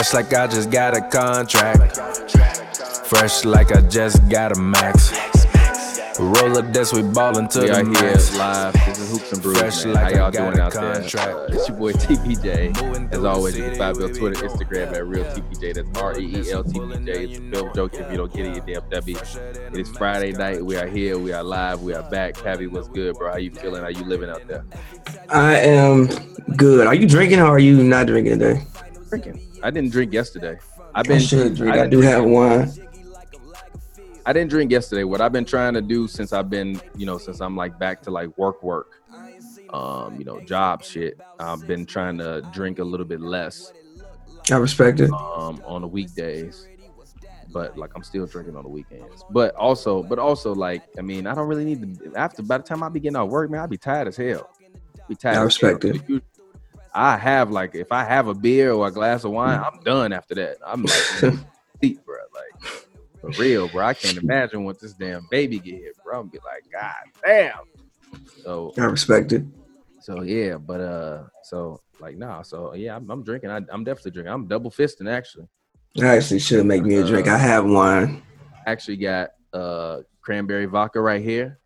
Fresh like I just got a contract. Fresh like I just got a max. Roller desk, we ballin' to We the are here max. live. This is Hoops and Brews. Fresh man. like How y'all I got doing a out there? contract. Uh, it's your boy TPJ. As always, you can city find me on Twitter. Instagram at real TPJ. That's R E E L T P J. It's a film joke if you don't get it, you damn W. It is Friday night. We are here. We are live. We are back. Cavi, what's good, bro? How you feeling? How you living out there? I am good. Are you drinking or are you not drinking today? Drinking. I didn't drink yesterday. I've I been. should drink. I, didn't do have wine. I didn't drink yesterday. What I've been trying to do since I've been, you know, since I'm like back to like work, work, um, you know, job shit. I've been trying to drink a little bit less, I respect it. um, on the weekdays. But like I'm still drinking on the weekends. But also, but also like, I mean, I don't really need to. After by the time I be getting out work, man, I'd be tired as hell. Be tired. I respect it. You- I have like if I have a beer or a glass of wine, I'm done after that. I'm like deep, bro. Like for real, bro. I can't imagine what this damn baby get here, bro. I'm be like, God damn. So I respect it. so yeah, but uh, so like nah, so yeah, I'm, I'm drinking. I, I'm definitely drinking. I'm double fisting actually. I actually should make me a drink. I have wine. Actually got uh cranberry vodka right here,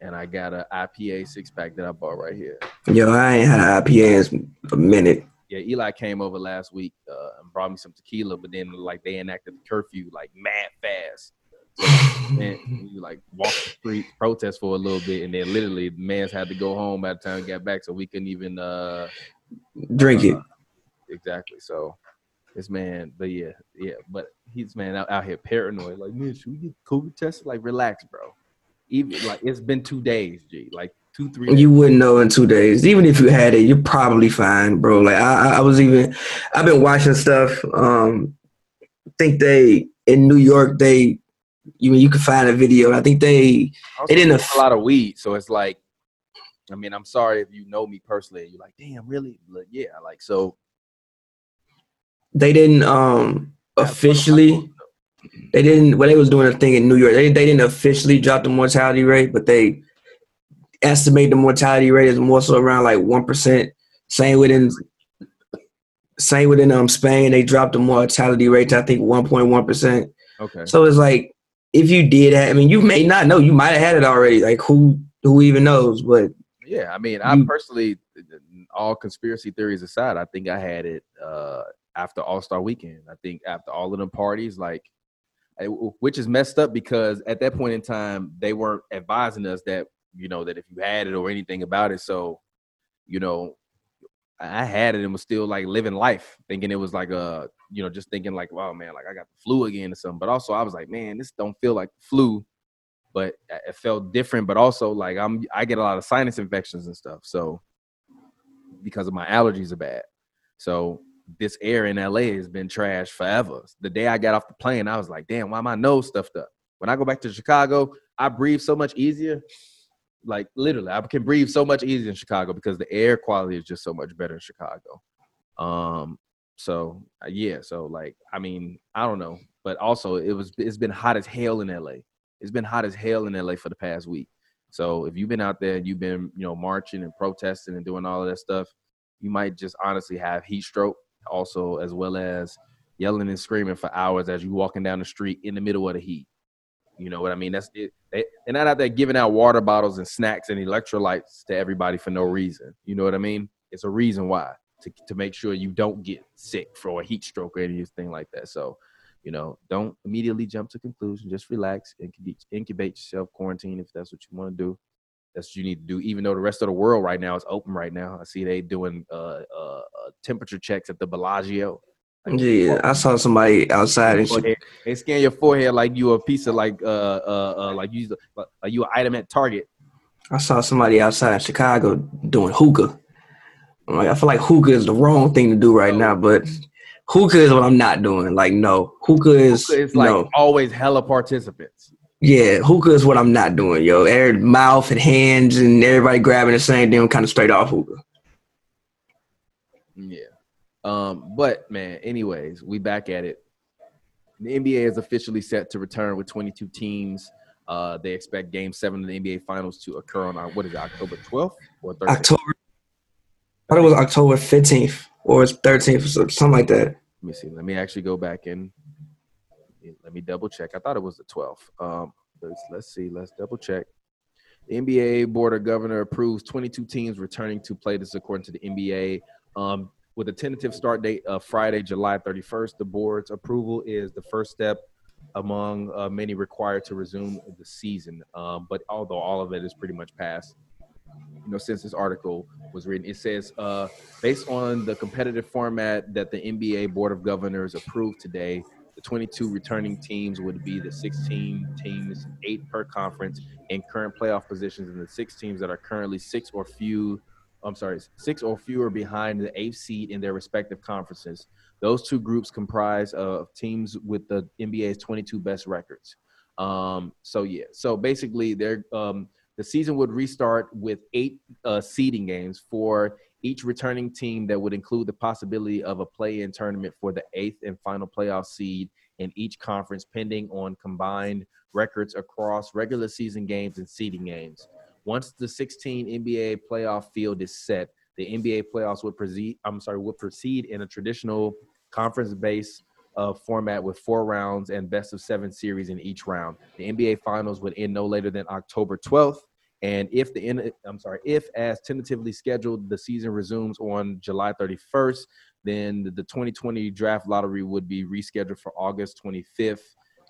and I got a IPA six pack that I bought right here. Yo, I ain't had an IPA in a minute. Yeah, Eli came over last week uh, and brought me some tequila, but then like they enacted the curfew like mad fast. And we like walked the street, protest for a little bit, and then literally the man's had to go home by the time we got back, so we couldn't even uh Drink it. exactly. So this man, but yeah, yeah, but he's man out, out here paranoid. Like, man, should we get COVID tested? Like, relax, bro. Even like it's been two days, G. Like two, three. Days. You wouldn't know in two days. Even if you had it, you're probably fine, bro. Like I, I- was even, I've been watching stuff. Um, I think they in New York, they, you mean you can find a video. I think they, Also, it didn't smoke a lot of weed, so it's like, I mean, I'm sorry if you know me personally. and You're like, damn, really? Like, yeah, like so. they didn't um officially. they didn't when they was doing a thing in New York, they, they didn't officially drop the mortality rate, but they estimate the mortality rate is more so around like one percent. Same within same within um Spain, they dropped the mortality rate to I think one point one percent. Okay. So it's like if you did that, I mean, you may not know, you might have had it already. Like who who even knows? But Yeah, I mean, I You- personally, all conspiracy theories aside, I think I had it uh, after All Star Weekend. I think after all of them parties, like, which is messed up because at that point in time, they weren't advising us that you know that if you had it or anything about it. So, you know, I had it and was still like living life, thinking it was like a, you know, just thinking like, wow, man, like I got the flu again or something. But also, I was like, man, this don't feel like the flu but it felt different. But also, like I'm, I get a lot of sinus infections and stuff. So because of my allergies are bad. So this air in LA has been trash forever. The day I got off the plane, I was like, damn, why my nose stuffed up? When I go back to Chicago, I breathe so much easier. Like literally, I can breathe so much easier in Chicago because the air quality is just so much better in Chicago. Um, so uh, yeah, so like I mean, I don't know, but also it was it's been hot as hell in LA. It's been hot as hell in LA for the past week. So if you've been out there and you've been, you know, marching and protesting and doing all of that stuff, you might just honestly have heat stroke. Also, as well as yelling and screaming for hours as you're walking down the street in the middle of the heat. You know what I mean? That's it. They, they're not out there giving out water bottles and snacks and electrolytes to everybody for no reason. You know what I mean? It's a reason why to to make sure you don't get sick for a heat stroke or anything like that. So, you know, don't immediately jump to conclusion. Just relax, incubate, incubate yourself, quarantine if that's what you want to do. That's what you need to do. Even though the rest of the world right now is open right now, I see they doing uh, uh, uh temperature checks at the Bellagio. Yeah, I saw somebody outside and shit. They scan your forehead like you a piece of like uh uh, uh like you like you an item at Target. I saw somebody outside in Chicago doing hookah. I'm like, I feel like hookah is the wrong thing to do right now, but hookah is what I'm not doing. Like, no, hookah is It's like no, always hella participants. yeah, hookah is what I'm not doing, yo. Every mouth and hands and everybody grabbing the same thing, kind of straight off hookah. Yeah. Um, but man, anyways, we back at it. The NBA is officially set to return with 22 teams. Uh, they expect Game Seven of the NBA Finals to occur on uh, what is it, October 12th or 13th? October. I thought it was October 15th or 13th or something like that. Let me see. Let me actually go back and let me double check. I thought it was the 12th. Um, let's, let's see. Let's double check. The NBA Board of Governor approves 22 teams returning to play. This according to the NBA. Um, with a tentative start date of Friday, July 31st, the board's approval is the first step among uh, many required to resume the season. Um, but although all of it is pretty much passed, you know, since this article was written, it says uh, based on the competitive format that the NBA Board of Governors approved today, the 22 returning teams would be the 16 teams, eight per conference, in current playoff positions, and the six teams that are currently six or few. I'm sorry, six or fewer behind the eighth seed in their respective conferences. Those two groups comprise of teams with the NBA's 22 best records. Um, so yeah, so basically, they're um, the season would restart with eight uh, seeding games for each returning team that would include the possibility of a play-in tournament for the eighth and final playoff seed in each conference, pending on combined records across regular season games and seeding games. Once the 16 NBA playoff field is set, the NBA playoffs would proceed. I'm sorry, would proceed in a traditional conference-based uh, format with four rounds and best of seven series in each round. The NBA Finals would end no later than October 12th. And if the I'm sorry, if as tentatively scheduled, the season resumes on July 31st, then the 2020 draft lottery would be rescheduled for August 25th,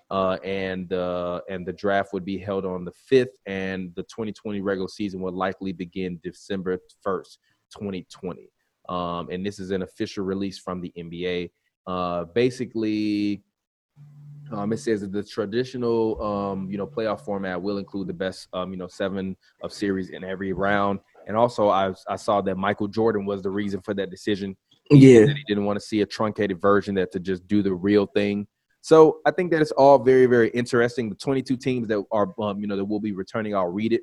uh, and uh, and the draft would be held on the 5th, and the 2020 regular season would likely begin December 1st, 2020. Um, and this is an official release from the NBA. Uh, basically, um, it says that the traditional, um, you know, playoff format will include the best, um, you know, seven of series in every round. And also, I, I saw that Michael Jordan was the reason for that decision. Yeah, he didn't want to see a truncated version that to just do the real thing. So I think that it's all very, very interesting. The 22 teams that are, um, you know, that will be returning, I'll read it.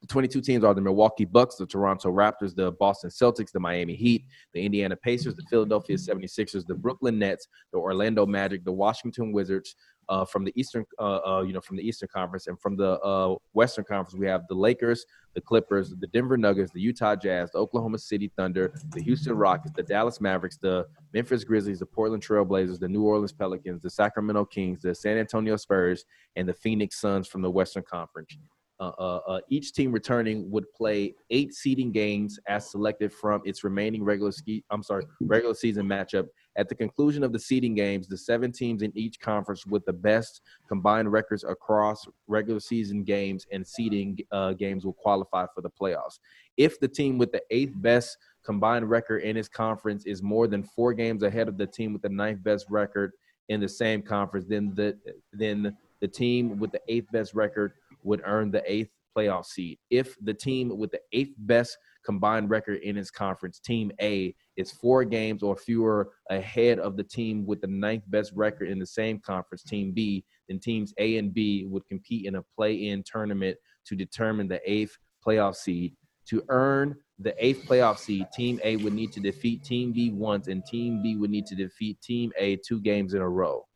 The 22 teams are the Milwaukee Bucks, the Toronto Raptors, the Boston Celtics, the Miami Heat, the Indiana Pacers, the Philadelphia 76ers, the Brooklyn Nets, the Orlando Magic, the Washington Wizards. Uh, from the Eastern, uh, uh, you know, from the Eastern Conference, and from the uh, Western Conference, we have the Lakers, the Clippers, the Denver Nuggets, the Utah Jazz, the Oklahoma City Thunder, the Houston Rockets, the Dallas Mavericks, the Memphis Grizzlies, the Portland Trailblazers, the New Orleans Pelicans, the Sacramento Kings, the San Antonio Spurs, and the Phoenix Suns from the Western Conference. Uh, uh, uh, each team returning would play eight seeding games as selected from its remaining regular ski. I'm sorry, regular season matchup. At the conclusion of the seeding games, the seven teams in each conference with the best combined records across regular season games and seeding uh, games will qualify for the playoffs. If the team with the eighth best combined record in its conference is more than four games ahead of the team with the ninth best record in the same conference, then the then the team with the eighth best record would earn the eighth playoff seed. If the team with the eighth best combined record in its conference, Team A, is four games or fewer ahead of the team with the ninth best record in the same conference, Team B, then teams A and B would compete in a play in tournament to determine the eighth playoff seed. To earn the eighth playoff seed, Team A would need to defeat Team B once, and Team B would need to defeat Team A two games in a row.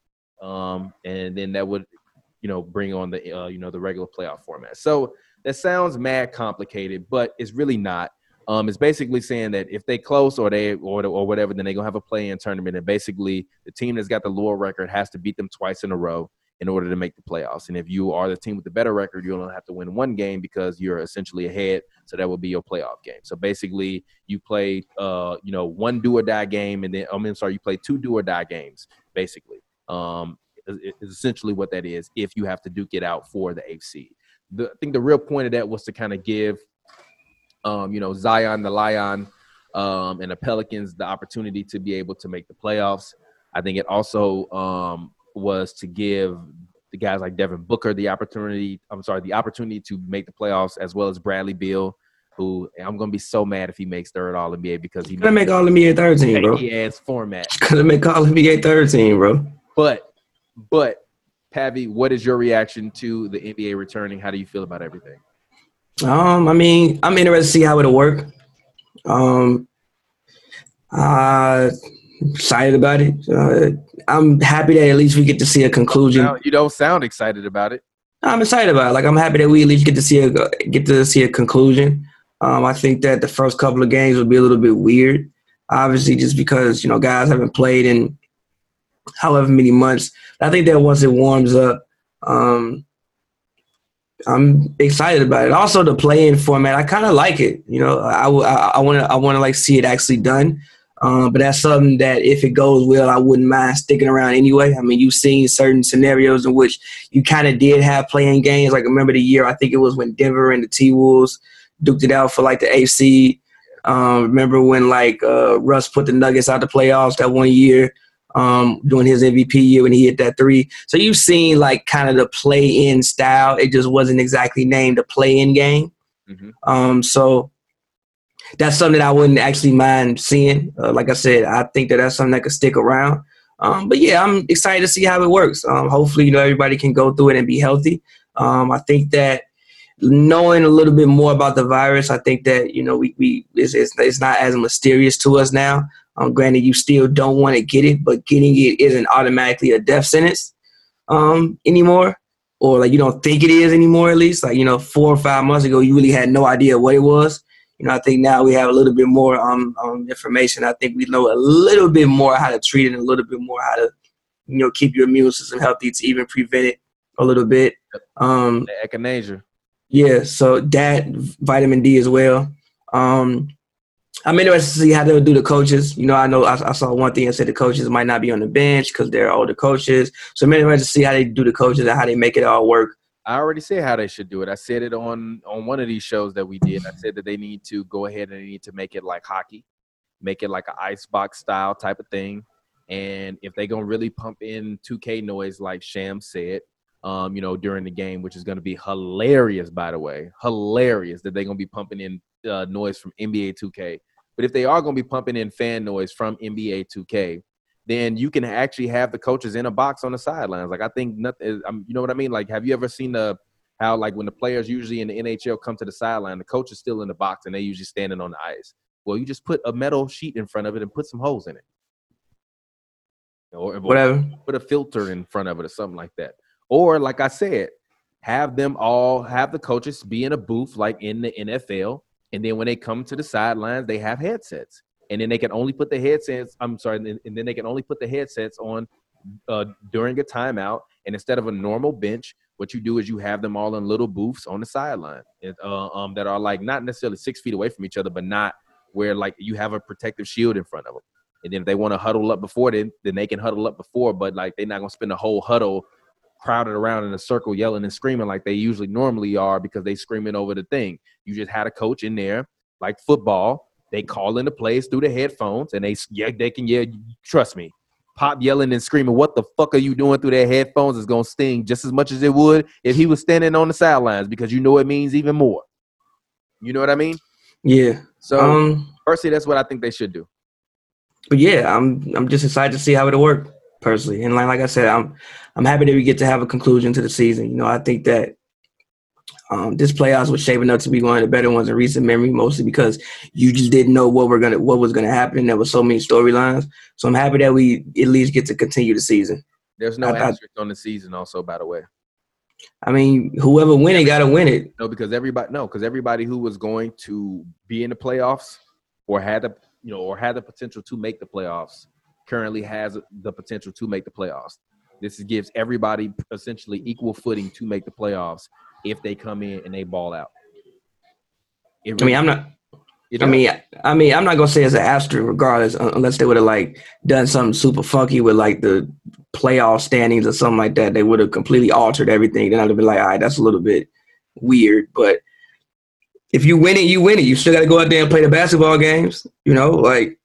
Um, and then that would you know, bring on the uh, you know the regular playoff format. So that sounds mad complicated, but it's really not. Um, it's basically saying that if they close or they or, or whatever, then they're gonna have a play-in tournament, and basically the team that's got the lower record has to beat them twice in a row in order to make the playoffs. And if you are the team with the better record, you only have to win one game because you're essentially ahead. So that will be your playoff game. So basically, you play, uh, you know, one do or die game, and then I mean, sorry, you play two do or die games, basically. Um, is essentially what that is if you have to duke it out for the AFC. The, I think the real point of that was to kind of give, um, you know, Zion, the Lion, um, and the Pelicans the opportunity to be able to make the playoffs. I think it also um, was to give the guys like Devin Booker the opportunity. I'm sorry, the opportunity to make the playoffs as well as Bradley Beal. Who I'm gonna be so mad if he makes third All NBA because he's gonna make All NBA third team, bro. He adds format. Gonna make All NBA third team, bro. But but Pavi, what is your reaction to the NBA returning? How do you feel about everything? Um, I mean, I'm interested to see how it'll work. Um, uh, excited about it. Uh, I'm happy that at least we get to see a conclusion. You don't sound excited about it. I'm excited about it. Like I'm happy that we at least get to see a get to see a conclusion. Um, I think that the first couple of games will be a little bit weird. obviously just because you know guys haven't played in however many months. I think that once it warms up, um, I'm excited about it. Also, the play-in format, I kind of like it. You know, I I want to I want to like see it actually done. Um, but that's something that if it goes well, I wouldn't mind sticking around anyway. I mean, you've seen certain scenarios in which you kind of did have play-in games. Like remember the year I think it was when Denver and the T Wolves duked it out for like the AC. Um, remember when like uh, Russ put the Nuggets out the playoffs that one year um, during his MVP year when he hit that three. So you've seen like kind of the play in style. It just wasn't exactly named a play in game. Mm-hmm. Um, so that's something that I wouldn't actually mind seeing. Uh, like I said, I think that that's something that could stick around. Um, but yeah, I'm excited to see how it works. Um, hopefully, you know, everybody can go through it and be healthy. Um, I think that knowing a little bit more about the virus, I think that you know we, we it's, it's, it's not as mysterious to us now. Um, granted, you still don't want to get it, but getting it isn't automatically a death sentence um, anymore, or like you don't think it is anymore. At least, like you know, four or five months ago, you really had no idea what it was. You know, I think now we have a little bit more um, um information. I think we know a little bit more how to treat it, and a little bit more how to, you know, keep your immune system healthy to even prevent it a little bit. Um, echinacea. Yeah, so that vitamin D as well. Um, I'm interested to see how they'll do the coaches. You know, I know I, I saw one thing and said the coaches might not be on the bench because they're older coaches. So I'm interested to see how they do the coaches and how they make it all work. I already said how they should do it. I said it on on one of these shows that we did. I said that they need to go ahead and they need to make it like hockey, make it like an ice box style type of thing. And if they're gonna really pump in 2K noise, like Sham said, um, you know, during the game, which is gonna be hilarious, by the way, hilarious that they're gonna be pumping in uh, noise from NBA 2K. But if they are gonna be pumping in fan noise from NBA 2K, then you can actually have the coaches in a box on the sidelines. Like I think nothing. Um, you know what I mean? Like, have you ever seen the how like when the players usually in the NHL come to the sideline, the coach is still in the box and they usually standing on the ice. Well, you just put a metal sheet in front of it and put some holes in it, or whatever. Put a filter in front of it or something like that. Or like I said, have them all have the coaches be in a booth like in the NFL, and then when they come to the sidelines, they have headsets and then they can only put the headsets. I'm sorry, and then they can only put the headsets on uh, during a timeout. And instead of a normal bench, what you do is you have them all in little booths on the sideline uh, um, that are like not necessarily six feet away from each other, but not where like you have a protective shield in front of them. And then if they want to huddle up before then, then they can huddle up before, but like they're not gonna spend a whole huddle crowded around in a circle yelling and screaming like they usually normally are because they screaming over the thing. You just had a coach in there, like football, they call in the plays through the headphones, and they yeah they can yeah trust me. Pop yelling and screaming, "What the fuck are you doing through their headphones?" is gonna sting just as much as it would if he was standing on the sidelines because you know it means even more. You know what I mean? Yeah. So um, personally, that's what I think they should do. But yeah, I'm I'm just excited to see how it'll work personally, and like like I said, I'm I'm happy that we get to have a conclusion to the season. You know, I think that um, this playoffs was shaping up to be one of the better ones in recent memory, mostly because you just didn't know what we're gonna what was gonna happen. And there was so many storylines. So I'm happy that we at least get to continue the season. There's no I, asterisk on the season, also by the way. I mean, whoever win it got to win it. No, because everybody no, because everybody who was going to be in the playoffs or had the you know or had the potential to make the playoffs currently has the potential to make the playoffs. This gives everybody essentially equal footing to make the playoffs if they come in and they ball out. Really, I mean, I'm not. I mean, I mean, I'm not gonna say it's an asterisk, regardless, unless they would have like done something super funky with like the playoff standings or something like that. They would have completely altered everything. Then I'd have been like, all right, that's a little bit weird. But if you win it, you win it. You still got to go out there and play the basketball games. You know, like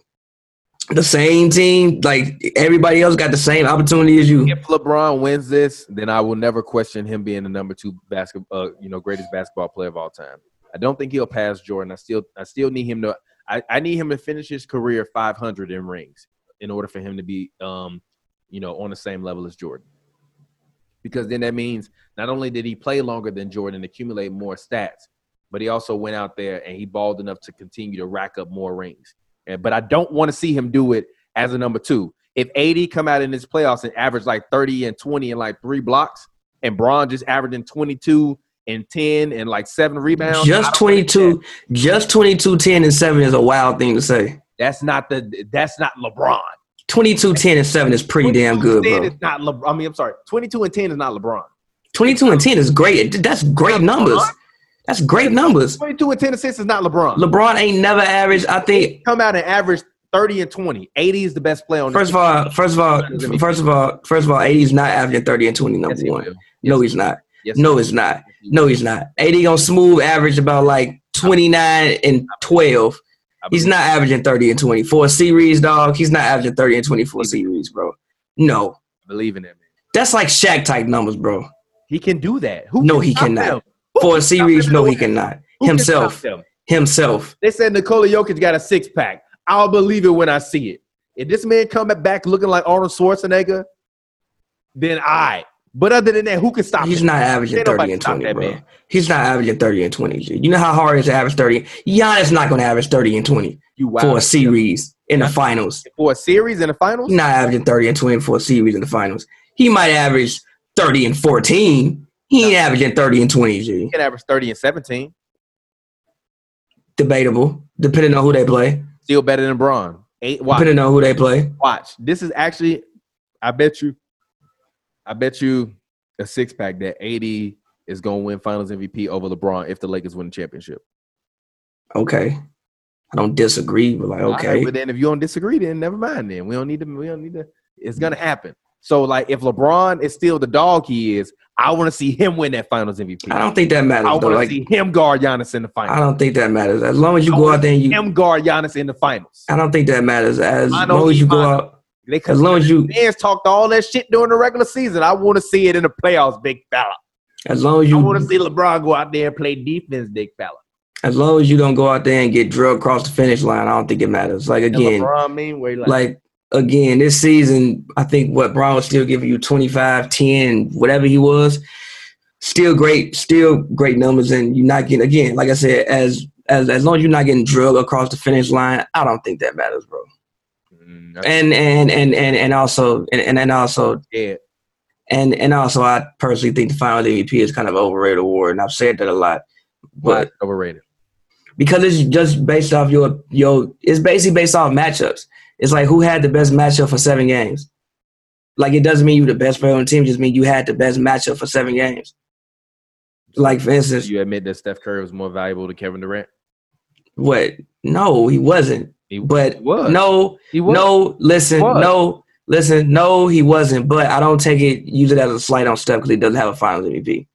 the same team, like everybody else got the same opportunity as you. If LeBron wins this, then I will never question him being the number two basketball, uh, you know, greatest basketball player of all time. I don't think he'll pass Jordan. I still, I still need him to. I, I need him to finish his career 500 in rings in order for him to be, um, you know, on the same level as Jordan. Because then that means not only did he play longer than Jordan, accumulate more stats, but he also went out there and he balled enough to continue to rack up more rings. But I don't want to see him do it as a number two. If AD come out in his playoffs and average like 30 and 20 and like three blocks, and Braun just averaging 22 and 10 and like seven rebounds. Just 22, just 22, 10 and seven is a wild thing to say. That's not the. That's not LeBron. 22, 10, and 7 is pretty damn good, 10 bro. is not LeBron. I mean, I'm sorry. 22 and 10 is not LeBron. 22 and 10 is great. That's great numbers. That's great numbers. 22 and 10 assists is not LeBron. LeBron ain't never averaged, I think, Come out and average 30 and 20. AD is the best player on the First of all, first of all, first of all, first of all, AD's not averaging 30 and 20, number Yes, one. No, he's not. Yes, No, he's not. No, he's not. AD on smooth average about like 29 and 12. He's not averaging 30 and 24 series, dog, he's not averaging 30 and 24 series, bro. No. I believe in that man. That's like Shaq type numbers, bro. He can do that. Who No, he cannot. them? For a series, no, he cannot. Can Himself. Himself. They said Nikola Jokic got a six pack. I'll believe it when I see it. If this man come back looking like Arnold Schwarzenegger, then I. But other than that, who can stop him? He's him? not averaging 30 and 20, bro. man. He's not averaging 30 and 20. G. You know how hard it is to average 30? Giannis not going to average 30 and 20 You for a series in the finals. For a series in the finals? He's not averaging 30 and 20 for a series in the finals. He might average 30 and 14. He ain't averaging 30 and 20, G. He can average 30 and 17. Debatable, depending on who they play. Still better than Braun. Eight watch. Depending on who they play. Watch. This is actually, I bet you, I bet you a six pack that AD is gonna win finals MVP over LeBron if the Lakers win the championship. Okay. I don't disagree, but like, All right, okay. but then if you don't disagree, then never mind. Then we don't need to. We don't need to. It's gonna happen. So like, if LeBron is still the dog he is, I want to see him win that Finals MVP. I don't think that matters, I want to Like, see him guard Giannis in the finals. I don't think that matters. As long as you I go out there and you, him guard Giannis in the finals. I don't think that matters. As I long as you go out, They as long as you, fans talked all that shit during the regular season. I want to see it in the playoffs, big fella. as long as I want to you, see LeBron go out there and play defense, big fella. as long as you don't go out there and get drugged across the finish line, I don't think it matters. Like again, LeBron mean where like, like again, this season, I think what Brown was still giving you 25, 10, whatever he was, still great, still great numbers. And you're not getting again, like I said, as as as long as you're not getting drugged across the finish line, I don't think that matters, bro. mm, And and and and and also and and, and also yeah. and and also I personally think the final MVP is kind of an overrated award, and I've said that a lot. But But overrated. because it's just based off your your it's basically based off matchups. It's like who had the best matchup for seven games. Like it doesn't mean you the best player on the team, it just mean you had the best matchup for seven games. Like for instance, You admit that Steph Curry was more valuable to Kevin Durant? what? No, he wasn't. He But was. no, he was. no, listen, Was. no, listen, no, he wasn't. But I don't take it, use it as a slight on Steph because he doesn't have a Finals MVP.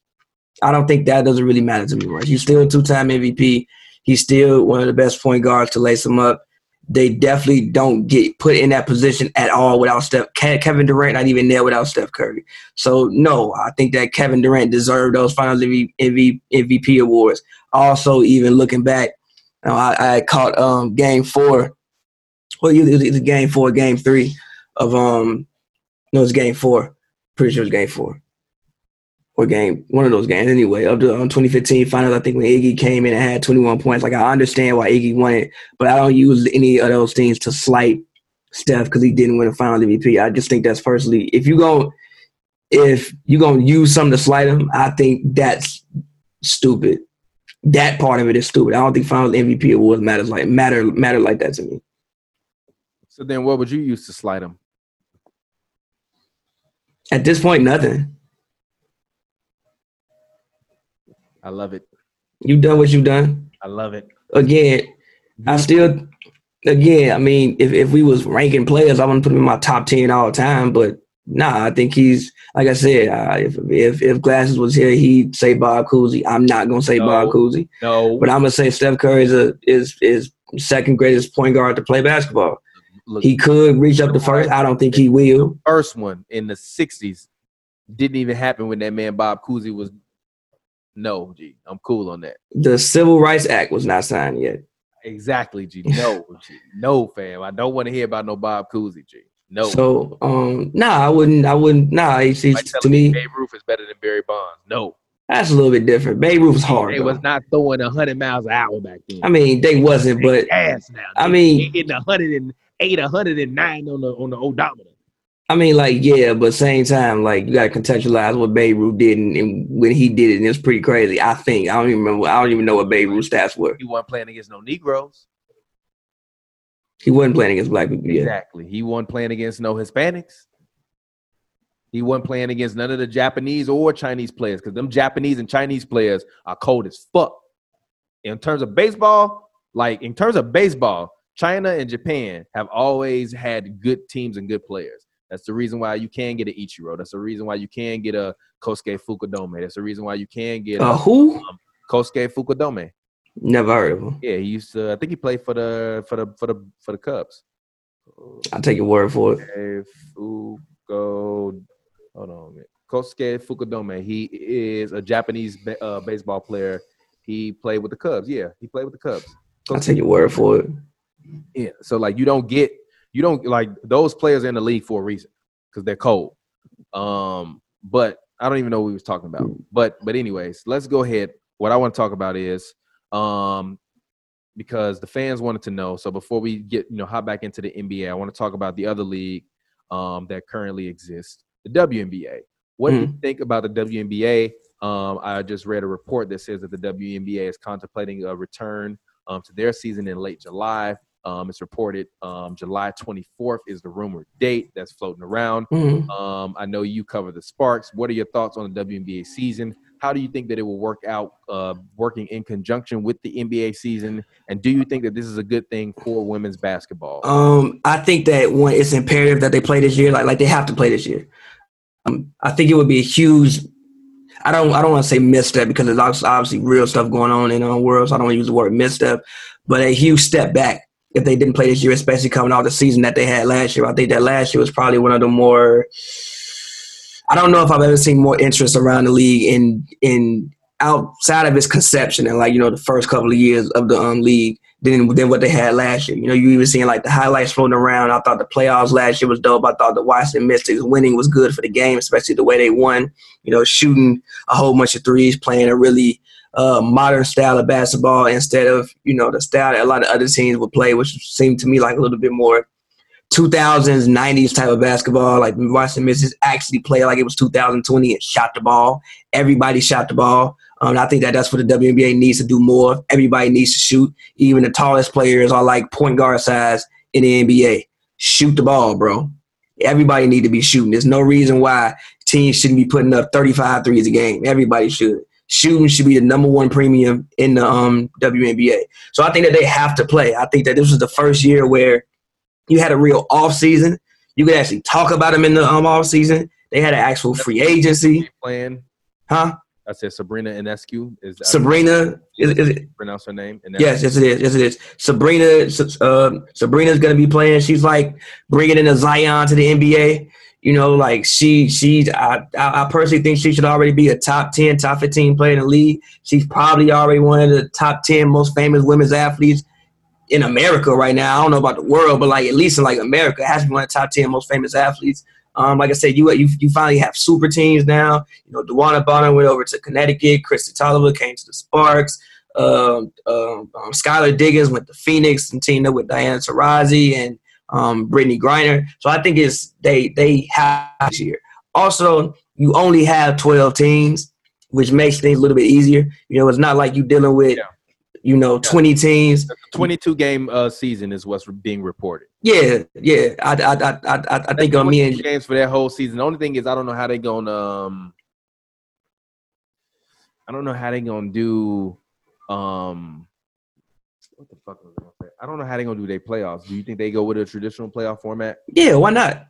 I don't think that doesn't really matter to me much. He's still a two-time MVP. He's still one of the best point guards to lace him up. They definitely don't get put in that position at all without Steph. Kevin Durant not even there without Steph Curry. So no, I think that Kevin Durant deserved those Finals MV- MV- MVP awards. Also, even looking back, I, I caught um, Game Four. Well, it was either Game Four, Game Three of um, no, it was Game Four. Pretty sure it was Game Four or game one of those games anyway of the um, 2015 finals. I think when Iggy came in and had 21 points, like I understand why Iggy won it, but I don't use any of those things to slight Steph because he didn't win a final MVP. I just think that's personally if you go if you're gonna use something to slight him, I think that's stupid. That part of it is stupid. I don't think finals MVP awards matters like matter matter like that to me. So then, what would you use to slide him? At this point, nothing. I love it. You done what you done. I love it. Again, I still, again, I mean, if, if we was ranking players, I wouldn't put him in my top ten all time. But nah, I think he's like I said. Uh, if if if Glasses was here, he'd say Bob Cousy. I'm not gonna say No. Bob Cousy, No, but I'm gonna say Steph Curry is a is is second greatest point guard to play basketball. look, He could reach up to first. I don't think he will. first one in the '60s didn't even happen when that man Bob Cousy was. No, G, I'm cool on that. The Civil Rights Act was not signed yet. Exactly, G. No, G. No, fam. I don't want to hear about no Bob Cousy, G. No. So um, nah, I wouldn't. I wouldn't. Nah, he's, Like to me, Babe Ruth is better than Barry Bonds. No, that's a little bit different. Babe Ruth was hard. They though. was not throwing hundred miles an hour back then. I mean, they wasn't, but ass now. I They- mean- they hitting hundred and eight, hundred and nine on the on the odometer. I mean, like, yeah, but same time, like, you got to contextualize what Babe Ruth did and, and when he did it, and it's pretty crazy. I think I don't even remember. I don't even know what Babe Ruth stats were. He wasn't playing against no Negroes. He wasn't playing against black people. Yeah. Exactly. He wasn't playing against no Hispanics. He wasn't playing against none of the Japanese or Chinese players because them Japanese and Chinese players are cold as fuck. In terms of baseball, like in terms of baseball, China and Japan have always had good teams and good players. That's the reason why you can get an Ichiro. That's the reason why you can get a Kosuke Fukudome. That's the reason why you can get Uh, who? um, Kosuke Fukudome. Never heard of him. Yeah, he used to. I think he played for the for the for the for the Cubs. I'll take your word for it. Kosuke Fuko. Hold on a minute. Kosuke Fukudome. He is a Japanese uh, baseball player. He played with the Cubs. Yeah, he played with the Cubs. I'll take your word for it. Yeah. So like you don't get you don't like those players in the league for a reason because they're cold. Um, but I don't even know what we was talking about. But but anyways, let's go ahead. What I want to talk about is um because the fans wanted to know. So before we get you know hop back into the NBA, I want to talk about the other league um that currently exists, the WNBA. What do you think about the WNBA? Um, I just read a report that says that the WNBA is contemplating a return um, to their season in late July. Um, it's reported um, July 24th is the rumored date that's floating around. Mhm. Um, I know you cover the Sparks. What are your thoughts on the WNBA season? How do you think that it will work out uh, working in conjunction with the NBA season? And do you think that this is a good thing for women's basketball? Um, I think that it's imperative that they play this year, like like they have to play this year. Um, I think it would be a huge. I don't I don't want to say misstep because there's obviously, obviously real stuff going on in our world, so I don't want to use the word misstep, but a huge step back if they didn't play this year, especially coming off the season that they had last year. I think that last year was probably one of the more. I don't know if I've ever seen more interest around the league in in outside of its conception and like you know the first couple of years of the um, league than than what they had last year. You know, you even seeing like the highlights floating around. I thought the playoffs last year was dope. I thought the Washington Mystics winning was good for the game, especially the way they won. You know, shooting a whole bunch of threes, playing a really uh, modern style of basketball instead of you know the style that a lot of other teams would play, which seemed to me like a little bit more 2000s, 90s type of basketball. Like Washington Mystics actually played like it was 2020 and shot the ball. Everybody shot the ball. Um, I think that that's what the WNBA needs to do more. Everybody needs to shoot. Even the tallest players are like point guard size in the NBA. Shoot the ball, bro. Everybody need to be shooting. There's no reason why teams shouldn't be putting up 35 threes a game. Everybody should. Shooting should be the number one premium in the um, WNBA. So I think that they have to play. I think that this was the first year where you had a real off season. You could actually talk about them in the um, off season. They had an actual free agency, plan, huh? I said Sabrina Inescu is Sabrina, is, is it, pronounce her name. Ionescu. Yes, yes it is. Yes it is. Sabrina, uh, Sabrina's gonna be playing. She's like bringing in a Zion to the NBA. You know, like she, she. I, I personally think she should already be a top ten, top fifteen player in the league. She's probably already one of the top ten most famous women's athletes in America right now. I don't know about the world, but like at least in like America, has to be one of the top ten most famous athletes. Um, like I said, you you you finally have super teams now. You know, DeWanna Bonner went over to Connecticut. Kristi Toliver came to the Sparks. Um, um, um, Skylar Diggins went to Phoenix and teamed up with Diana Taurasi and um, Brittney Griner. So I think it's they they have this year. Also, you only have twelve teams, which makes things a little bit easier. You know, it's not like you're dealing with Yeah. you know twenty teams. 22 game uh, season is what's being reported. Yeah, yeah. I I I I, I- think on me and games for that whole season. The only thing is, I don't know how they're gonna. Um, I don't know how they're gonna do. Um, what the fuck was say? I don't know how they're gonna do their playoffs. Do you think they go with a traditional playoff format? yeah, why not?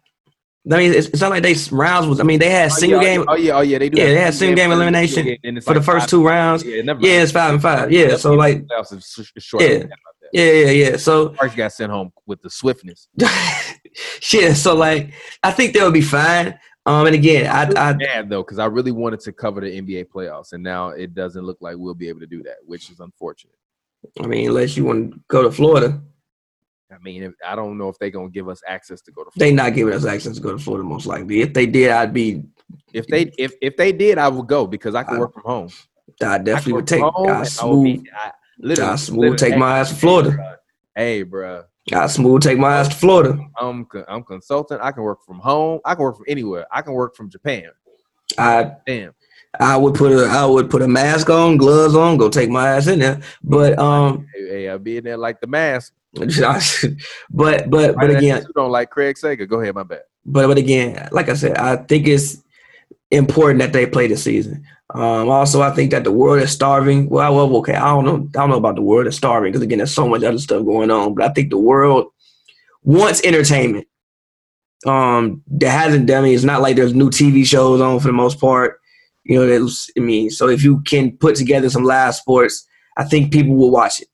I mean, it's, it's not like they rounds was. I mean, they had single oh, yeah, game Oh yeah, oh yeah, they do. Yeah, they had single game the- elimination it's for the first five- two rounds. Yeah, never Yeah, it's five and five. Yeah, so like, playoffs is short. Yeah. Yeah, yeah, yeah. So Sparks got sent home with the swiftness. yeah, so like, I think they'll be fine. Um, and again, I, I Bad though, because I really wanted to cover the NBA playoffs, and now it doesn't look like we'll be able to do that, which is unfortunate. I mean, unless you want to go to Florida, I mean, if, I don't know if they're gonna give us access to go to. Florida. They not giving us access to go to Florida. Most likely, if they did, I'd be, If they if if they did, I would go because I can I- work from home. I I definitely can would take. I and I smooth, be- I- I smooth take hey, my ass to hey, Florida. Hey, bro, I smooth take my ass to Florida. I'm I'm consultant. I can work from home. I can work from anywhere. I can work from Japan. I Damn. I would put a I would put a mask on, gloves on, go take my ass in there. But um, Hey, hey, I'll be in there like the mask. but but but again, you don't like Craig Sager. Go ahead, my bad. but but again, like I said, I think it's important that they play the season. Um, also, I think that the world is starving. Well, well, okay, I don't know. I don't know about the world is starving because again, there's so much other stuff going on. But I think the world wants entertainment. Um, there hasn't. I mean, it's not like there's new TV shows on for the most part. You know, there's, I mean, so if you can put together some live sports, I think people will watch it.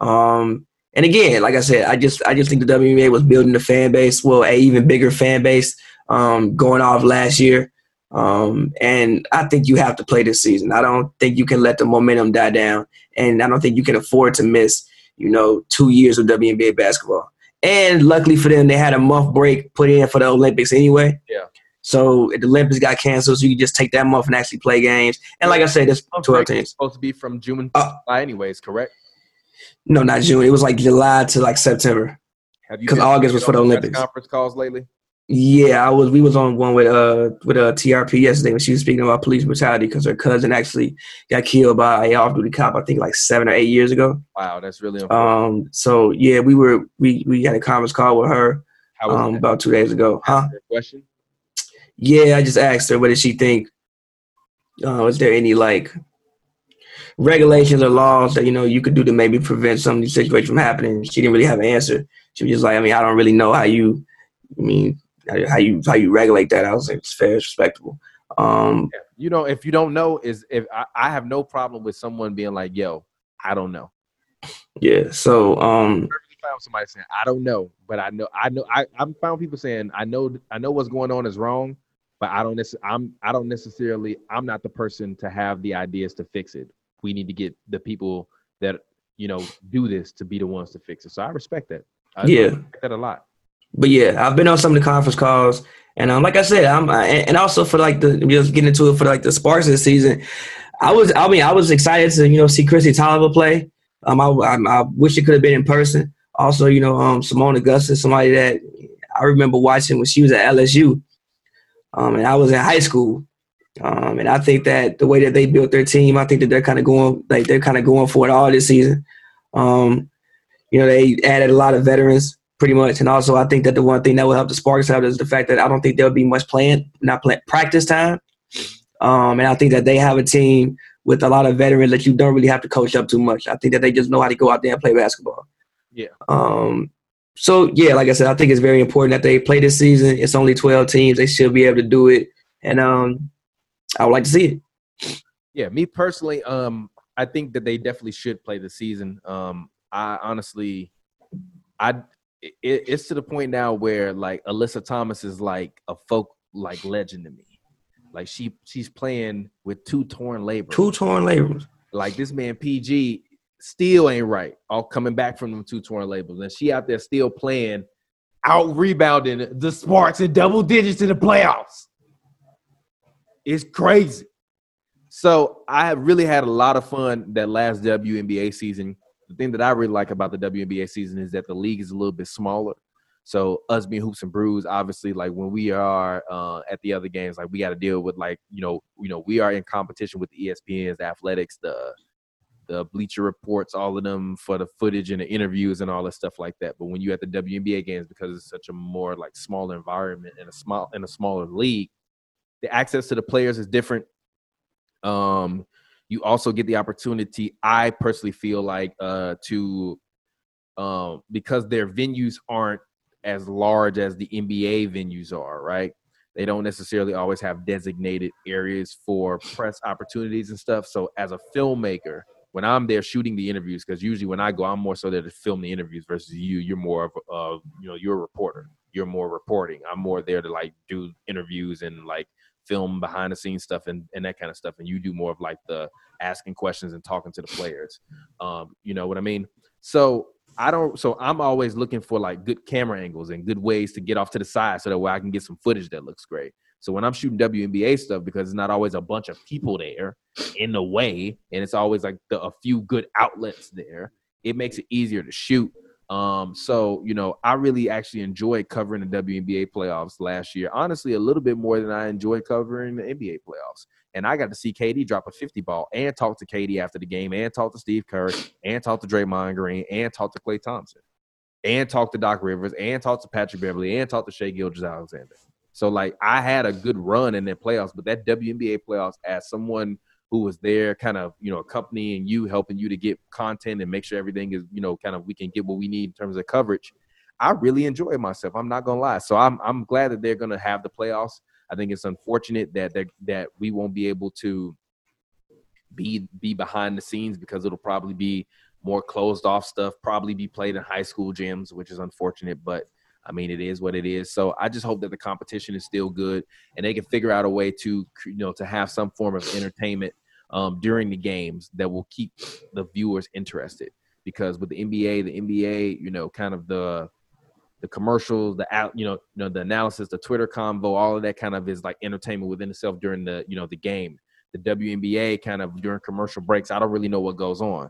Um, and again, like I said, I just I just think the WNBA was building a fan base, well, a even bigger fan base um, going off last year. Um, and I think you have to play this season. I don't think you can let the momentum die down, and I don't think you can afford to miss, you know, two years of WNBA basketball. And luckily for them, they had a month break put in for the Olympics anyway. Yeah. So the Olympics got canceled, so you can just take that month and actually play games. And like I said, there's 12 Break is teams. supposed to be from June, Uh, July, anyways. Correct. No, not June. It was like July to like September. Have you 'Cause been- August was for the Olympics. Conference calls lately. Yeah, I was. We was on one with uh with uh TRP yesterday when she was speaking about police brutality because her cousin actually got killed by a off duty cop. I think like seven or eight years ago. Wow, that's really. Um. So yeah, we were we we had a conference call with her How um about two days ago. Huh? Question? Yeah, I just asked her what did she think. Uh, is there any like regulations or laws that you know you could do to maybe prevent some of these situations from happening? She didn't really have an answer. She was just like, I mean, I don't really know how you, I mean, how you how you regulate that. I was like, it's fair, it's respectable. Um, You know, if you don't know, is if I, I have no problem with someone being like, "Yo, I don't know." yeah. So um, with somebody saying I don't know, but I know I know I I'm found people saying I know I know what's going on is wrong, but I don't I'm I don't necessarily I'm not the person to have the ideas to fix it. We need to get the people that you know do this to be the ones to fix it. So I respect that. I Yeah. respect that a lot. but yeah, I've been on some of the conference calls, and um, like I said, I'm I, and also for like the just getting into it for like the Sparks this season. I was, I mean, I was excited to you know see Chrissy Toliver play. Um, I, I, I wish it could have been in person. Also, you know, um, Seimone Augustus, somebody that I remember watching when she was at LSU, um, and I was in high school. Um, and I think that the way that they built their team, I think that they're kind of going like they're kind of going for it all this season. Um, you know, they added a lot of veterans pretty much, and also I think that the one thing that will help the Sparks out is the fact that I don't think there'll be much playing, not play, practice time. Um, and I think that they have a team with a lot of veterans that you don't really have to coach up too much. I think that they just know how to go out there and play basketball. Yeah. Um, so yeah, like I said, I think it's very important that they play this season. It's only twelve teams; they should be able to do it, and um, I would like to see it. Yeah, me personally, um, I think that they definitely should play the season. Um, I honestly, I it, it's to the point now where like Alyssa Thomas is like a folk like legend to me. Like she she's playing with two torn labors. Two torn labels. Like this man PG still ain't right. All coming back from them two torn labels, and she out there still playing, out rebounding the Sparks in double digits in the playoffs. It's crazy. So I have really had a lot of fun that last WNBA season. The thing that I really like about the WNBA season is that the league is a little bit smaller. So us being hoops and brews, obviously, like when we are uh, at the other games, like we got to deal with like you know, you know, we are in competition with the ESPNs, the athletics, the the Bleacher Reports, all of them for the footage and the interviews and all that stuff like that. But when you at the WNBA games, because it's such a more like smaller environment and a small in a smaller league, the access to the players is different. Um, you also get the opportunity. I personally feel like uh, to um, because their venues aren't as large as the NBA venues are, right? They don't necessarily always have designated areas for press opportunities and stuff. So as a filmmaker, when I'm there shooting the interviews, because usually when I go, I'm more so there to film the interviews versus you. You're more of, uh, you know, you're a reporter. You're more reporting. I'm more there to like do interviews and like film behind the scenes stuff and, and that kind of stuff. And you do more of like the asking questions and talking to the players. Um, you know what I mean? So I don't. So I'm always looking for like good camera angles and good ways to get off to the side so that way I can get some footage that looks great. So when I'm shooting WNBA stuff, because it's not always a bunch of people there in the way, and it's always like the, a few good outlets there, it makes it easier to shoot. Um, so you know, I really actually enjoyed covering the WNBA playoffs last year. Honestly, a little bit more than I enjoyed covering the NBA playoffs. And I got to see KD drop a 50 ball and talk to KD after the game, and talk to Steve Kerr, and talk to Draymond Green, and talk to Klay Thompson, and talk to Doc Rivers, and talk to Patrick Beverley, and talk to Shai Gilgeous-Alexander. So like I had a good run in the playoffs, but that WNBA playoffs as someone who was there kind of you know accompanying you helping you to get content and make sure everything is you know kind of we can get what we need in terms of coverage i really enjoy myself i'm not gonna lie. So i'm, I'm glad that they're gonna have the playoffs. I think it's unfortunate that that we won't be able to be be behind the scenes because it'll probably be more closed off stuff probably be played in high school gyms which is unfortunate but I mean, it is what it is. So I just hope that the competition is still good and they can figure out a way to, you know, to have some form of entertainment um, during the games that will keep the viewers interested. Because with the NBA, the NBA, you know, kind of the the commercials, the out, you know, you know, the analysis, the Twitter convo, all of that kind of is like entertainment within itself during the, you know, the game. The WNBA kind of during commercial breaks, I don't really know what goes on.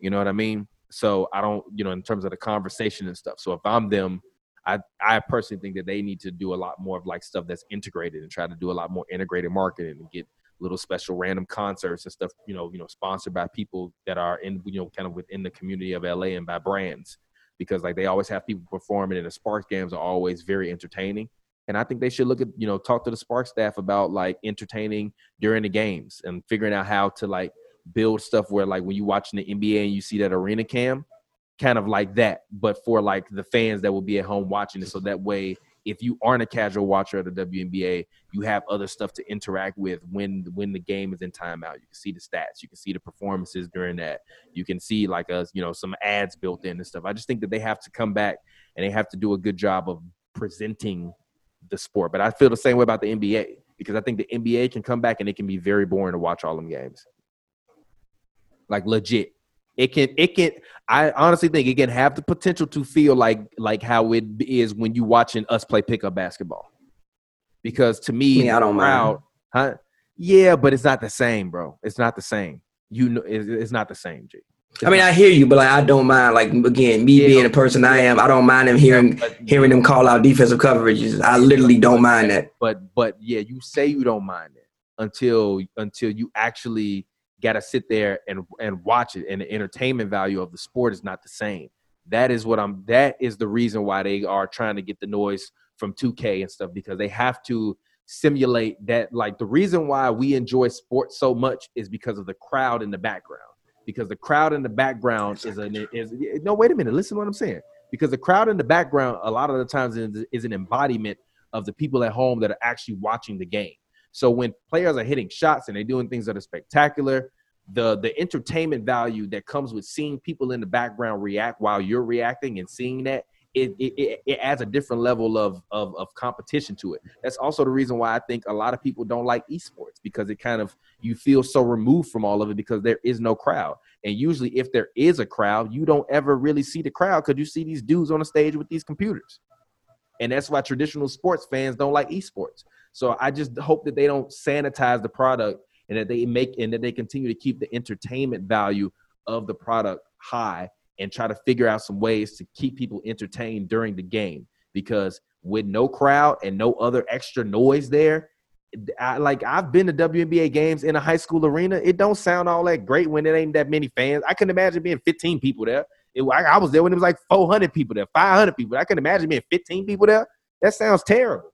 You know what I mean? So I don't, you know, in terms of the conversation and stuff. So if I'm them, I I personally think that they need to do a lot more of like stuff that's integrated and try to do a lot more integrated marketing and get little special random concerts and stuff, you know, you know, sponsored by people that are in, you know, kind of within the community of LA and by brands. Because like they always have people performing and the Sparks games are always very entertaining. And I think they should look at, you know, talk to the Sparks staff about like entertaining during the games and figuring out how to like build stuff where like when you're watching the NBA and you see that arena cam, kind of like that, but for like the fans that will be at home watching it. So that way if you aren't a casual watcher of the WNBA, you have other stuff to interact with when when the game is in timeout. You can see the stats, you can see the performances during that. You can see like a you know some ads built in and stuff. I just think that they have to come back and they have to do a good job of presenting the sport. But I feel the same way about the NBA because I think the NBA can come back and it can be very boring to watch all them games. Like legit. It can it can I honestly think it can have the potential to feel like like how it is when you watching us play pickup basketball. Because to me, yeah, I don't crowd, mind. Huh? Yeah, but it's not the same, bro. It's not the same. You know, it's, not the same, G. I mean, I hear you, but like I don't mind. Like again, me yeah, being the person I am, I don't mind them hearing hearing them call out defensive coverages. I literally don't mind that. But but yeah, you say you don't mind it until until you actually got to sit there and and watch it. And the entertainment value of the sport is not the same. That is what i'm that is the reason why they are trying to get the noise from 2k and stuff because they have to simulate that like the reason why we enjoy sports so much is because of the crowd in the background. Because the crowd in the background is an is no wait a minute listen to what i'm saying. Because the crowd in the background a lot of the times is, is an embodiment of the people at home that are actually watching the game so when players are hitting shots and they're doing things that are spectacular, the the entertainment value that comes with seeing people in the background react while you're reacting and seeing that it, it, it adds a different level of, of, of competition to it. That's also the reason why I think a lot of people don't like esports because it kind of you feel so removed from all of it because there is no crowd. And usually, if there is a crowd, you don't ever really see the crowd because you see these dudes on the stage with these computers. And that's why traditional sports fans don't like esports. So I just hope that they don't sanitize the product and that they make and that they continue to keep the entertainment value of the product high and try to figure out some ways to keep people entertained during the game because with no crowd and no other extra noise there I, like I've been to WNBA games in a high school arena. It don't sound all that great when it ain't that many fans. I can imagine being 15 people there. It, I, I was there when it was like 400 people there, 500 people. I can imagine being 15 people there. That sounds terrible.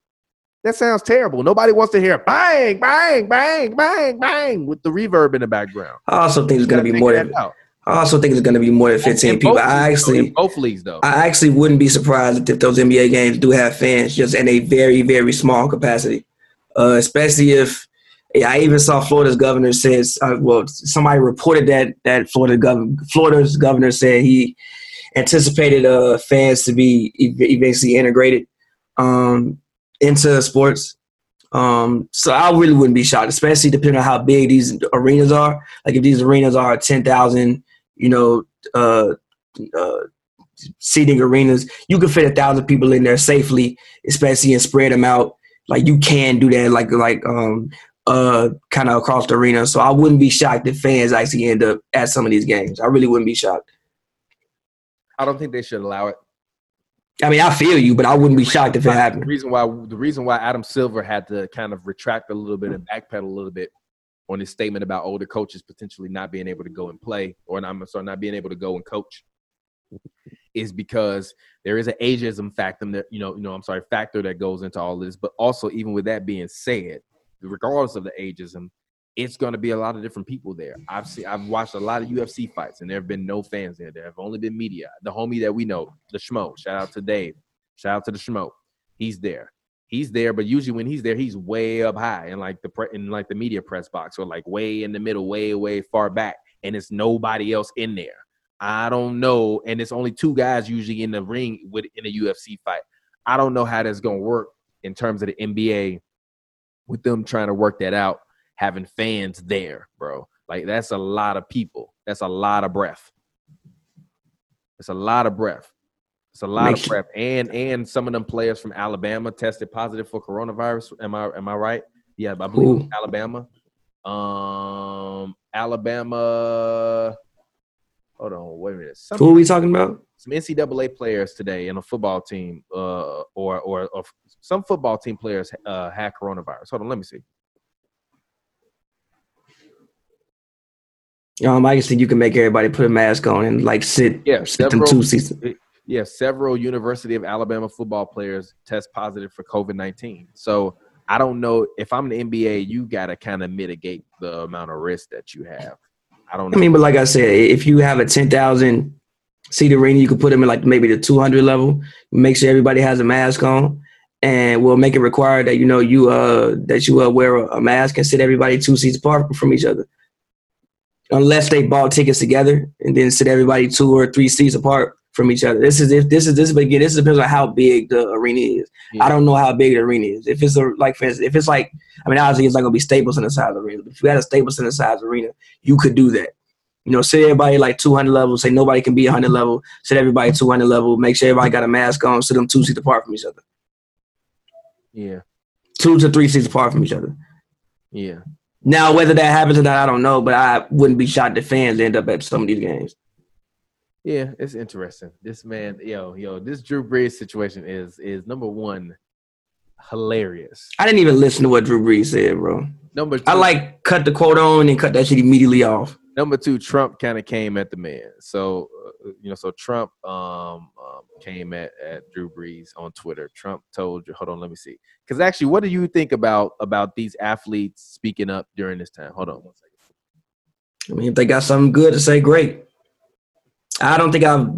That sounds terrible. Nobody wants to hear bang, bang, bang, bang, bang with the reverb in the background. I also think it's going to be more than. I also think it's going to be more than 15 in people. I actually, both leagues though, I actually wouldn't be surprised if those NBA games do have fans, just in a very, very small capacity. Uh, especially if I even saw Florida's governor says, uh, well, somebody reported that that Florida governor, Florida's governor said he anticipated uh, fans to be eventually integrated. Um, into sports. Um, so I really wouldn't be shocked, especially depending on how big these arenas are. Like if these arenas are ten thousand, you know, uh, uh, seating arenas, you can fit a thousand people in there safely, especially and spread them out. Like you can do that, like like um uh kind of across the arena. So I wouldn't be shocked if fans actually end up at some of these games. I really wouldn't be shocked. I don't think they should allow it. I mean, I feel you, but I wouldn't be shocked if it happened. The reason why the reason why Adam Silver had to kind of retract a little bit and mm. backpedal a little bit on his statement about older coaches potentially not being able to go and play, or I'm sorry, not being able to go and coach, is because there is an ageism factor that you know, you know, I'm sorry, factor that goes into all this. But also, even with that being said, regardless of the ageism, it's going to be a lot of different people there. I've seen, I've watched a lot of UFC fights, and there have been no fans there. There have only been media. The homie that we know, the Schmo. Shout out to Dave. Shout out to the Schmo. He's there. He's there, but usually when he's there, he's way up high in like the pre- in like the media press box, or like way in the middle, way way far back, and it's nobody else in there. I don't know, and it's only two guys usually in the ring with in a UFC fight. I don't know how that's gonna work in terms of the NBA with them trying to work that out, having fans there, bro. Like that's a lot of people. That's a lot of breath. It's a lot of breath. It's a lot Makes- of breath. And and some of them players from Alabama tested positive for coronavirus. Am I am I right? Yeah, I believe Alabama. Um Alabama. Hold on, wait a minute. Some, Who are we talking about? some NCAA players today in a football team, uh, or or, or some football team players uh, had coronavirus. Hold on, let me see. Um, I think you can make everybody put a mask on and like sit, Yeah, sit them several- two seasons. Yeah, several University of Alabama football players test positive for COVID nineteen. So I don't know if I'm the NBA, you got to kind of mitigate the amount of risk that you have. I don't. I mean, but like I said, if you have a ten thousand seat arena, you could put them in like maybe the two hundred level. Make sure everybody has a mask on, and we'll make it required that you know you uh that you uh, wear a, a mask and sit everybody two seats apart from each other, unless they bought tickets together and then sit everybody two or three seats apart from each other. This is if this is this but again this depends on how big the arena is. Yeah. I don't know how big the arena is. If it's a like for instance, if it's like I mean obviously it's not gonna be Staples Center the size arena. But if you had a Staples Center the size arena, you could do that. You know, sit everybody like 200 level. Say nobody can be 100 level. Sit everybody 200 level. Make sure everybody got a mask on. Sit them two seats apart from each other. Yeah, Two to three seats apart from each other. yeah, Now, whether that happens or not, I don't know. But I wouldn't be shocked if fans end up at some of these games. yeah. It's interesting. This man, yo, yo, this Drew Brees situation is is number one, hilarious. I didn't even listen to what Drew Brees said, bro. Number two, I like cut the quote on and cut that shit immediately off. number two, Trump kind of came at the man. So you know, so Trump um, um came at, at Drew Brees on Twitter. Trump told you, hold on, let me see. Because actually, what do you think about about these athletes speaking up during this time? Hold on one second. I mean, if they got something good to say, great. I don't think I've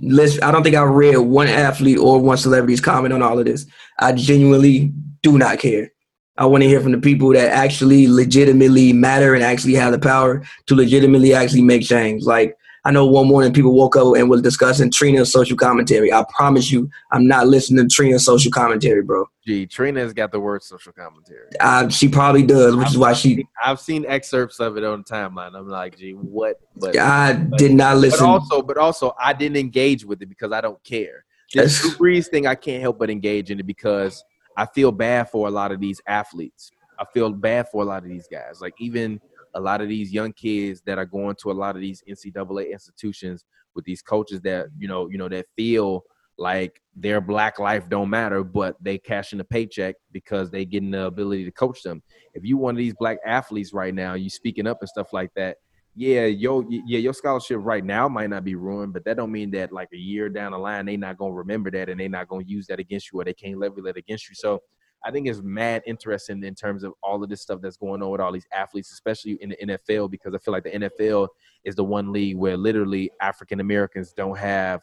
list. I don't think I've read one athlete or one celebrity's comment on all of this. I genuinely do not care. I want to hear from the people that actually legitimately matter and actually have the power to legitimately actually make change. Like I know one morning people woke up and was discussing Trina's social commentary. I promise you, I'm not listening to Trina's social commentary, bro. Gee, Trina's got the word social commentary. Uh, she probably does, which is why she. I've seen excerpts of it on the timeline. I'm like, gee, what? But I did not but listen. also, but also, I didn't engage with it because I don't care. This Drew Brees thing, I can't help but engage in it because I feel bad for a lot of these athletes. I feel bad for a lot of these guys. Like even a lot of these young kids that are going to a lot of these NCAA institutions with these coaches that you know, you know, that feel like their black life don't matter, but they cash in a paycheck because they getting the ability to coach them. If you one of these black athletes right now, you speaking up and stuff like that, yeah, yo, yeah, your scholarship right now might not be ruined, but that don't mean that like a year down the line they not gonna remember that and they not gonna use that against you or they can't levy that against you. So I think it's mad interesting in terms of all of this stuff that's going on with all these athletes, especially in the NFL, because I feel like the NFL is the one league where literally African Americans don't have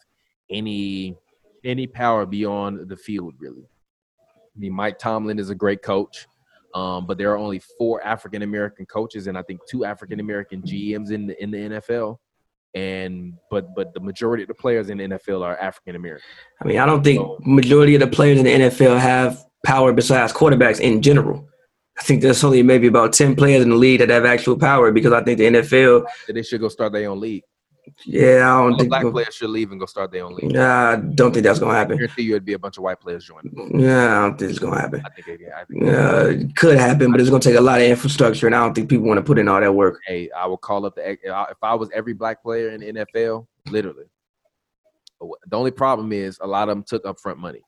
any any power beyond the field, really. I mean, Mike Tomlin is a great coach. Um, but there are only four African American coaches and I think two African American GMs in the in the NFL. And but but the majority of the players in the NFL are African American. I mean, I don't think majority of the players in the NFL have power besides quarterbacks in general. I think there's only maybe about ten players in the league that have actual power because I think the NFL, they should go start their own league. yeah, I don't the think. black players should leave and go start their own league. Nah, I don't think that's gonna happen. I guarantee you it'd be a bunch of white players joining. Yeah, I don't think it's gonna happen. I think it, I think Uh, it could happen, but it's gonna take a lot of infrastructure, and I don't think people want to put in all that work. hey, I will call up the if I was every black player in the NFL, literally, The only problem is a lot of them took upfront money.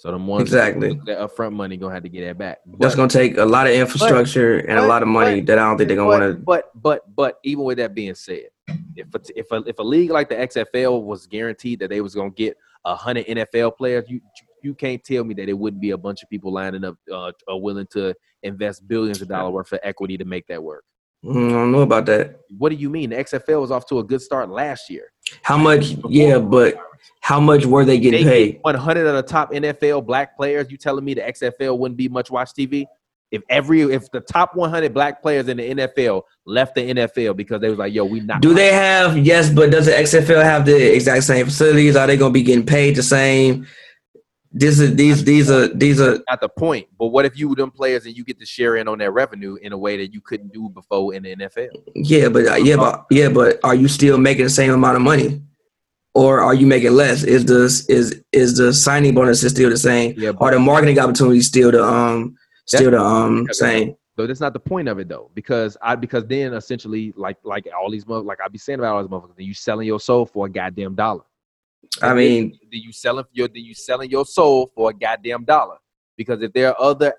So the ones exactly that upfront money gonna have to get that back. But, That's gonna take a lot of infrastructure but, and a lot of money but, that I don't think they're gonna want to. But but but even with that being said, if a, if a, if a league like the XFL was guaranteed that they was gonna get a hundred NFL players, you you can't tell me that it wouldn't be a bunch of people lining up uh, willing to invest billions of dollars worth of equity to make that work. Mm, I don't know about that. What do you mean? The XFL was off to a good start last year. How much? Yeah, but how much were they getting they paid? One hundred of the top NFL black players. You telling me the XFL wouldn't be much watch TV? If every if the top 100 black players in the NFL left the NFL because they was like, "Yo, we not." Do they have yes? But does the XFL have the exact same facilities? Are they going to be getting paid the same? This is these these are these are at the point. But what if you them players and you get to share in on that revenue in a way that you couldn't do before in the NFL? Yeah, but uh, yeah, but yeah, but are you still making the same amount of money? or are you making less? Is the is is the signing bonus is still the same? Yeah, are the marketing opportunities still the um still the um same? So that's not the point of it though, because I because then essentially like like all these like I be saying about all these motherfuckers, you selling your soul for a goddamn dollar. I mean, do you selling your then you selling your soul for a goddamn dollar? Because if there are other,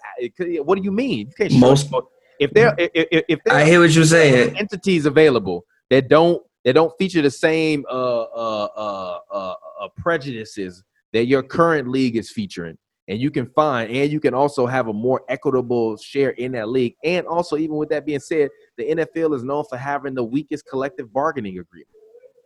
what do you mean? You can't most if there if, if there I hear what you're saying. Entities available that don't they don't feature the same uh, uh, uh, uh, uh, prejudices that your current league is featuring. And you can find, and you can also have a more equitable share in that league. And also, even with that being said, the NFL is known for having the weakest collective bargaining agreement.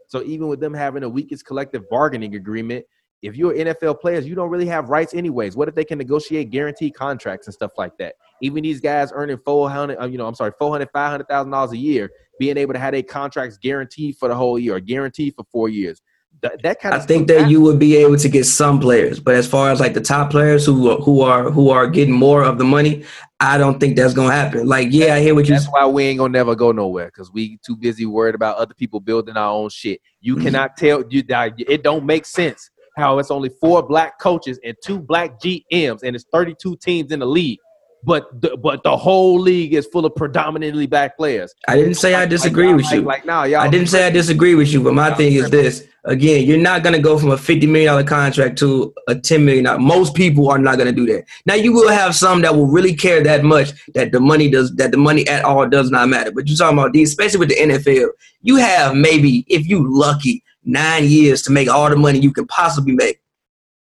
So even with them having the weakest collective bargaining agreement, if you're NFL players, you don't really have rights anyways. What if they can negotiate guaranteed contracts and stuff like that? Even these guys earning four hundred, uh, you know, I'm sorry, four hundred, five hundred thousand dollars a year, being able to have their contracts guaranteed for the whole year or guaranteed for four years. That, that kind of I think that happens. you would be able to get some players, but as far as like the top players who who are who are getting more of the money, I don't think that's gonna happen. Like, yeah, I hear what you. That's why we ain't gonna never go nowhere because we too busy worried about other people building our own shit. You mm-hmm. cannot tell you that it don't make sense how it's only four black coaches and two black GMs, and it's 32 teams in the league. But the, but the whole league is full of predominantly black players. I didn't say I disagree like, with you. Like, now, y'all. I didn't say I disagree with you, but my thing is this: again, you're not gonna go from a fifty million dollar contract to a ten million. Most people are not gonna do that. Now, you will have some that will really care that much that the money does that the money at all does not matter. But you're talking about these, especially with the NFL. You have maybe, if you lucky, nine years to make all the money you can possibly make.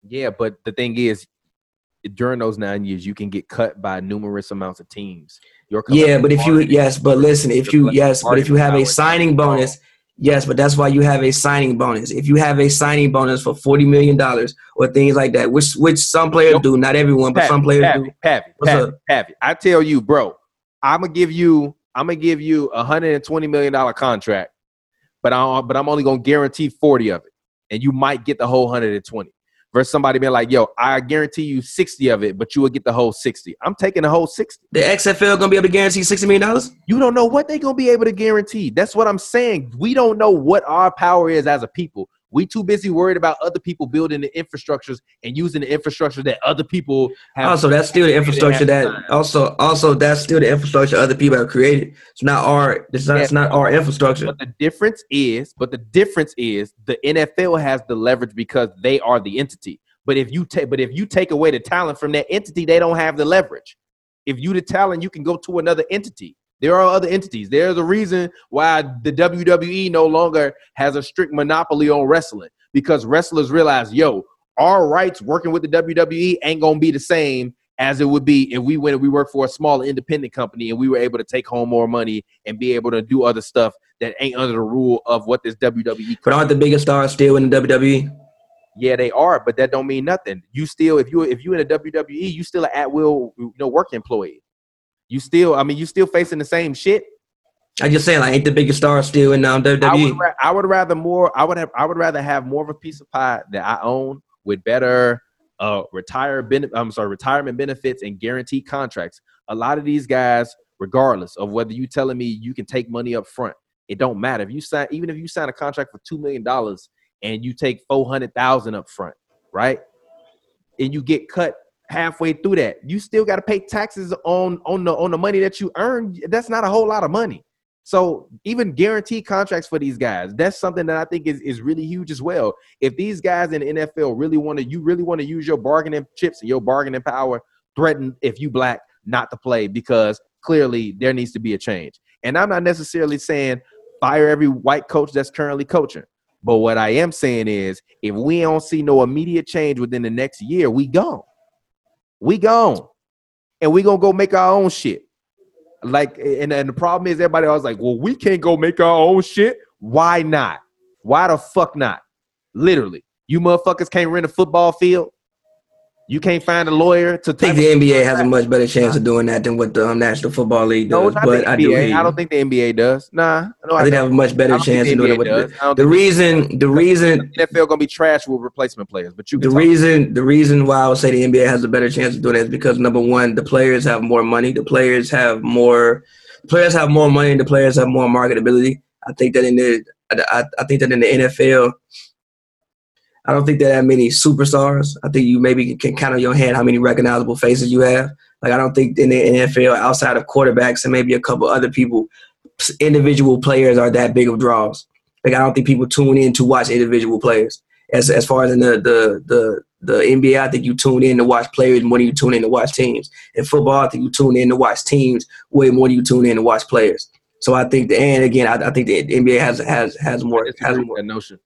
Yeah, but the thing is, during those nine years, you can get cut by numerous amounts of teams. yeah, but if you yes, but listen, if you yes, but if you have a signing bonus, yes, but that's why you have a signing bonus. If you have a signing bonus for forty million dollars or things like that, which which some players do, not everyone, but some players Pappy, do. Pappy, Pappy, Pappy, I tell you, bro, I'm gonna give you, I'm gonna give you a hundred and twenty million dollar contract but I but I'm only gonna guarantee 40 of it, and you might get the whole 120. Versus somebody being like, "Yo, I guarantee you 60 of it, but you will get the whole 60." I'm taking the whole 60. The XFL gonna be able to guarantee 60 million dollars? You don't know what they're gonna be able to guarantee. That's what I'm saying. We don't know what our power is as a people. We too busy worried about other people building the infrastructures and using the infrastructure that other people have. Also, that's still the infrastructure that also also that's still the infrastructure other people have created. It's not our it's not, yeah, it's not our infrastructure. But the difference is, but the difference is the NFL has the leverage because they are the entity. But if you take but if you take away the talent from that entity, they don't have the leverage. If you the talent, you can go to another entity. There are other entities. There's a reason why the WWE no longer has a strict monopoly on wrestling because wrestlers realize, yo, our rights working with the WWE ain't gonna be the same as it would be if we went and we worked for a small independent company and we were able to take home more money and be able to do other stuff that ain't under the rule of what this WWE. But aren't the biggest stars still in the WWE? Yeah, they are, but that don't mean nothing. You still, if you if you in a WWE, you still an at will you know work employee you still, I mean, you still facing the same shit. I just saying, like, ain't the biggest star still in um, WWE? I would, ra- I would rather more. I would have. I would rather have more of a piece of pie that I own with better uh retire ben- I'm sorry, retirement benefits and guaranteed contracts. A lot of these guys, regardless of whether you telling me you can take money up front, it don't matter. If you sign, even if you sign a contract for two million dollars and you take four hundred thousand up front, right, and you get cut halfway through that. You still got to pay taxes on on the on the money that you earn. That's not a whole lot of money. So even guaranteed contracts for these guys, that's something that I think is, is really huge as well. If these guys in the NFL really want to, you really want to use your bargaining chips and your bargaining power, threaten if you black not to play because clearly there needs to be a change. And I'm not necessarily saying fire every white coach that's currently coaching. But what I am saying is if we don't see no immediate change within the next year, we gone. We gone. And we gonna go make our own shit. Like, and, and the problem is everybody always like, well, we can't go make our own shit. Why not? Why the fuck not? Literally. You motherfuckers can't rent a football field. You can't find a lawyer to I think the NBA has a much better chance of doing that than what the um, National Football League does. No, but I do. I don't think the NBA does. Nah, no, I think they have a much better chance of doing it. The, the reason, the reason NFL gonna be trash with replacement players, but you. The reason, the reason why I would say the NBA has a better chance of doing it is because number one, the players have more money. The players have more. Players have more money, and the players have more marketability. I think that in the, I, I think that in the NFL, I don't think there are that many superstars. I think you maybe can count on your hand how many recognizable faces you have. Like I don't think in the NFL, outside of quarterbacks and maybe a couple other people, individual players are that big of draws. Like I don't think people tune in to watch individual players. As as far as in the the the the NBA, I think you tune in to watch players more than you tune in to watch teams. In football, I think you tune in to watch teams way more than you tune in to watch players. So I think the and again, I, I think the NBA has has has more has more notion.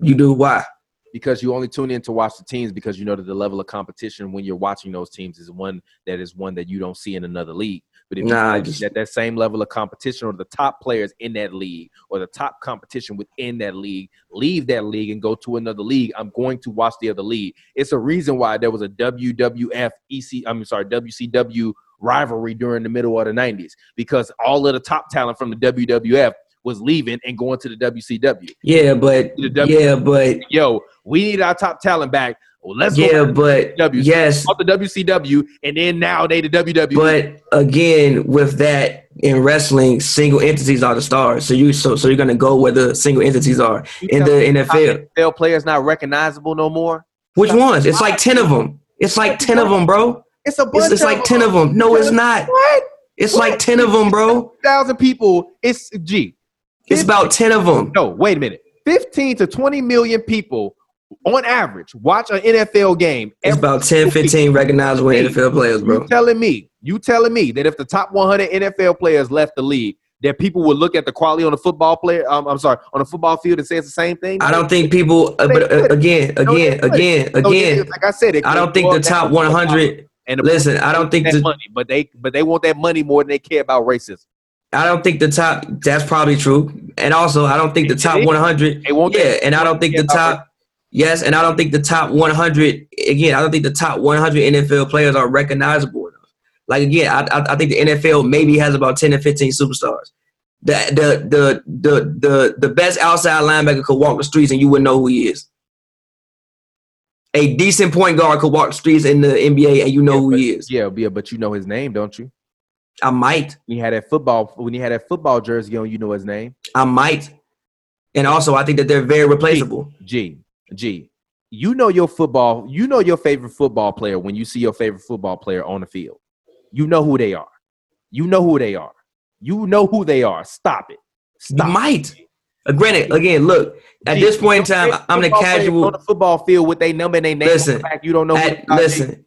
You do why? Because you only tune in to watch the teams because you know that the level of competition when you're watching those teams is one that is one that you don't see in another league. But if nah, you just, at that same level of competition or the top players in that league or the top competition within that league, leave that league and go to another league, I'm going to watch the other league. It's a reason why there was a WWF EC, I'm sorry, WCW rivalry during the middle of the 90s because all of the top talent from the WWF was leaving and going to the WCW. Yeah, but yeah, but yo, we need our top talent back. Well, let's yeah, but w. yes, the WCW, and then now they the WWE. But again, with that in wrestling, single entities are the stars. So you so so you're gonna go where the single entities are you in the NFL. NFL players not recognizable no more. Which ones? It's like ten of them. It's like ten of them, bro. It's a bunch. It's, it's like ten of them. No, it's not. What? It's what? like ten of them, bro. Thousand people. It's G. It's about 10 of them. No, wait a minute. 15 to 20 million people on average watch an NFL game. It's about 10, 15 recognizable NFL players, bro. You telling me, you telling me that if the top 100 NFL players left the league, that people would look at the quality on the football player. Um, I'm sorry, on the football field and say it's the same thing. I don't think people. Uh, but uh, again, again, again, again. Like I said, I don't think the top 100. And listen, I don't think the money, but they but they want that money more than they care about racism. I don't think the top. That's probably true. And also, I don't think the top 100. Yeah, and I don't think the top. Yes, and I don't think the top 100. Again, I don't think the top 100 NFL players are recognizable enough. Like again, I, I think the NFL maybe has about 10 to 15 superstars. The the the the the the best outside linebacker could walk the streets and you wouldn't know who he is. A decent point guard could walk the streets in the NBA and you know yeah, who but, he is. Yeah, yeah, but you know his name, don't you? I might. When he had that football when he had that football jersey on, you know his name. I might. And also I think that they're very replaceable. G. G. You know your football, you know your favorite football player when you see your favorite football player on the field. You know who they are. You know who they are. You know who they are. Stop it. Stop. You might. Uh, granted, again, look. At G, this point in time, I'm the casual on the football field with their number and their name. Listen, back, you don't know. At, listen,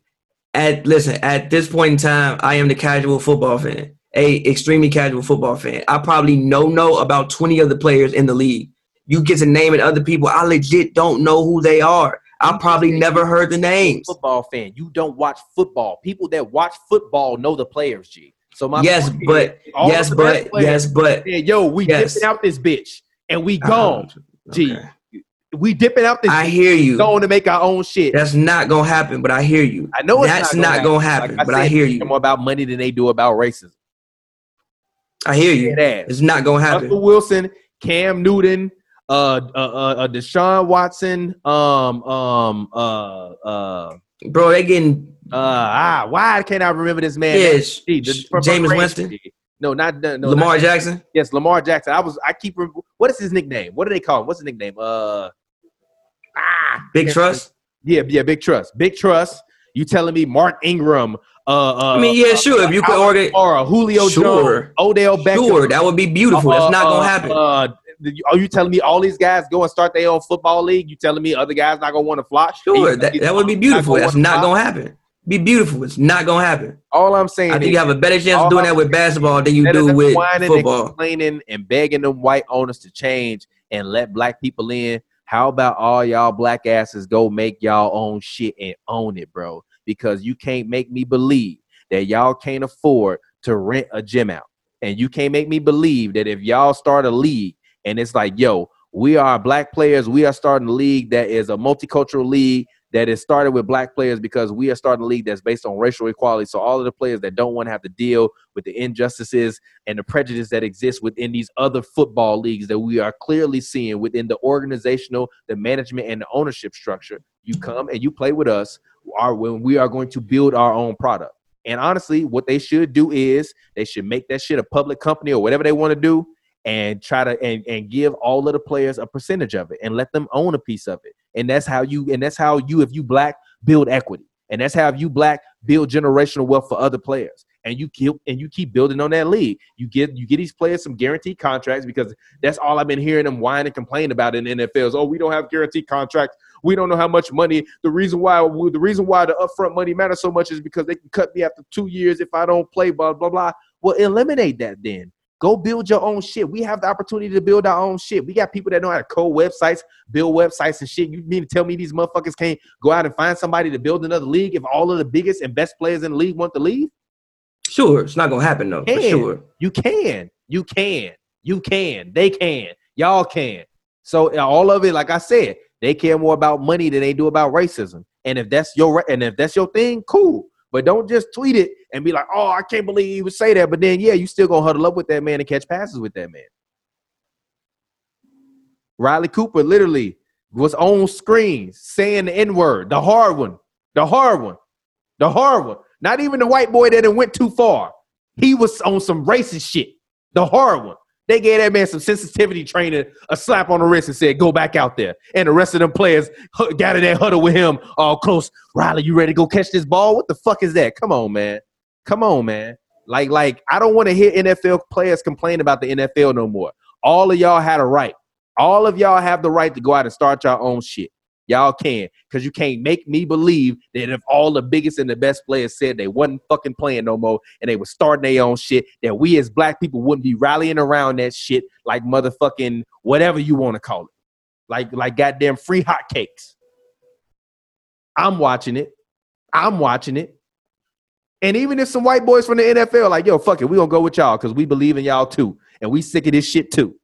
at listen at this point in time, I am the casual football fan, a extremely casual football fan. I probably know know about twenty of the players in the league. You get to naming other people, I legit don't know who they are. I probably never heard the names. Football fan, you don't watch football. People that watch football know the players, G. So my yes, but yes, but yes, but yo, we yes. dipping out this bitch and we gone, uh, okay. G we dipping out this. I hear you. Going to make our own shit. That's not gonna happen, but I hear you. I know that's not, gonna, not happen, gonna happen like but I, I hear you. More about money than they do about racism. I hear you. It's not gonna happen. Russell Wilson, Cam Newton, uh, uh, uh, uh Deshaun Watson, um, um, uh, uh, bro, they getting. Uh, ah, why can't I remember this man? Yes, Jameis Winston. No, not no. Lamar not, Jackson. Yes, Lamar Jackson. I was. I keep. What is his nickname? What do they call him? What's his nickname? Uh, Big Truss. Yeah, yeah, Big Truss. Big Truss. You telling me Mark Ingram, uh, uh, I mean, yeah, sure. If you could order, or a Julio Sure. Jones, Odell Beckham. sure, that would be beautiful. That's not Uh, gonna uh, happen. Uh, are you telling me all these guys go and start their own football league? You telling me other guys not gonna want to fly? Sure, that, that would be beautiful. gonna That's not gonna happen. Be beautiful. It's not gonna happen. All I'm saying I think is you have a better chance of doing I'm that with basketball than you do with whining and football. complaining and begging them white owners to change and let black people in. How about all y'all black asses go make y'all own shit and own it, bro? Because you can't make me believe that y'all can't afford to rent a gym out. And you can't make me believe that if y'all start a league and it's like, yo, we are black players, we are starting a league that is a multicultural league that is started with black players because we are starting a league that's based on racial equality. So all of the players that don't want to have to deal with the injustices and the prejudice that exists within these other football leagues that we are clearly seeing within the organizational, the management, and the ownership structure. You come and you play with us are when we are going to build our own product. And honestly, what they should do is they should make that shit a public company or whatever they want to do and try to and, and give all of the players a percentage of it and let them own a piece of it. And that's how you and that's how you, if you black, build equity. And that's how you black build generational wealth for other players. And you keep and you keep building on that league. You get you get these players some guaranteed contracts because that's all I've been hearing them whine and complain about in nfls oh we don't have guaranteed contracts. We don't know how much money. The reason why the reason why the upfront money matters so much is because they can cut me after two years if I don't play. Blah blah blah. Well, eliminate that then. Go build your own shit. We have the opportunity to build our own shit. We got people that know how to code websites, build websites and shit. You mean to tell me these motherfuckers can't go out and find somebody to build another league if all of the biggest and best players in the league want to leave? Sure, it's not gonna happen though. For sure. You can. You can. You can. They can. Y'all can. So uh, all of it, like I said, they care more about money than they do about racism. And if that's your and if that's your thing, cool. But don't just tweet it and be like, "Oh, I can't believe he would say that." But then, yeah, you still gonna huddle up with that man and catch passes with that man. Riley Cooper literally was on screen saying the N word, the hard one, the hard one, the hard one. Not even the white boy that went too far. He was on some racist shit, the hard one. They gave that man some sensitivity training, a slap on the wrist, and said, "Go back out there." And the rest of them players got in that huddle with him, all close. Riley, you ready to go catch this ball? What the fuck is that? Come on, man. Come on, man. Like, like I don't want to hear NFL players complain about the NFL no more. All of y'all had a right. All of y'all have the right to go out and start your own shit. Y'all can, because you can't make me believe that if all the biggest and the best players said they wasn't fucking playing no more and they were starting their own shit, that we as black people wouldn't be rallying around that shit like motherfucking whatever you want to call it. Like like goddamn free hotcakes. I'm watching it. I'm watching it. And even if some white boys from the NFL like, yo, fuck it, we gonna go with y'all because we believe in y'all too. And we sick of this shit too.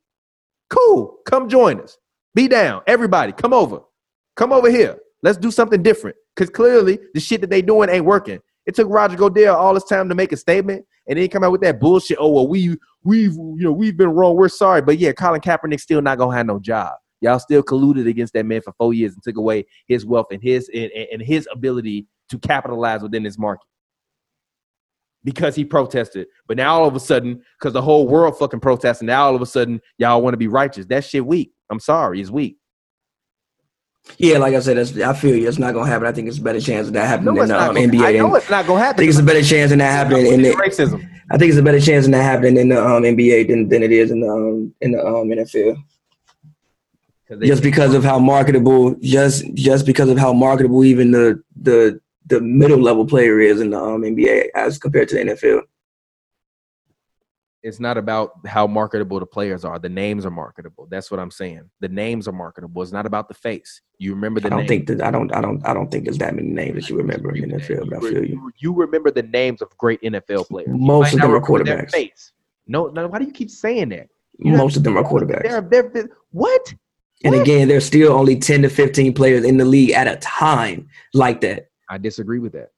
Cool. Come join us. Be down. Everybody, come over. Come over here. Let's do something different. Because clearly the shit that they doing ain't working. It took Roger Goodell all this time to make a statement, and then he come out with that bullshit. Oh well, we we've you know we've been wrong. We're sorry, but yeah, Colin Kaepernick's still not gonna have no job. Y'all still colluded against that man for four years and took away his wealth and his and, and his ability to capitalize within this market because he protested. But now all of a sudden, because the whole world fucking protesting, now all of a sudden y'all want to be righteous. That shit weak. I'm sorry, it's weak. Yeah, like I said, that's, I feel you. It's not gonna happen. I think it's a better chance of that happening in the um, NBA. I know it's not gonna happen. I think it's a better chance in that happening in the. racism. I think it's a better chance in that happening in the um, NBA than, than it is in the um, in the um, NFL. 'Cause they- Just because of how marketable, just just because of how marketable even the the the middle level player is in the um, NBA as compared to the NFL. It's not about how marketable the players are. The names are marketable. That's what I'm saying. The names are marketable. It's not about the face. You remember the I don't name. think that I don't I don't I don't think there's that many names that you remember in the NFL, but I feel you. You remember the names of great NFL players. Most of them are quarterbacks. Face. No, no. Why do you keep saying that? You know- Most of them are quarterbacks. They're, they're, they're- what? And What? again, there's still only 10 to 15 players in the league at a time like that. I disagree with that.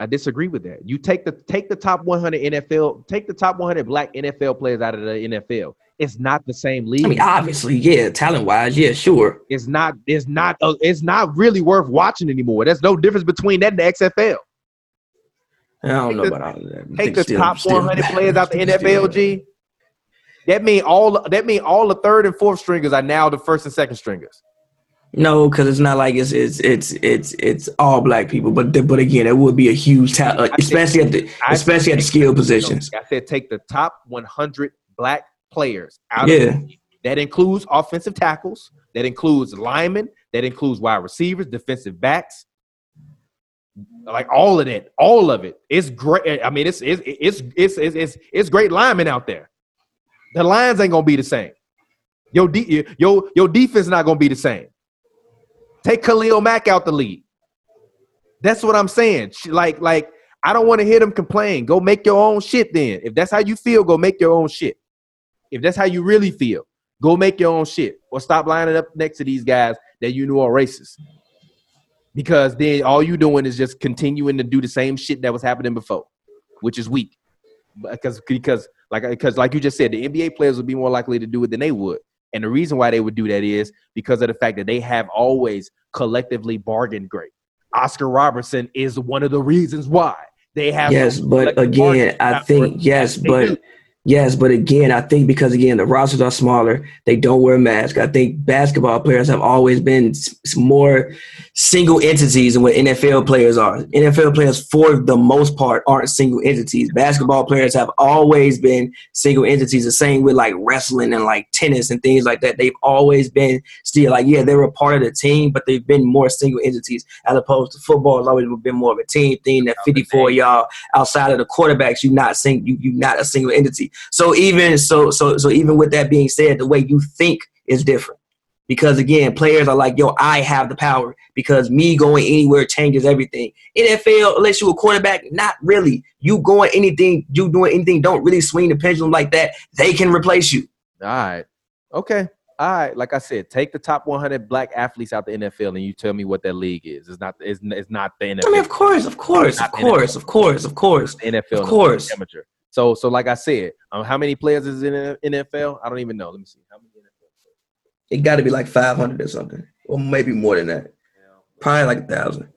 I disagree with that. You take the take the top 100 NFL, take the top 100 black NFL players out of the NFL. It's not the same league. I mean, obviously, yeah, talent wise, yeah, sure. it's not. It's not. Uh, it's not really worth watching anymore. There's no difference between that and the XFL. I don't Take know the- about all of that. Take the still- top still- 100 players out the NFL. G. That mean all. That mean all the third and fourth stringers are now the first and second stringers. No, because it's not like it's it's it's it's it's all black people. But but again, it would be a huge talent, uh, especially at the especially at the skill positions. I said take the top 100 black players out yeah. of the that includes offensive tackles, that includes linemen, that includes wide receivers, defensive backs, like all of that, all of it. It's great. I mean, it's it's it's it's it's it's, it's great linemen out there. The lines ain't gonna be the same. Your de- your your defense not gonna be the same. Take Khalil Mack out the lead. That's what I'm saying. Like like I don't want to hear them complain. Go make your own shit then. If that's how you feel, go make your own shit. If that's how you really feel, go make your own shit. Or stop lining up next to these guys that you know are racist. Because then all you doing is just continuing to do the same shit that was happening before, which is weak. Because because like because like you just said, the NBA players would be more likely to do it than they would. And the reason why they would do that is because of the fact that they have always collectively bargained great. Oscar Robertson is one of the reasons why they have. Yes, but again, I think yes, but Yes, but again, I think because again the rosters are smaller, they don't wear masks. I think basketball players have always been more single entities than what NFL players are. NFL players, for the most part, aren't single entities. Basketball players have always been single entities. The same with like wrestling and like tennis and things like that. They've always been still like yeah, they were a part of the team, but they've been more single entities as opposed to football. Has always been more of a team thing. That fifty four y'all outside of the quarterbacks, you not sing you you not a single entity. So even so so so even with that being said, the way you think is different. Because again, players are like, yo, I have the power because me going anywhere changes everything. NFL, unless you a quarterback, not really. You going anything, you doing anything, don't really swing the pendulum like that. They can replace you. All right. Okay. All right. Like I said, take the top 100 black athletes out the NFL and you tell me what that league is. It's not. It's, it's not the NFL. I mean, of course, of course, of course, of course, of course, NFL. Of course. Amateur. So, so like I said, um, how many players is in NFL? I don't even know. Let me see. How many NFL It got to be like 500 or something, or maybe more than that. Probably like a thousand.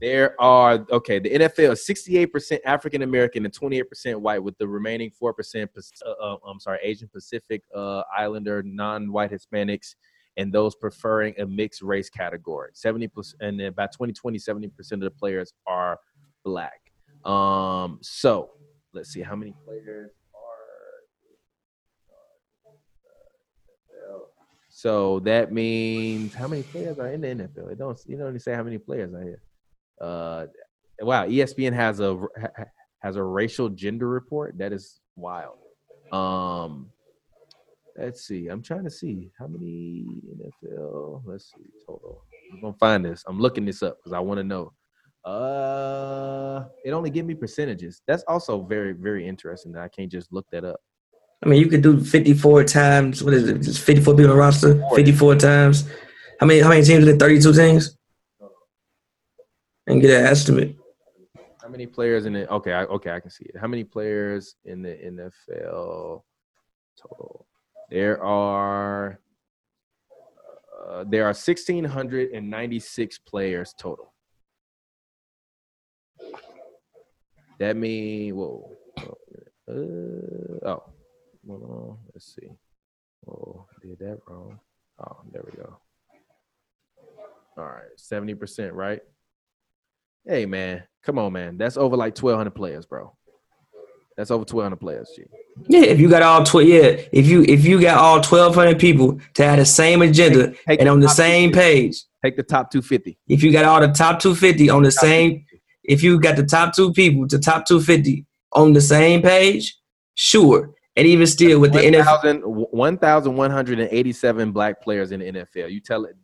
There are okay. The NFL is 68% African American and 28% white, with the remaining 4%. Uh, uh, I'm sorry, Asian Pacific uh, Islander, non-white Hispanics, and those preferring a mixed race category. 70 percent, and then by 2020, 70% of the players are black. Um, so let's see how many players are. So that means how many players are in the NFL? It don't you don't say how many players are here. Uh, wow, ESPN has a has a racial gender report. That is wild. Um, let's see. I'm trying to see how many NFL. Let's see total. I'm gonna find this. I'm looking this up because I want to know. Uh, it only give me percentages. That's also very, very interesting. That I can't just look that up. I mean, you could do 54 times. What is it? Just 54 people on roster. 54 times. How many? How many teams? Is it 32 teams? And get an estimate. How many players in it? Okay, I, okay, I can see it. How many players in the NFL total? There are uh, there are 1,696 players total. That mean whoa. Uh, oh, well, let's see. Oh, did that wrong. Oh, there we go. All right, seventy percent, right? Hey, man, come on, man. That's over like twelve hundred players, bro. That's over twelve hundred players, G. Yeah, if you got all twelve, yeah, if you if you got all twelve hundred people to have the same agenda take, take and on the same page, take the top two fifty. If you got all the top two fifty on the top same if you got the top two people the top 250 on the same page, sure. And even still with 1, the NFL. 1,187 black players in the NFL. You tell it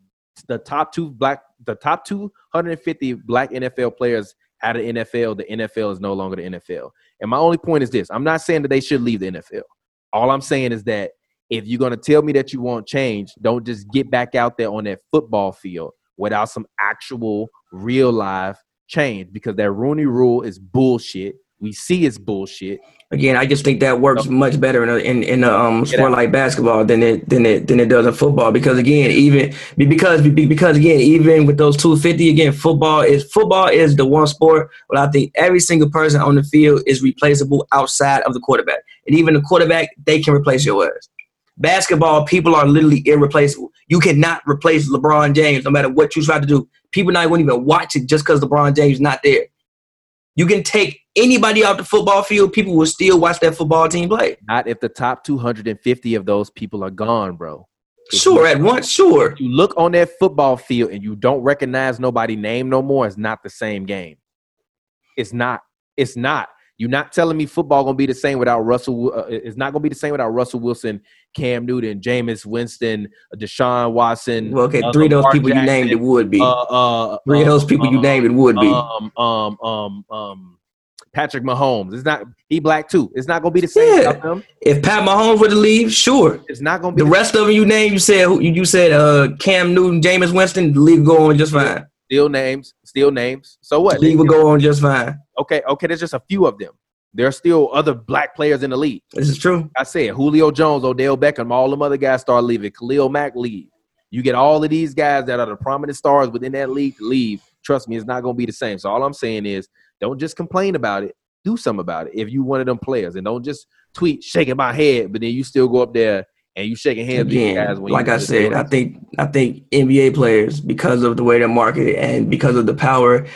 the top two black the top 250 black NFL players out of NFL, the NFL is no longer the NFL. And my only point is this I'm not saying that they should leave the NFL. All I'm saying is that if you're going to tell me that you want change, don't just get back out there on that football field without some actual real life change because that Rooney Rule is bullshit. We see it's bullshit. Again, I just think that works much better in a, in, in a um, sport like basketball than it than it than it does in football. Because again, even because because again, even with those two fifty, again, football is football is the one sport where I think every single person on the field is replaceable outside of the quarterback, and even the quarterback they can replace your ass. basketball, people are literally irreplaceable. You cannot replace LeBron James no matter what you try to do. People not won't even watch it just because LeBron James is not there. You can take anybody off the football field, people will still watch that football team play. Not if the top 250 of those people are gone, bro. If Sure, you- at once, sure. you look on that football field and you don't recognize nobody name no more, it's not the same game. It's not. It's not. You're not telling me football gonna be the same without Russell. Uh, it's not gonna be the same without Russell Wilson, Cam Newton, Jameis Winston, Deshaun Watson. Well, okay, uh, three of those people you named it would be. Uh, uh, three of those people you uh, named it would be. Um, um, um, um, Patrick Mahomes. It's not. He black too. It's not gonna be the same Yeah. if Pat Mahomes were to leave, sure. It's not gonna be The rest of them you named, you said you said uh Cam Newton, Jameis Winston, the league go on just fine. still names. Still names. So what? The league will go on just fine. Okay, okay, there's just a few of them. There are still other black players in the league. This is true. I said Julio Jones, Odell Beckham, all them other guys start leaving. Khalil Mack leave. You get all of these guys that are the prominent stars within that league to leave. Trust me, it's not going to be the same. So all I'm saying is, don't just complain about it. Do something about it. If you one of them players, and don't just tweet shaking my head, but then you still go up there and you shaking hands with these guys. Again, When like I said, I think I think NBA players, because of the way they market and because of the power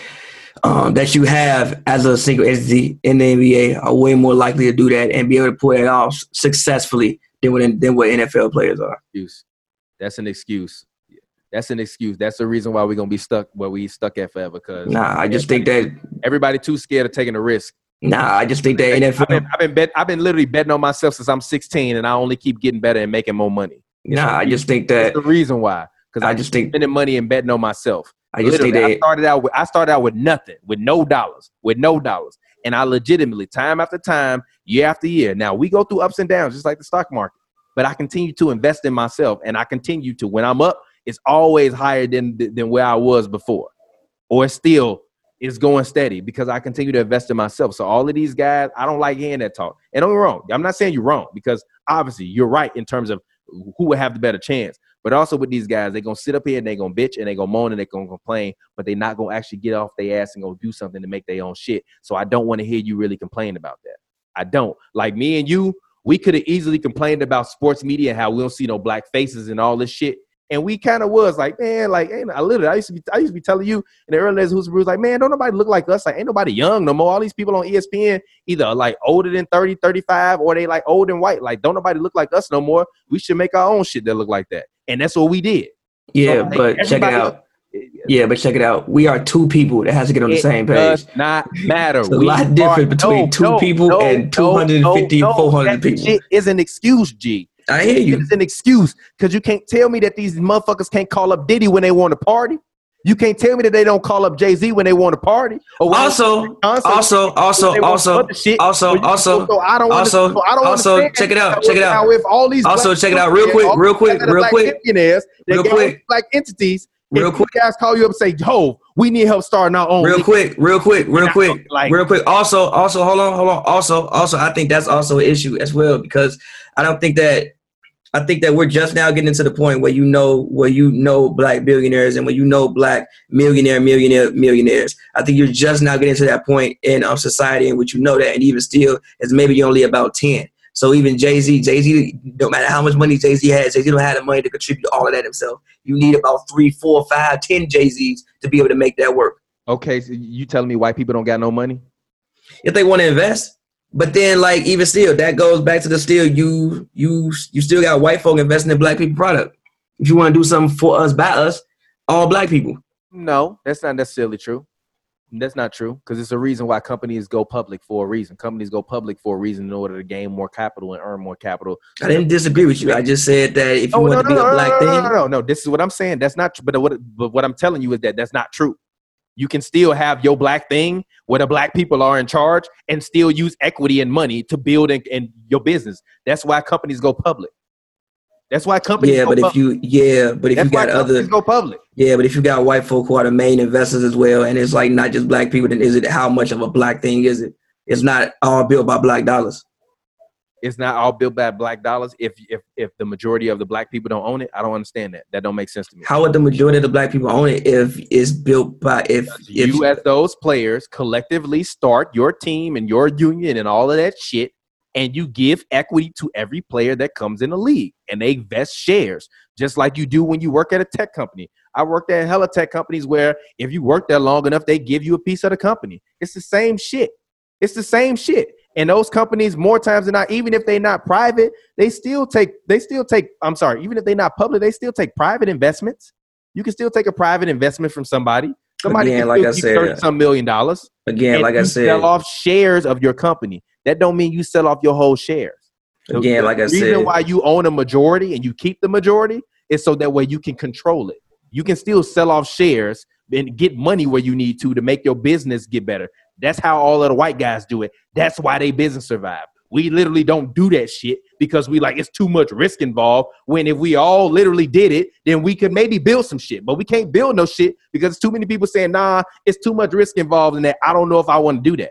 um, that you have as a single entity in the NBA, are way more likely to do that and be able to pull it off successfully than what than what NFL players are. excuse. That's an excuse. That's an excuse. That's the reason why we're gonna be stuck where we stuck at forever. Because Nah, I just think that. everybody too scared of taking a risk. Nah, I just think that I've NFL. been, I've been bet, I've been literally betting on myself since I'm 16, and I only keep getting better and making more money. Nah, I just think That's that. the reason why. Because I I just just think. spending money and betting on myself. I just I started out with I started out with nothing, with no dollars, with no dollars, and I legitimately, time after time, year after year. Now we go through ups and downs, just like the stock market. But I continue to invest in myself, and I continue to. When I'm up, it's always higher than than where I was before, or still is going steady because I continue to invest in myself. So all of these guys, I don't like hearing that talk. And don't get wrong, I'm not saying you're wrong because obviously you're right in terms of who would have the better chance. But also with these guys, they're gonna sit up here and they're gonna bitch and they're gonna moan and they're gonna complain, but they're not gonna actually get off their ass and go do something to make their own shit. So I don't want to hear you really complain about that. I don't. Like me and you, we could have easily complained about sports media how we don't see no black faces and all this shit. And we kind of was like, man, like, ain't I literally, I used to be, I used to be telling you in the early days, who's was like, man, don't nobody look like us. Like, ain't nobody young no more. All these people on ESPN either like older than 30, 35, or they like old and white. Like, don't nobody look like us no more. We should make our own shit that look like that. And that's what we did. Yeah, like, but check it out. Yeah, but check it out. We are two people that has to get on the It same page. does not matter. It's a We lot different between two people and 250 no, 400 that people. Shit is an excuse, G. I hear you. It's an excuse because you can't tell me that these motherfuckers can't call up Diddy when they want to party. You can't tell me that they don't call up Jay Z when they want to party. Or Also, want to concert, also, also, also, shit. also, also, so I don't also, so I don't also, check it out, check it out. if all these Also, check it out real quick, real quick, guys that are real quick, millionaires, real quick. like entities. real quick, guys call you up and say, "Yo, we need help starting our own." real quick, real quick, real quick, like- real quick. Also, also, hold on, hold on. Also, also, I think that's also an issue as well because I don't think that I think that we're just now getting to the point where you know where you know black billionaires and when you know black millionaire, millionaire, millionaires. I think you're just now getting to that point in um, society in which you know that, and even still, it's maybe only about ten. So even Jay Z, Jay Z, no matter how much money Jay Z has, Jay Z don't have the money to contribute all of that himself. You need about three, four, five, ten Jay Z's to be able to make that work Okay, so you telling me white people don't got no money? if they want to invest. But then, like even still, that goes back to the still you you you still got white folk investing in black people product. If you want to do something for us, by us, all black people. No, that's not necessarily true. That's not true because it's a reason why companies go public for a reason. Companies go public for a reason in order to gain more capital and earn more capital. I didn't disagree with you. I just said that if you Oh, want no, to be no, a black no, thing, no, no, no, no. This is what I'm saying. That's not true. But what, but what I'm telling you is that that's not true. You can still have your black thing where the black people are in charge and still use equity and money to build in, in your business. That's why companies go public. That's why companies yeah. go But if you yeah, but if That's you got other go public. yeah, but if you got white folk who are the main investors as well, and it's like not just black people, then is it how much of a black thing is it? It's not all built by black dollars. It's not all built by black dollars. If if if the majority of the black people don't own it, I don't understand that. That don't make sense to me. How would the majority of the black people own it if it's built by if if you as those players collectively start your team and your union and all of that shit, and you give equity to every player that comes in the league, and they vest shares just like you do when you work at a tech company. I worked at hella tech companies where if you work there long enough, they give you a piece of the company. It's the same shit. It's the same shit. And those companies, more times than not, even if they're not private, they still take, they still take, I'm sorry, even if they're not public, they still take private investments. You can still take a private investment from somebody. Somebody Again, can like I said, thirty some million dollars. Again, like I said, sell off shares of your company. That don't mean you sell off your whole shares. The- again, the like I said, reason why you own a majority and you keep the majority is so that way you can control it. You can still sell off shares and get money where you need to to make your business get better. That's how all of the white guys do it. That's why they business survive. We literally don't do that shit because we like it's too much risk involved. When if we all literally did it, then we could maybe build some shit. But we can't build no shit because it's too many people saying, nah, it's too much risk involved in that. I don't know if I want to do that.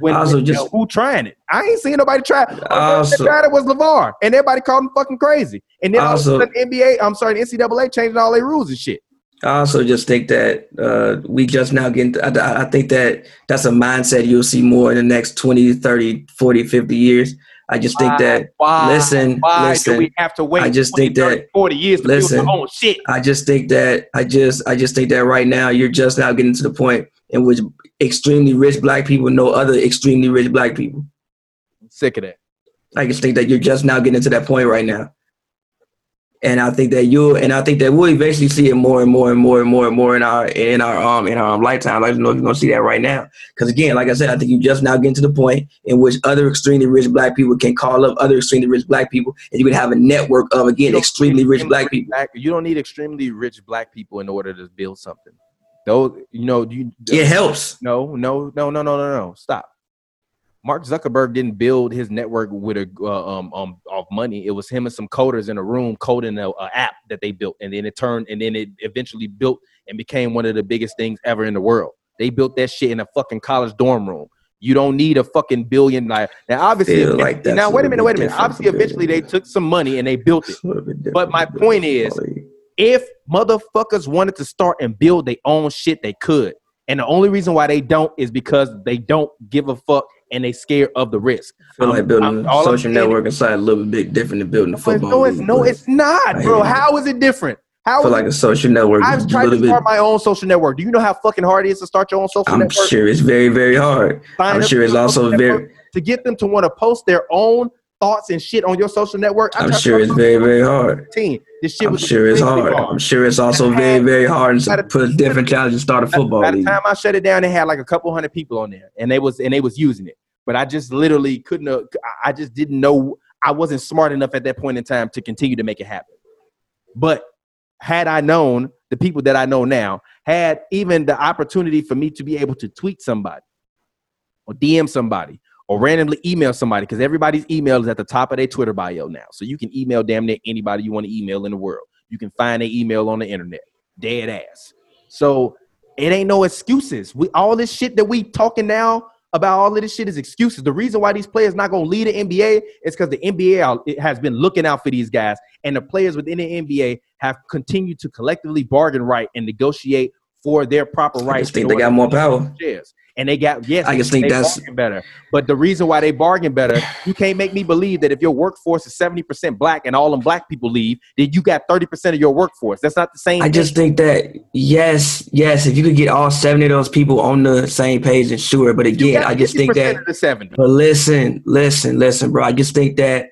When, Also, when- just- who trying it? I ain't seen nobody try. Also- that tried it was LaVar, and everybody called him fucking crazy. And then all Also- of a sudden, NBA, I'm sorry, NCAA changing all their rules and shit. I also just think that uh, we just now getting, I, I- think that that's a mindset you'll see more in the next 20, 30, 40, 50 years. I just think that, Why? listen, Why listen, do we have to wait? I just 20, think that- 40 years to listen. build shit. I just think that, I just, I just think that right now you're just now getting to the point in which extremely rich black people know other extremely rich black people. I'm sick of that. I just think that you're just now getting to that point right now. And I think that you and I think that we'll eventually see it more and more and more and more and more in our in our um in our um, lifetime. I don't know if you're gonna see that right now. Because again, like I said, I think you just now getting to the point in which other extremely rich black people can call up other extremely rich black people, and you would have a network of again extremely rich black people. Black, you don't need extremely rich black people in order to build something. Though you know, you. It helps. No, no, no, no, no, no, no. Stop. Mark Zuckerberg didn't build his network with a uh, um um of money. It was him and some coders in a room coding a, a app that they built, and then it turned, and then it eventually built and became one of the biggest things ever in the world. They built that shit in a fucking college dorm room. You don't need a fucking billion. Like now, obviously, like now wait a minute, wait a minute. Obviously, eventually they took some money and they built it. It's a little bit But my point is, if motherfuckers wanted to start and build their own shit, they could. And the only reason why they don't is because they don't give a fuck and they scared of the risk. I feel like I'm- building I'm- a I'm social network inside a little bit different than building a football. no, it's league, no, it's not, bro. How is it different? I How feel like a social network I've tried to little bit. start my own social network. Do you know how fucking hard it is to start your own social I'm network? sure it's very, very hard. Sign I'm sure it's also very. to get them to want to post their own thoughts and shit on your social network. I I'm sure it's very, very hard. Team. This shit I'm sure it's extremely hard. I'm sure it's also very, very hard By to the- put a different challenge and start a football By the league. time I shut it down, they had like a couple hundred people on there, and they was and they was using it. But I just literally couldn't. Uh, have- I- I just didn't know. I wasn't smart enough at that point in time to continue to make it happen. But had I known the people that I know now, had even the opportunity for me to be able to tweet somebody, or DM somebody, or randomly email somebody, because everybody's email is at the top of their Twitter bio now. So you can email damn near anybody you want to email in the world. You can find their email on the internet, dead ass. So it ain't no excuses. We all this shit that we talking now about all of this shit is excuses. The reason why these players not gonna lead the NBA is because the NBA has been looking out for these guys, and the players within the NBA have continued to collectively bargain right and negotiate for their proper I rights. just think they got more power. shares. And they got yes. I just think that's- better. But the reason why they bargain better, you can't make me believe that if your workforce is seventy percent black and all them black people leave, then you got thirty percent of your workforce. That's not the same. I thing. just think that yes, yes, if you could get all seventy of those people on the same page, then sure. But again, I just think that. But listen, listen, listen, bro. I just think that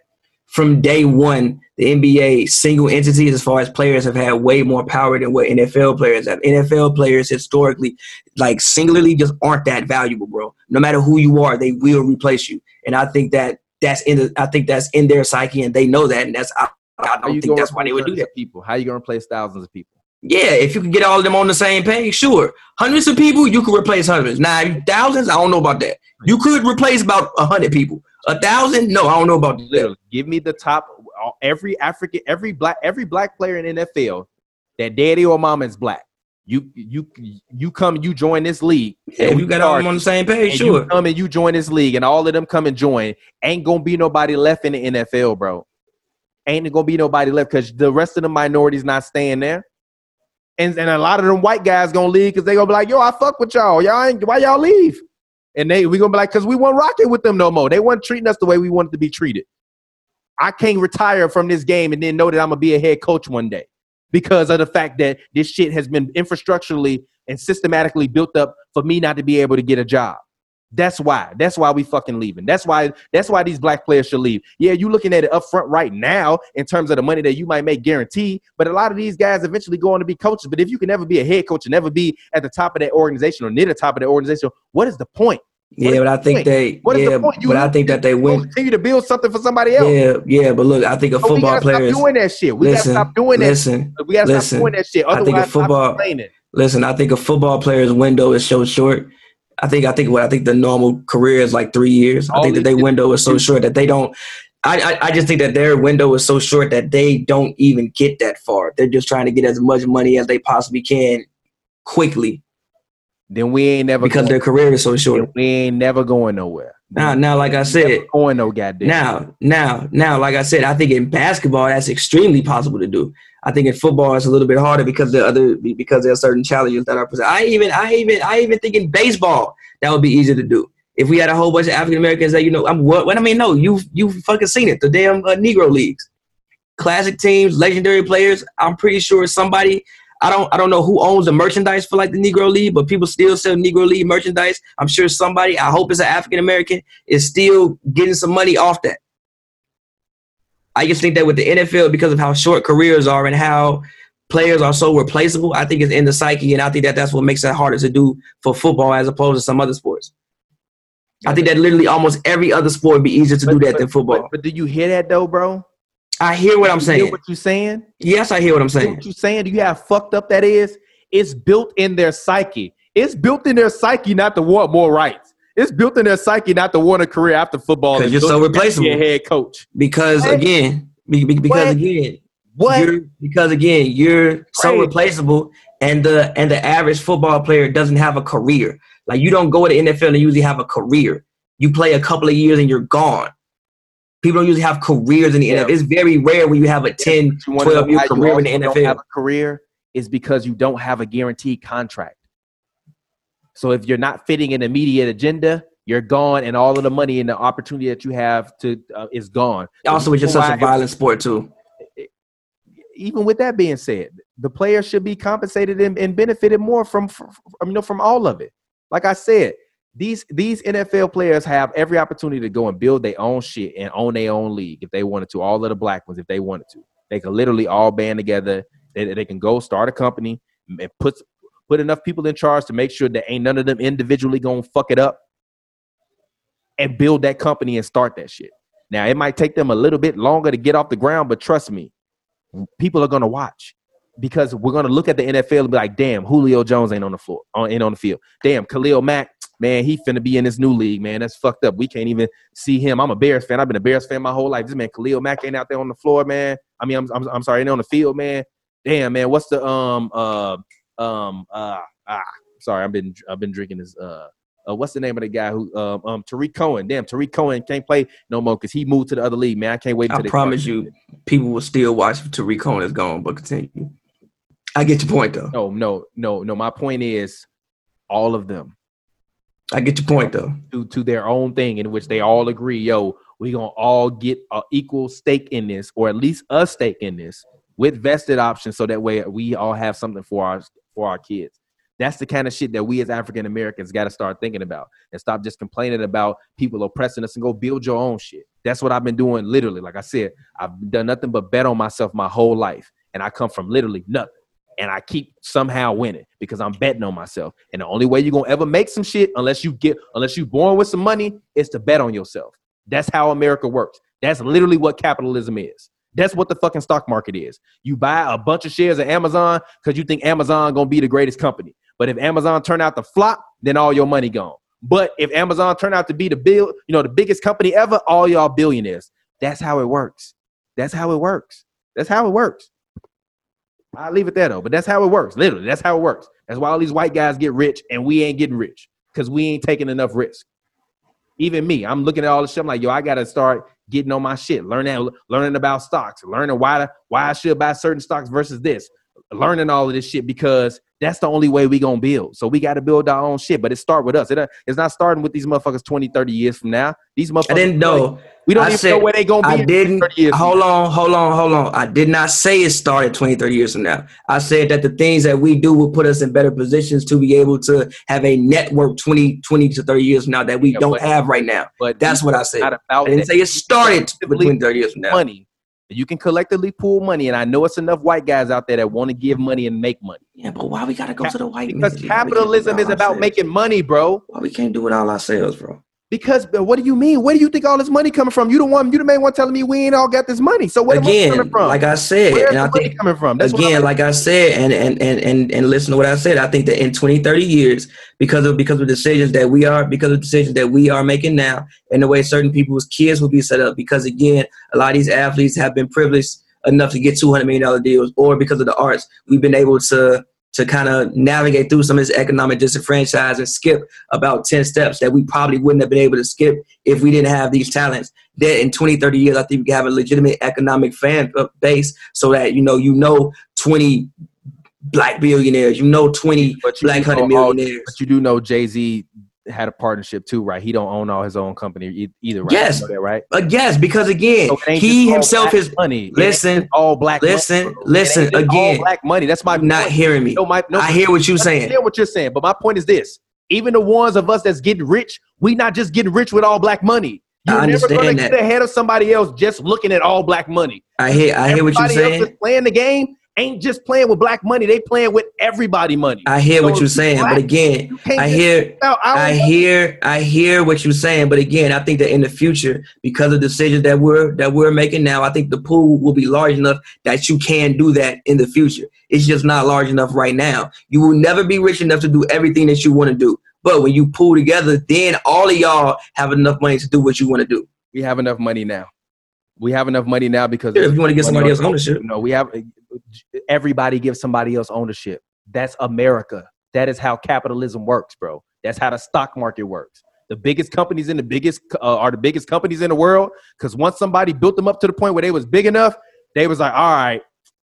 from day one, the NBA single entities, as far as players, have had way more power than what NFL players have. NFL players historically, like singularly, just aren't that valuable, bro. No matter who you are, they will replace you. And I think that that's in the, I think that's in their psyche, and they know that, and that's I, I don't think that's why they would do that. People, how you gonna replace thousands of people? Yeah, if you could get all of them on the same page, sure. Hundreds of people, you could replace hundreds. Now, thousands, I don't know about that. You could replace about a hundred people. A thousand, no, I don't know about that. Literally, give me the top. Every African, every black, every black player in NFL that daddy or mama is black. You you you come, you join this league. Yeah, and we you got all them on the same page, sure. you come and you join this league, and all of them come and join. Ain't gonna be nobody left in the NFL, bro. Ain't gonna be nobody left because the rest of the minorities not staying there. And, and a lot of them white guys gonna leave because they gonna be like, yo, I fuck with y'all. Y'all ain't why y'all leave? And they we gonna be like, cause we weren't rocking with them no more. They weren't treating us the way we wanted to be treated. I can't retire from this game and then know that I'm gonna be a head coach one day because of the fact that this shit has been infrastructurally and systematically built up for me not to be able to get a job. That's why. That's why we fucking leaving. That's why. That's why these black players should leave. Yeah, you looking at it up front right now in terms of the money that you might make guaranteed. But a lot of these guys eventually go on to be coaches. But if you can never be a head coach and never be at the top of that organization or near the top of that organization, what is the point? Yeah, but I think point? they. What is yeah, the point? You but I think that they win. continue to build something for somebody else. Yeah, yeah, but look, I think a But football player. is doing that shit. We listen, gotta stop doing that. listen, shit. We gotta listen. stop doing that shit. I think a football- listen. I think a football player's window is so short. I think I think what I think the normal career is like three years. I think that their window is so short that they don't. I, I I just think that their window is so short that they don't even get that far. They're just trying to get as much money as they possibly can quickly Then we ain't never because going, their career is so short. we ain't never going nowhere. Now, now, like I said, going no goddamn. Now, now, now, like I said, I think in basketball that's extremely possible to do. I think in football it's a little bit harder because there are other because there are certain challenges that are present. I even, I even, I even think in baseball that would be easier to do if we had a whole bunch of African Americans that you know. I'm what? What I mean, no, you you fucking seen it. The damn uh, Negro leagues, classic teams, legendary players. I'm pretty sure somebody. I don't I don't know who owns the merchandise for like the Negro League, but people still sell Negro League merchandise. I'm sure somebody, I hope it's an African American, is still getting some money off that. I just think that with the NFL, because of how short careers are and how players are so replaceable, I think it's in the psyche, and I think that that's what makes it harder to do for football as opposed to some other sports. I think that literally almost every other sport would be easier to do that but- than football. But, but do you hear that though, bro? I hear what I'm You hear saying. what you're saying? Yes, I hear what I'm saying. what you're saying? Do you have fucked up that is? It's built in their psyche. It's built in their psyche not to want more rights. It's built in their psyche not to want a career after football. 'Cause It's you're so replaceable. A head coach. Because What? again, be- be- because What? again, What? you're because again, you're so replaceable, and the and the average football player doesn't have a career. Like you don't go to the NFL and usually have a career. You play a couple of years and you're gone. People don't usually have careers in the. NFL. It's very rare when you have a 10, You wanna 12 know year career in the NFL. have a career is because you don't have a guaranteed contract. So if you're not fitting an immediate agenda, you're gone, and all of the money and the opportunity that you have to uh, is gone. Also, it's just such a violent sport too. even with that being said, the players should be compensated and, and benefited more from, from, from you know from all of it. Like I said, these these NFL players have every opportunity to go and build their own shit and own their own league if they wanted to. All of the black ones, if they wanted to, they could literally all band together. They, they can go start a company and put put enough people in charge to make sure that ain't none of them individually gonna fuck it up and build that company and start that shit. Now it might take them a little bit longer to get off the ground, but trust me, people are gonna watch because we're gonna look at the NFL and be like, damn, Julio Jones ain't on the floor, on ain't on the field. Damn, Khalil Mack, man, he finna be in this new league, man. That's fucked up. We can't even see him. I'm a Bears fan. I've been a Bears fan my whole life. This man, Khalil Mack, ain't out there on the floor, man. I mean, I'm I'm, I'm sorry, ain't on the field, man. Damn, man, what's the um uh um uh ah sorry, I've been I've been drinking this uh. Uh, what's the name of the guy who um, um Tarik Cohen? Damn, Tarik Cohen can't play no more because he moved to the other league. Man, I can't wait. I promise you, people will still watch if Tarik Cohen is gone. But continue. I get your point though. No, no, no, no. My point is, all of them I get your point though. to to their own thing in which they all agree. Yo, we gonna all get an equal stake in this, or at least a stake in this, with vested options, so that way we all have something for our for our kids. That's the kind of shit that we as African Americans got to start thinking about and stop just complaining about people oppressing us and go build your own shit. That's what I've been doing literally. Like I said, I've done nothing but bet on myself my whole life. And I come from literally nothing. And I keep somehow winning because I'm betting on myself. And the only way you're gonna ever make some shit, unless you get unless you're born with some money, is to bet on yourself. That's how America works. That's literally what capitalism is. That's what the fucking stock market is. You buy a bunch of shares of Amazon because you think Amazon gonna be the greatest company. But if Amazon turn out to flop, then all your money gone. But if Amazon turn out to be the bill, you know, the biggest company ever, all y'all billionaires. That's how it works. That's how it works. That's how it works. I'll leave it there though, but that's how it works. Literally, that's how it works. That's why all these white guys get rich and we ain't getting rich because we ain't taking enough risk. Even me, I'm looking at all this shit. I'm like, yo, I gotta start getting on my shit, learning learning about stocks, learning why why I should buy certain stocks versus this, learning all of this shit because That's the only way we gonna build. So we got to build our own shit. But it start with us. It, uh, it's not starting with these motherfuckers 20, 30 years from now. These motherfuckers. I didn't know. We don't I even said- know where they gonna be. I didn't. 30 years Hold on, hold on, hold on. I did not say it started 20, 30 years from now. I said that the things that we do will put us in better positions to be able to have a network 20, 20 to 30 years from now that we Yeah, don't but- have right now. But That's what I said. I didn't that. say it started between 30 years from now. money. You can collectively pool money, and I know it's enough white guys out there that want to give money and make money. Yeah, but why we gotta go to the white Because man? Why we can't do capitalism is about ourselves? making money, bro. Why we can't do it all ourselves, bro? Because what do you mean? Where do you think all this money coming from? You the one, you the main one telling me we ain't all got this money. So where Again, coming from? like I said, Where's and the I money think coming from? That's again, like I said, and, and and and and listen to what I said. I think that in 20, 30 years, because of because of decisions that we are, because of decisions that we are making now, and the way certain people's kids will be set up, because again, a lot of these athletes have been privileged enough to get two hundred million dollar deals, or because of the arts, we've been able to to kind of navigate through some of this economic disenfranchise and skip about 10 steps that we probably wouldn't have been able to skip if we didn't have these talents. That in 20 30 years i think we can have a legitimate economic fan uh, base so that you know you know 20 black billionaires you know 20 but you black hundred know all- millionaires. But you do know Jay Z had a partnership too, right? He don't own all his own company either, right? Yes. You know that, right? uh, yes because again So he himself is money. Listen all black. listen, money, listen, again. all black money. That's my not point. hearing me No, my, no, i hear what you're I saying understand what you're saying, but my point is this: even the ones of us that's getting rich, we not just getting rich with all black money. I You're never gonna understand get that. ahead of somebody else just looking at all black money. i hear i hear what you're Everybody saying playing the game ain't just playing with black money; they playing with everybody money. i hear So what you're saying black, but again i hear out I hear I hear what you're saying, but again, I think that in the future, because of decisions that we're that we're making now, I think the pool will be large enough that you can do that in the future. It's just not large enough right now. You will never be rich enough to do everything that you want to do. But when you pool together, then all of y'all have enough money to do what you want to do. we have enough money now. We have enough money now because If you want to get somebody else on- ownership, No, we have everybody gives somebody else ownership. That's America. That is how capitalism works, bro. That's how the stock market works. The biggest companies in the biggest uh, are the biggest companies in the world because once somebody built them up to the point where they was big enough, they was like, all right,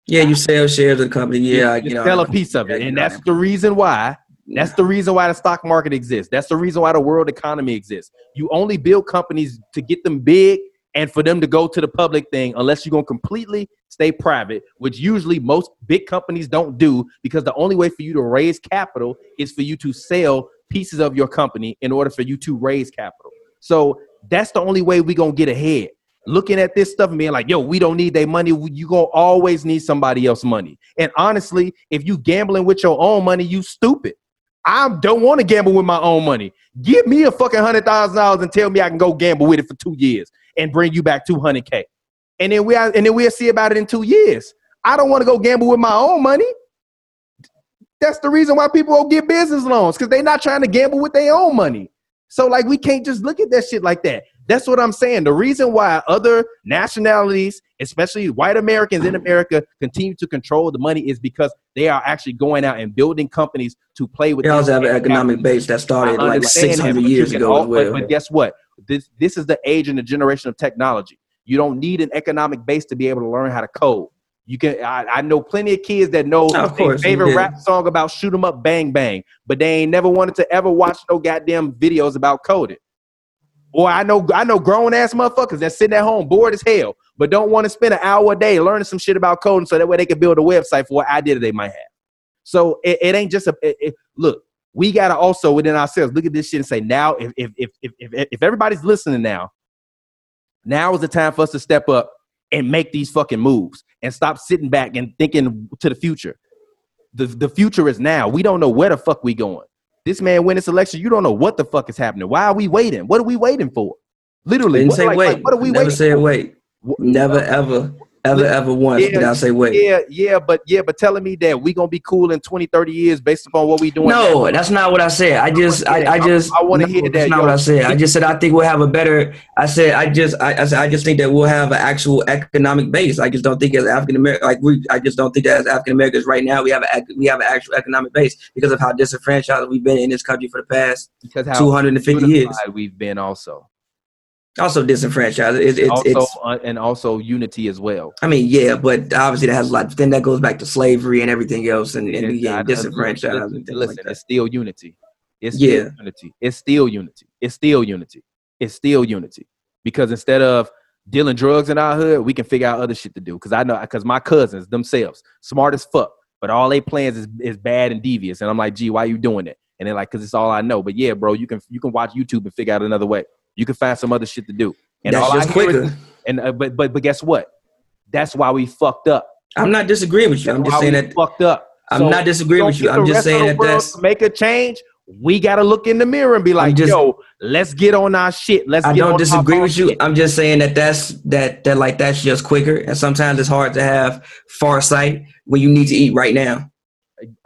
yeah, you sell shares of the company. Yeah, I just get sell a piece of it, Yeah, and that's the reason why. That's the reason why the stock market exists. That's the reason why the world economy exists. You only build companies to get them big and for them to go to the public thing unless you're going to completely stay private, which usually most big companies don't do because the only way for you to raise capital is for you to sell pieces of your company in order for you to raise capital. So that's the only way we're going to get ahead. Looking at this stuff and being like, yo, we don't need their money. You going to always need somebody else's money. And honestly, if you gambling with your own money, you stupid. I don't want to gamble with my own money. Give me a fucking hundred thousand dollars and tell me I can go gamble with it for two years and bring you back two hundred k, and then we and then we'll see about it in two years. I don't want to go gamble with my own money. That's the reason why people will get business loans because they're not trying to gamble with their own money. So like we can't just look at that shit like that. That's what I'm saying. The reason why other nationalities, especially white Americans in America, continue to control the money is because they are actually going out and building companies to play with. They also have an economic base that started like 600 years ago al- as well. But, but guess what? This this is the age and the generation of technology. You don't need an economic base to be able to learn how to code. You can. I, I know plenty of kids that know No, of their favorite rap song about shoot 'em up, bang bang, but they ain't never wanted to ever watch no goddamn videos about coding. Or I know I know grown ass motherfuckers that sitting at home bored as hell, but don't want to spend an hour a day learning some shit about coding so that way they can build a website for what idea they might have. So it, it ain't just a it- it- look. We gotta also within ourselves look at this shit and say now if if if if if, if everybody's listening now, now is the time for us to step up and make these fucking moves and stop sitting back and thinking to the future. The the future is now. We don't know where the fuck we going. This man win this election. You don't know what the fuck is happening. Why are we waiting? What are we waiting for? Literally, Didn't what, say like- wait. like, what are we Never waiting? said for? wait. Never ever ever ever once Yeah, did I say wait. Yeah, yeah, but yeah, but telling me that we gonna be cool in 20, 30 years based upon what we doing. No, that's not what I said. I just, I, I just, I wanna no, hear that, That's not yo. what I said. I just said I think we'll have a better. I said I just, I, I said I just think that we'll have an actual economic base. I just don't think as African American, like we, I just don't think that as African Americans right now we have a, we have an actual economic base because of how disenfranchised we've been in this country for the past 250 years. we've been also. Also disenfranchised. It, it, also it's. uh, and also unity as well. I mean, yeah, but obviously that has a lot. Then that goes back to slavery and everything else, and, and It's- again, I- I- disenfranchised. Listen, and listen, like it's still unity. It's Yeah. still unity. It's still unity. It's still unity. It's still unity. Because instead of dealing drugs in our hood, we can figure out other shit to do. Because I know, because my cousins themselves, smart as fuck, but all they plans is, is bad and devious. And I'm like, gee, why you doing it? And they're like, because it's all I know. But yeah, bro, you can you can watch YouTube and figure out another way. You can find some other shit to do. And That's all I just is- quicker. and uh, but but but guess what? That's why we fucked up. I'm not disagreeing with you. I'm just saying that. fucked up. I'm So not disagreeing don't with you. I'm just saying that that's. make a change. We gotta look in the mirror and be like, just- "Yo, let's get on our shit. Let's." I get don't disagree with you. shit." I'm just saying that that's that that like that's just quicker, and sometimes it's hard to have far sight when you need to eat right now.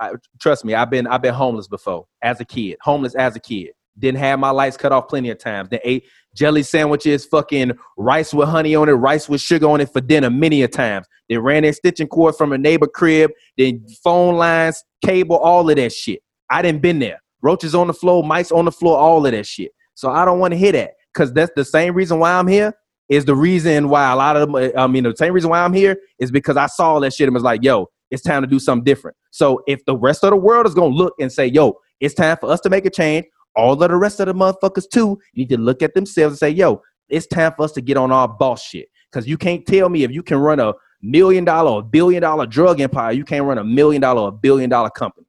I, trust me, I've been I've been homeless before as a kid. Homeless as a kid. Didn't have my lights cut off plenty of times. Then ate jelly sandwiches, fucking rice with honey on it, rice with sugar on it for dinner many a times. They ran their stitching cord from a neighbor crib, then phone lines, cable, all of that shit. I didn't been there. Roaches on the floor, mice on the floor, all of that shit. So I don't want to hear that because that's the same reason why I'm here. Is the reason why a lot of them, I mean, the same reason why I'm here is because I saw that shit and was like, yo, it's time to do something different. So if the rest of the world is gonna look and say, yo, it's time for us to make a change, all of the rest of the motherfuckers too need to look at themselves and say, yo, it's time for us to get on our boss shit. Because you can't tell me if you can run a million dollar or billion dollar drug empire, you can't run a million dollar or billion dollar company.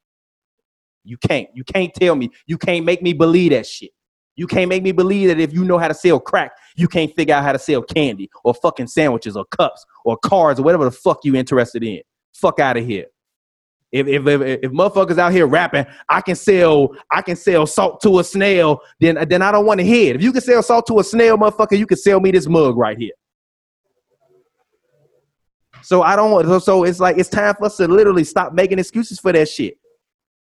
You can't. You can't tell me. You can't make me believe that shit. You can't make me believe that if you know how to sell crack, you can't figure out how to sell candy or fucking sandwiches or cups or cars or whatever the fuck you interested in. Fuck out of here. If, if if if motherfuckers out here rapping, I can sell I can sell salt to a snail, then then I don't want to hear it. If you can sell salt to a snail, motherfucker, you can sell me this mug right here. So I don't want. So, it's like it's time for us to literally stop making excuses for that shit.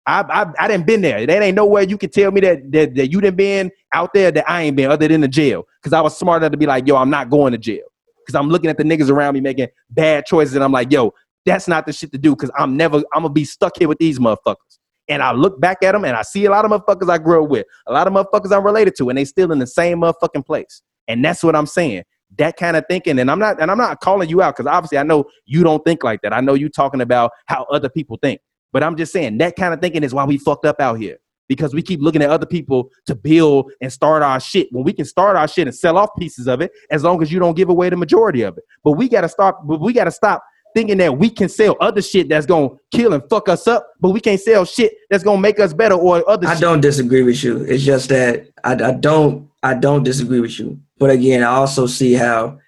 I I, I didn't been there. There ain't nowhere you can tell me that, that that you didn't been out there that I ain't been other than the jail. Cause I was smart enough to be like, yo, I'm not going to jail. Cause I'm looking at the niggas around me making bad choices, and I'm like, yo, that's not the shit to do. Cause I'm never I'm gonna be stuck here with these motherfuckers. And I look back at them and I see a lot of motherfuckers I grew up with, a lot of motherfuckers I'm related to, and they still in the same motherfucking place. And that's what I'm saying. That kind of thinking, and I'm not, and I'm not calling you out because obviously I know you don't think like that. I know you talking about how other people think, but I'm just saying that kind of thinking is why we fucked up out here because we keep looking at other people to build and start our shit when we can start our shit and sell off pieces of it as long as you don't give away the majority of it. But we gotta stop But we gotta stop thinking that we can sell other shit that's gonna kill and fuck us up, but we can't sell shit that's gonna make us better or other. I shit. don't disagree with you. It's just that I, I don't I don't disagree with you. But again, I also see how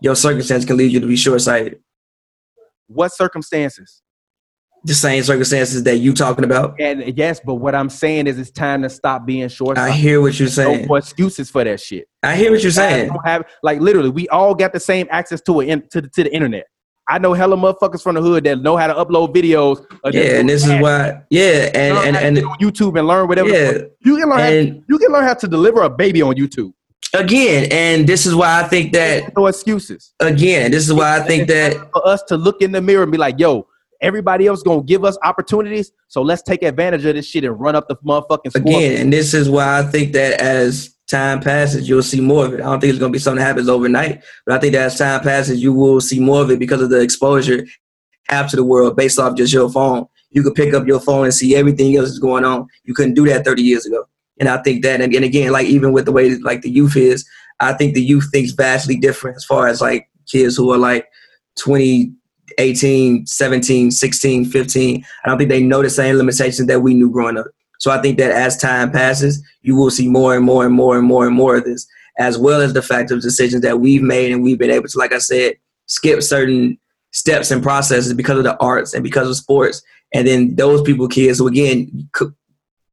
your circumstance can lead you to be short sighted. What circumstances? The same circumstances that you talking about. And yes, but what I'm saying is it's time to stop being short. I hear what you're No saying. more excuses for that shit. I hear what you're saying. have like literally we all got the same access to it to the, to the internet. I know hella motherfuckers from the hood that know how to upload videos. Yeah, and this is why. Yeah, and and and YouTube and learn whatever. yeah, you can learn. how, and you can learn how to deliver a baby on YouTube. again, and this is why I think that No excuses. again, this is why I think that for us to look in the mirror and be like, "Yo, everybody else gonna give us opportunities, so let's take advantage of this shit and run up the motherfucking again, and this is why I think that as time passes, you'll see more of it. I don't think it's gonna be something that happens overnight, but I think that as time passes, you will see more of it because of the exposure have to the world based off just your phone. You could pick up your phone and see everything else that's going on. You couldn't do that 30 years ago. And I think that, and, and again, like even with the way like the youth is, I think the youth thinks vastly different as far as like kids who are like 20, 18, 17, 16, 15. I don't think they know the same limitations that we knew growing up. So I think that as time passes, you will see more and more and more and more and more of this, as well as the fact of decisions that we've made and we've been able to, like I said, skip certain steps and processes because of the arts and because of sports. And then those people, kids who again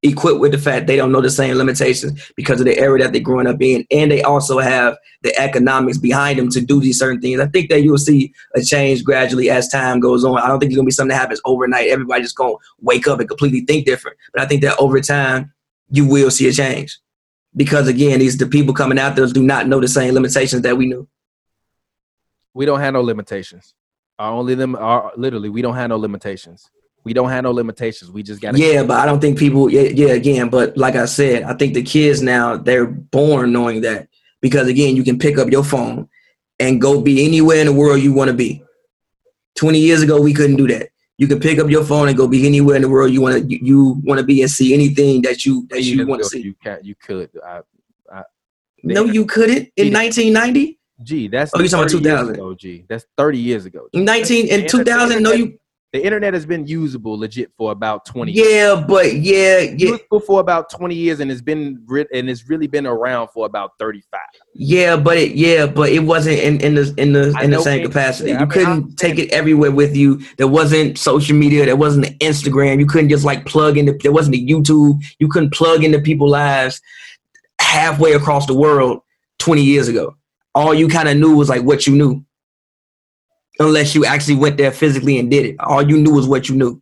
equipped with the fact they don't know the same limitations because of the area that they're growing up in, and they also have the economics behind them to do these certain things. I think that you'll see a change gradually as time goes on. I don't think it's gonna be something that happens overnight. Everybody just gonna wake up and completely think different. But I think that over time you will see a change. Because again, these the people coming after us do not know the same limitations that we knew. we don't have no limitations. Our only lim are literally we don't have no limitations. We don't have no limitations. We just gotta Yeah, but I don't think people. Yeah, yeah, again, but like I said, I think the kids now they're born knowing that because again, you can pick up your phone and go be anywhere in the world you want to be. 20 years ago, we couldn't do that. You can pick up your phone and go be anywhere in the world you want to you, you want to be and see anything that you that you want to see. You can't. You could. I, I, no, you couldn't in 1990. Gee, that's oh, you talking 2000? Oh, gee, that's 30 years ago. G. 19 in 2000. No, you the internet has been usable legit for about 20 yeah years. but yeah yeah. Usable for about 20 years and it's been and it's really been around for about 35 yeah but it yeah but it wasn't in, in the in the in the same capacity. Yeah, you I mean, couldn't take it everywhere with you. There wasn't social media. There wasn't instagram. You couldn't just like plug into there wasn't a youtube. You couldn't plug into people's lives halfway across the world 20 years ago. All you kind of knew was like what you knew unless you actually went there physically and did it. All you knew was what you knew.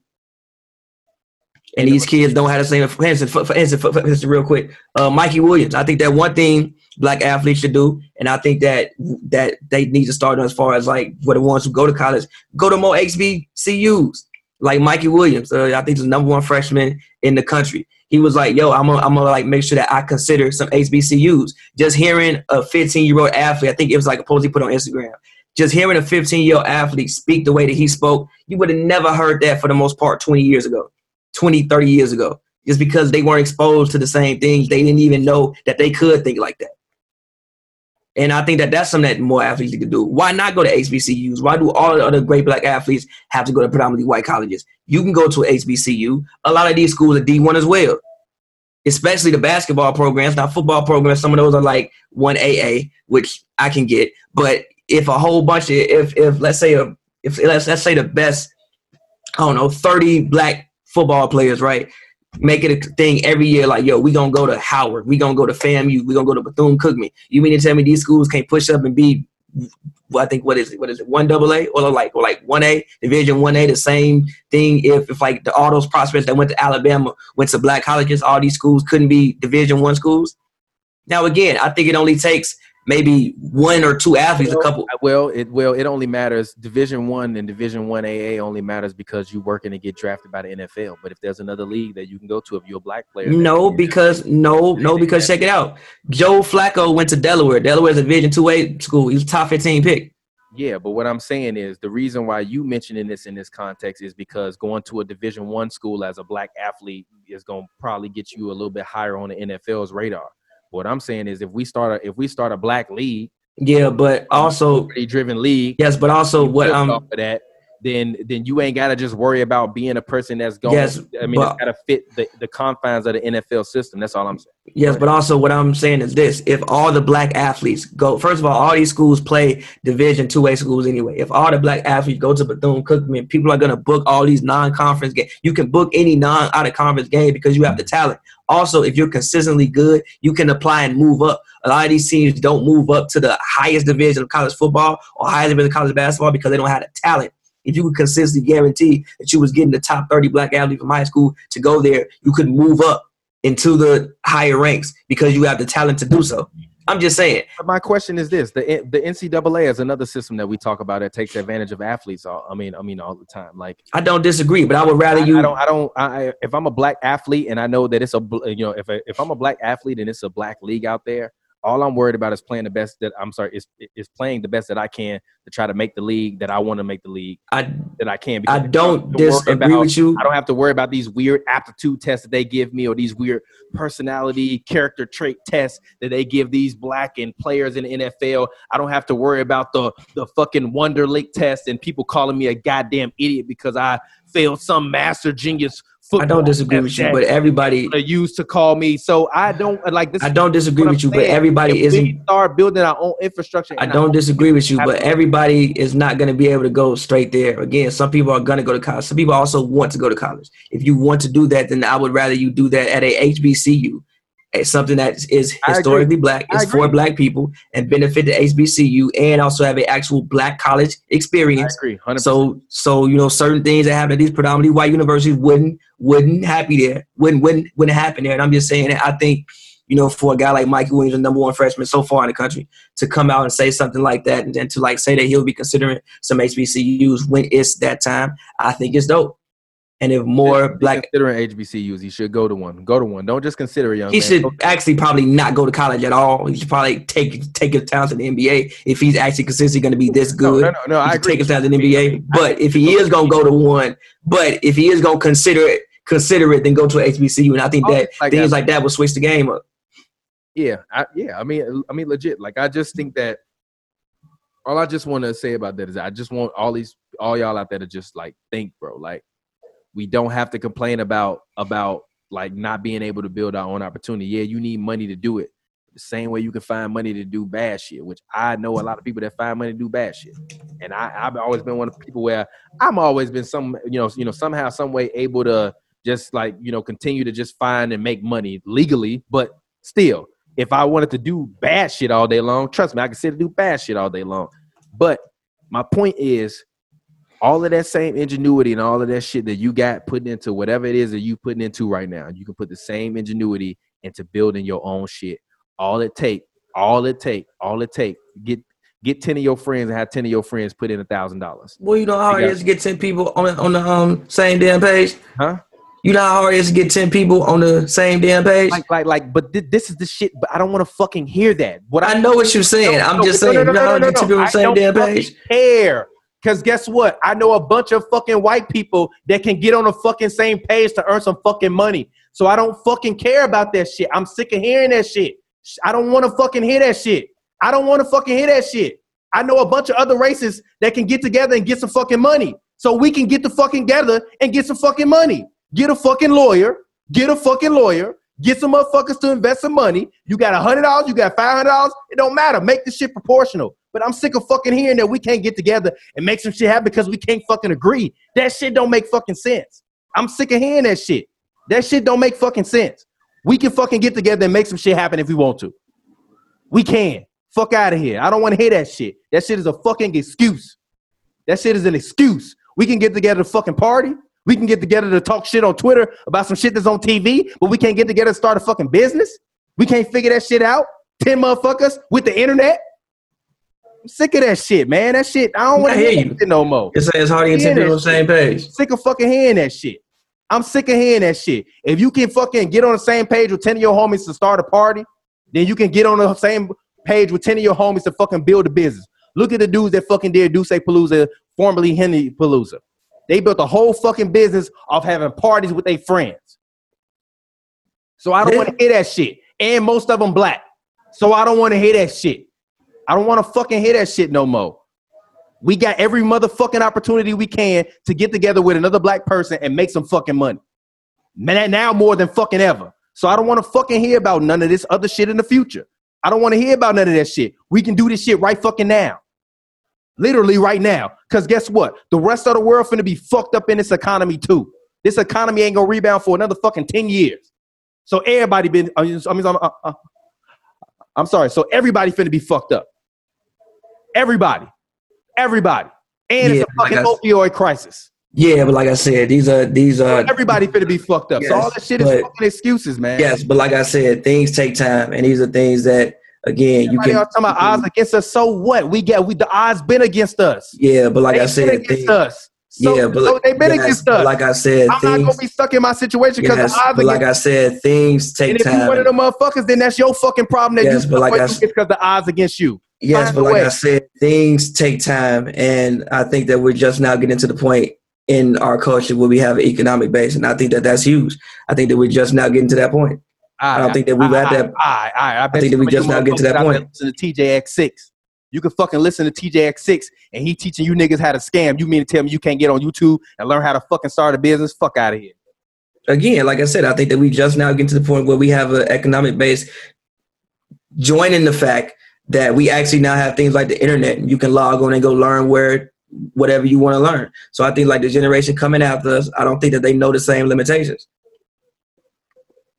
And these kids don't have the same. For instance, for, for instance, for, for instance, real quick, uh, Mikey Williams. I think that one thing black athletes should do, and I think that that they need to start as far as like for the ones who go to college, go to more HBCUs. Like Mikey Williams, uh, I think he's the number one freshman in the country. He was like, "Yo, I'm gonna, I'm gonna like make sure that I consider some HBCUs." Just hearing a 15 year old athlete, I think it was like a post he put on Instagram just hearing a 15 year old athlete speak the way that he spoke, you would have never heard that for the most part 20 years ago, 20, 30 years ago. Just because they weren't exposed to the same things, they didn't even know that they could think like that. And I think that that's something that more athletes to do. Why not go to HBCUs? Why do all the other great black athletes have to go to predominantly white colleges? You can go to HBCU. A lot of these schools are D1 as well, especially the basketball programs. Now, football programs, some of those are like 1AA, which I can get. But if a whole bunch of if if let's say a if let's let's say the best I don't know 30 black football players right make it a thing every year like yo we gonna go to Howard we gonna go to FAMU we gonna go to Bethune Cookman you mean to tell me these schools can't push up and be well, I think what is it? What is it? One double A or like or like one A division one A. The same thing. If if like the, all those prospects that went to Alabama went to black colleges, all these schools couldn't be division one schools. Now again, I think it only takes maybe one or two athletes, well, a couple. Well, it well it only matters. Division one and Division one AA only matters because you're working to get drafted by the NFL. But if there's another league that you can go to, if you're a black player, no, because no, no, because check it out. Joe Flacco went to Delaware. Delaware's a Division two A school. He was top fifteen pick. Yeah, but what I'm saying is the reason why you mentioning this in this context is because going to a Division One school as a black athlete is going to probably get you a little bit higher on the NFL's radar. What I'm saying is if we start a if we start a black league, yeah, but also driven league. Yes, but also what I'm um, that then then you ain't gotta just worry about being a person that's going. Yes, I mean, but, it's gotta fit the, the confines of the NFL system. That's all I'm saying. Yes, but also what I'm saying is this: if all the black athletes go, first of all, all these schools play Division two A schools anyway. If all the black athletes go to Bethune Cookman, people are gonna book all these non-conference games. You can book any non out of conference game because you have the talent. Also, if you're consistently good, you can apply and move up. A lot of these teams don't move up to the highest division of college football or highest division of college basketball because they don't have the talent if you could consistently guarantee that you was getting the top 30 black athlete from high school to go there, you could move up into the higher ranks because you have the talent to do so. I'm just saying. My question is this: the the NCAA is another system that we talk about that takes advantage of athletes. All, I mean, I mean all the time. Like I don't disagree, but I would rather you. I don't. I don't. I, if I'm a black athlete and I know that it's a you know if if I'm a black athlete and it's a black league out there, all I'm worried about is playing the best that I'm sorry is is playing the best that I can to try to make the league that I want to make the league I, that I can. I don't disagree about, with you. I don't have to worry about these weird aptitude tests that they give me or these weird personality character trait tests that they give these black and players in the NFL. I don't have to worry about the the fucking Wonderlic test and people calling me a goddamn idiot because I failed some master genius I don't disagree with you, but everybody used to call me. So I don't like this. I don't disagree with you, but everybody isn't. start building our own infrastructure. I don't disagree with you, but everybody is not going to be able to go straight there. Again, some people are going to go to college. Some people also want to go to college. If you want to do that, then I would rather you do that at a HBCU it's something that is historically black, is for black people, and benefit the HBCU, and also have an actual black college experience. I agree, 100%. So, so you know, certain things that happen at these predominantly white universities wouldn't wouldn't happen there, wouldn't wouldn't wouldn't happen there. And I'm just saying that I think, you know, for a guy like Mikey Williams, the number one freshman so far in the country, to come out and say something like that, and then to like say that he'll be considering some HBCUs when it's that time, I think it's dope. And if more black, considering HBCUs, he should go to one. Go to one. Don't just consider a young he man. should actually probably not go to college at all. He should probably take take his talent to the NBA if he's actually consistently going to be this good. no, no, no. he I agree. take his talent to the NBA. But if he is going to go to one, but if he is going to consider it, consider it, then go to a HBCU. And I think Oh, that like things like that will switch the game up. Yeah, I, yeah. I mean, I mean, legit. Like, I just think that all I just want to say about that is I just want all these, all y'all out there to just like think, bro. Like, we don't have to complain about about like not being able to build our own opportunity. Yeah, you need money to do it. The same way you can find money to do bad shit, which I know a lot of people that find money to do bad shit. And I, I've always been one of the people where I'm always been some, you know, you know, somehow, some way able to just like, you know, continue to just find and make money legally, but still, if I wanted to do bad shit all day long, trust me, I can sit and do bad shit all day long. But my point is, all of that same ingenuity and all of that shit that you got putting into whatever it is that you putting into right now, you can put the same ingenuity into building your own shit. All it take, all it take, all it take, get get ten of your friends and have ten of your friends put in a thousand dollars. Well, you know how You it to get ten people on the, on the um same damn page. Huh? You know how hard it is to get ten people on the same damn page. Like, like, like, but thi- this is the shit. But I don't want to fucking hear that. What I know what you're saying. No, I'm no, just no, saying. no, you know no, no, no, people on the I same don't damn page. Care. Cause guess what? I know a bunch of fucking white people that can get on the fucking same page to earn some fucking money. So I don't fucking care about that shit. I'm sick of hearing that shit. I don't want to fucking hear that shit. I don't want to fucking hear that shit. I know a bunch of other races that can get together and get some fucking money. So we can get the fucking together and get some fucking money. Get a fucking lawyer. Get a fucking lawyer. Get some motherfuckers to invest some money. You got a hundred dollars. You got five hundred dollars. It don't matter. Make the shit proportional. But I'm sick of fucking hearing that we can't get together and make some shit happen because we can't fucking agree. That shit don't make fucking sense. I'm sick of hearing that shit. That shit don't make fucking sense. We can fucking get together and make some shit happen if we want to. We can. Fuck out of here. I don't want to hear that shit. That shit is a fucking excuse. That shit is an excuse. We can get together to fucking party. We can get together to talk shit on Twitter about some shit that's on TV, but we can't get together to start a fucking business. We can't figure that shit out. 10 motherfuckers with the internet. I'm sick of that shit, man. That shit, I don't want to hear you. no more. You're it's hard to get Yeah, ten people on the same page. Sick of fucking hearing that shit. I'm sick of hearing that shit. If you can fucking get on the same page with 10 of your homies to start a party, then you can get on the same page with 10 of your homies to fucking build a business. Look at the dudes that fucking did D'USSÉ Palooza, formerly Henny Palooza. They built a whole fucking business off having parties with their friends. So I don't want to hear that shit. And most of them black. So I don't want to hear that shit. I don't want to fucking hear that shit no more. We got every motherfucking opportunity we can to get together with another black person and make some fucking money. Man, now more than fucking ever. So I don't want to fucking hear about none of this other shit in the future. I don't want to hear about none of that shit. We can do this shit right fucking now. Literally right now. Because guess what? The rest of the world finna be fucked up in this economy too. This economy ain't gonna rebound for another fucking 10 years. So everybody been, I mean, I mean, I'm, uh, uh, I'm sorry. So everybody finna be fucked up. Everybody. Everybody. And Yeah, it's a fucking like opioid crisis. Yeah, but like I said, these are these are Everybody finna be fucked up. so all that shit is but- fucking excuses, man. yes, but like I said, things take time, and these are things that again you can. talking about odds against us. So what? We get we the odds been against us. Yeah, but like they I said, against things, us. So, yeah, but so they been yes, against us. Like I said, I'm not things. gonna be stuck in my situation because Yes, the odds but like I said, things take and if you time. one of them motherfuckers, then that's your fucking problem that Yes, you but like I s- it's because the odds against you. Yes, Find but like way. I said, things take time, and I think that we're just now getting to the point in our culture where we have an economic base, and I think that that's huge. I think that we're just now getting to that point. I don't think that we've had that- I, I, I, bet think that we just now get to that motherfuckers out there point. Listen to TeeJayx6. You can fucking listen to TeeJayx6, and he teaching you niggas how to scam. You mean to tell me you can't get on YouTube and learn how to fucking start a business? Fuck out of here. Again, like I said, I think that we just now get to the point where we have an economic base, joining the fact that we actually now have things like the internet. You can log on and go learn where whatever you want to learn. So I think like the generation coming after us, I don't think that they know the same limitations.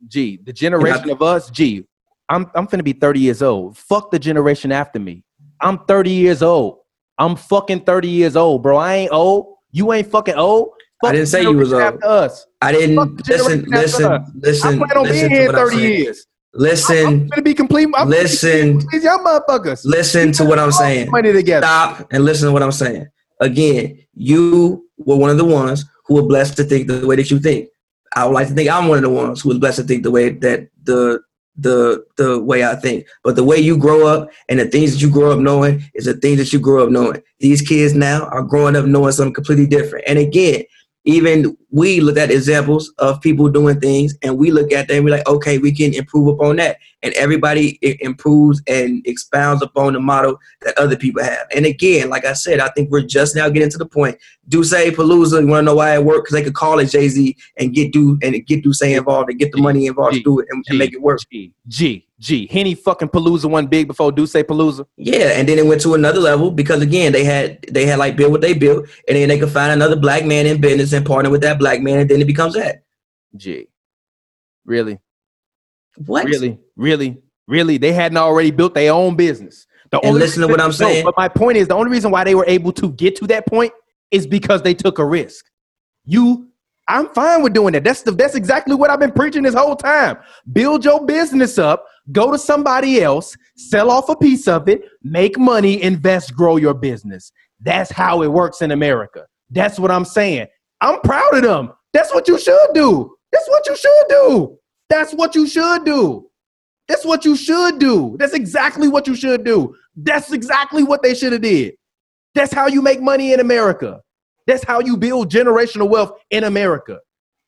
G, the generation of us, G, I'm I'm finna be 30 years old. Fuck the generation after me. I'm 30 years old. I'm fucking 30 years old, bro. I ain't old. You ain't fucking old. Fuck I didn't say you was old. After us. I didn't listen, listen, listen, I plan on listen being to here what in I'm 30 years. Listen, I'm gonna be complete. I'm Listen. these young motherfuckers. listen to what I'm saying. Money together. Stop and listen to what I'm saying. Again, you were one of the ones who were blessed to think the way that you think. I would like to think I'm one of the ones who was blessed to think the way that the the the way I think. But the way you grow up and the things that you grow up knowing is the things that you grow up knowing. These kids now are growing up knowing something completely different. And again, even we look at examples of people doing things and we look at them and we're like, okay, we can improve upon that. And everybody improves and expounds upon the model that other people have. And again, like I said, I think we're just now getting to the point. D'USSÉ Palooza, you want to know why it worked? Because they could call it Jay Z and get do and get D'USSÉ involved and get the money involved G, to do it and, G, and make it work. G, G, G. Henny fucking Palooza went big before D'USSÉ Palooza. Yeah, and then it went to another level because again they had they had like built what they built, and then they could find another black man in business and partner with that black man, and then it becomes that. G. Really? What? Really? Really? Really? They hadn't already built their own business. The And listen to what I'm No, saying. but my point is the only reason why they were able to get to that point is because they took a risk. You, I'm fine with doing that. That's the, that's exactly what I've been preaching this whole time. Build your business up, go to somebody else, sell off a piece of it, make money, invest, grow your business. That's how it works in America. That's what I'm saying. I'm proud of them. That's what you should do. That's what you should do. That's what you should do. That's what you should do. That's exactly what you should do. That's exactly what they should have did. That's how you make money in America. That's how you build generational wealth in America.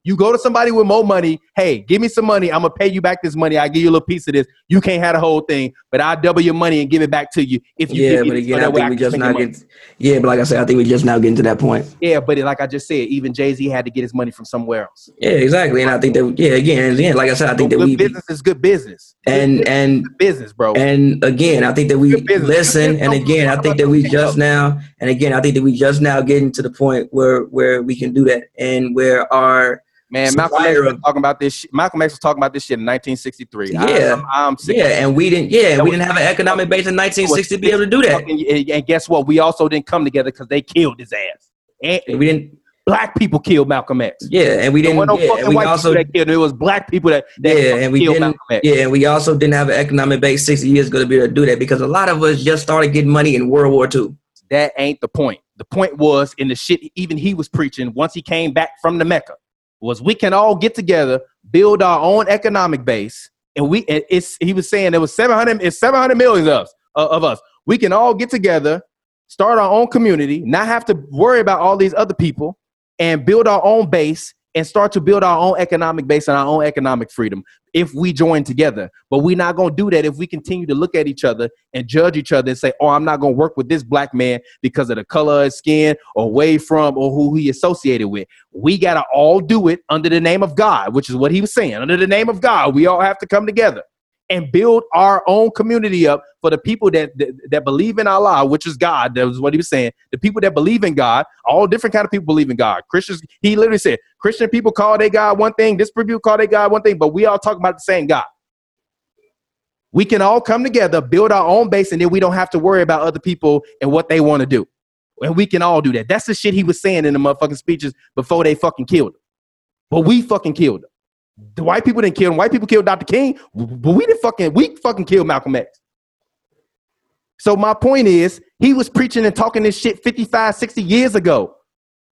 You go to somebody with more money. Hey, give me some money. I'm gonna pay you back this money. I give you a little piece of this. You can't have the whole thing, but I'll double your money and give it back to you if you. Yeah, give but again, I think we just now get. Yeah, but like I said, I think we just now getting to that point. Yeah, but like I just said, even Jay Z had to get his money from somewhere else. Yeah, exactly. And I think that yeah, again, and again, like I said, I think that good we business is good business. and and Good business, bro. and again, I think that we listen. And again, I think that we just now, and again, I think that we just now getting to the point where where we can do that, and where our Man, Malcolm X was talking about this. Shit. Malcolm X was talking about this shit in 1963. Yeah. I'm, I'm yeah, and we didn't yeah, That we didn't have an economic base in 1960 to be able to do that. And, and guess what? We also didn't come together because they killed his ass. And And we didn't black people killed Malcolm X. yeah, and we didn't no yeah, and we also that killed. It was black people that, that Yeah, and we didn't. Yeah, and we also didn't have an economic base 60 years ago to be able to do that because a lot of us just started getting money in World War II. That ain't the point. The point was in the shit even he was preaching once he came back from the Mecca was we can all get together, build our own economic base, and we and it's he was saying there was 700 it's 700 million of us uh, of us. We can all get together, start our own community, not have to worry about all these other people, and build our own base and start to build our own economic base and our own economic freedom if we join together. But we're not going to do that if we continue to look at each other and judge each other and say, oh, I'm not going to work with this black man because of the color of his skin or way from or who he associated with. We got to all do it under the name of God, which is what he was saying. Under the name of God, we all have to come together and build our own community up for the people that, that that believe in Allah, which is God. That was what he was saying. The people that believe in God, all different kind of people believe in God. Christians, he literally said, Christian people call their God one thing, this people call their God one thing, but we all talk about the same God. We can all come together, build our own base, and then we don't have to worry about other people and what they want to do. And we can all do that. That's the shit he was saying in the motherfucking speeches before they fucking killed him. But we fucking killed him. The white people didn't kill him. White people killed Dr. King, but we didn't fucking we fucking killed Malcolm X. So my point is, he was preaching and talking this shit 55, 60 years ago.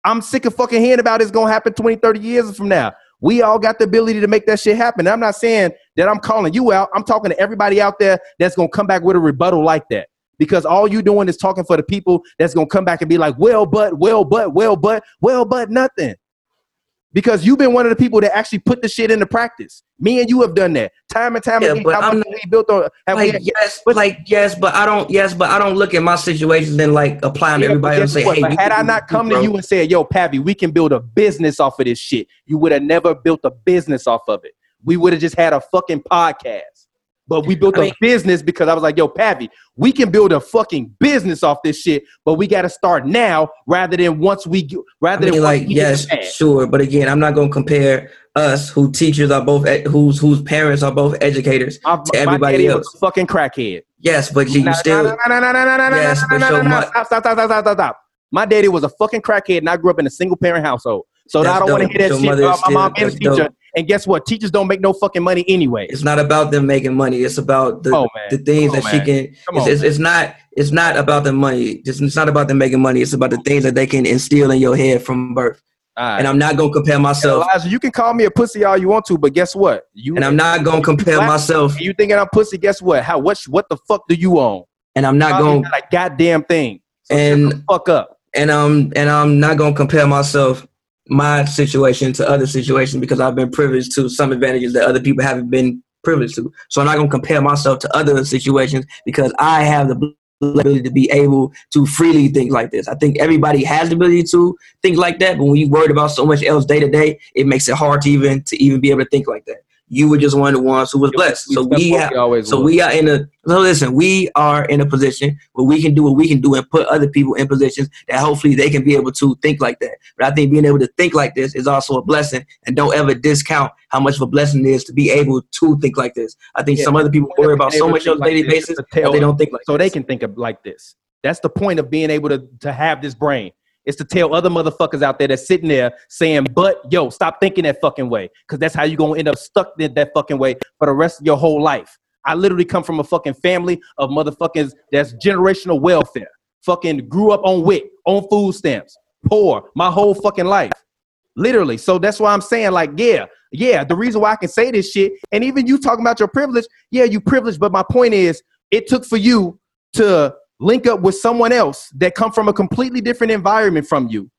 I'm sick of fucking hearing about it's gonna happen 20, 30 years from now. We all got the ability to make that shit happen. I'm not saying that I'm calling you out. I'm talking to everybody out there that's gonna come back with a rebuttal like that. Because all you doing is talking for the people that's gonna come back and be like, well, but, well, but, well, but, well, but, nothing. Because you've been one of the people that actually put the shit into practice. Me and you have done that time and time Yeah, again. but How I'm we built on? We yes, but like yes, but I don't yes, but I don't look at my situations and like apply them to everybody and say, what? hey, had I not come to you and said, "Yo, Pavi, we can build a business off of this shit," you would have never built a business off of it. We would have just had a fucking podcast. But we built I a mean- business because I was like, "Yo, Pappy, we can build a fucking business off this shit." But we got to start now, rather than once we get, I rather mean, than like once we yes, sure, but again, I'm not gonna compare us, who teachers are both, whose whose parents are both educators. My, to my everybody daddy else. was a fucking crackhead. Yes, but you, Nah, still nah, nah, nah, nah, nah, nah, nah, Yes, nah, but nah, your nah, nah, stop, stop, stop, stop, stop, stop. My daddy was a fucking crackhead, and I grew up in a single parent household. So I don't want to hear that shit about my mom being a teacher. dope. And guess what? Teachers don't make no fucking money anyway. it's not about them making money. It's about the, on, man. the things Come that on, she can. It's, on, it's, it's not. It's not about the money. It's, it's not about them making money. It's about the things that they can instill in your head from birth. All and I'm not gonna compare myself. Elijah, you can call me a pussy all you want to, but guess what? You And I'm not gonna compare myself. You thinking I'm pussy? Guess what? How? What? What the fuck do you own? And I'm not gonna not a goddamn thing. So And- fuck up. and um and I'm not gonna compare myself my situation to other situations because I've been privileged to some advantages that other people haven't been privileged to. So I'm not gonna compare myself to other situations because I have the ability to be able to freely think like this. I think everybody has the ability to think like that, but when you worried about so much else day to day, it makes it hard to even to even be able to think like that. You were just one of the ones who was blessed. So we have so we are in a so listen, we are in a position where we can do what we can do and put other people in positions that hopefully they can be able to think like that. But I think being able to think like this is also a blessing and don't ever discount how much of a blessing it is to be able to think like this. I think Yeah. some other people worry about so much on a daily basis that they don't think like so this. they can think of like this. That's the point of being able to to have this brain. Is to tell other motherfuckers out there that's sitting there saying, "But yo, stop thinking that fucking way," because that's how you're gonna end up stuck in that fucking way for the rest of your whole life. I literally come from a fucking family of motherfuckers that's generational welfare. Fucking grew up on WIC, on food stamps, poor my whole fucking life. Literally. So that's why I'm saying, like, yeah, yeah, the reason why I can say this shit, and even you talking about your privilege, yeah, you privileged, but my point is, it took for you to link up with someone else that come from a completely different environment from you,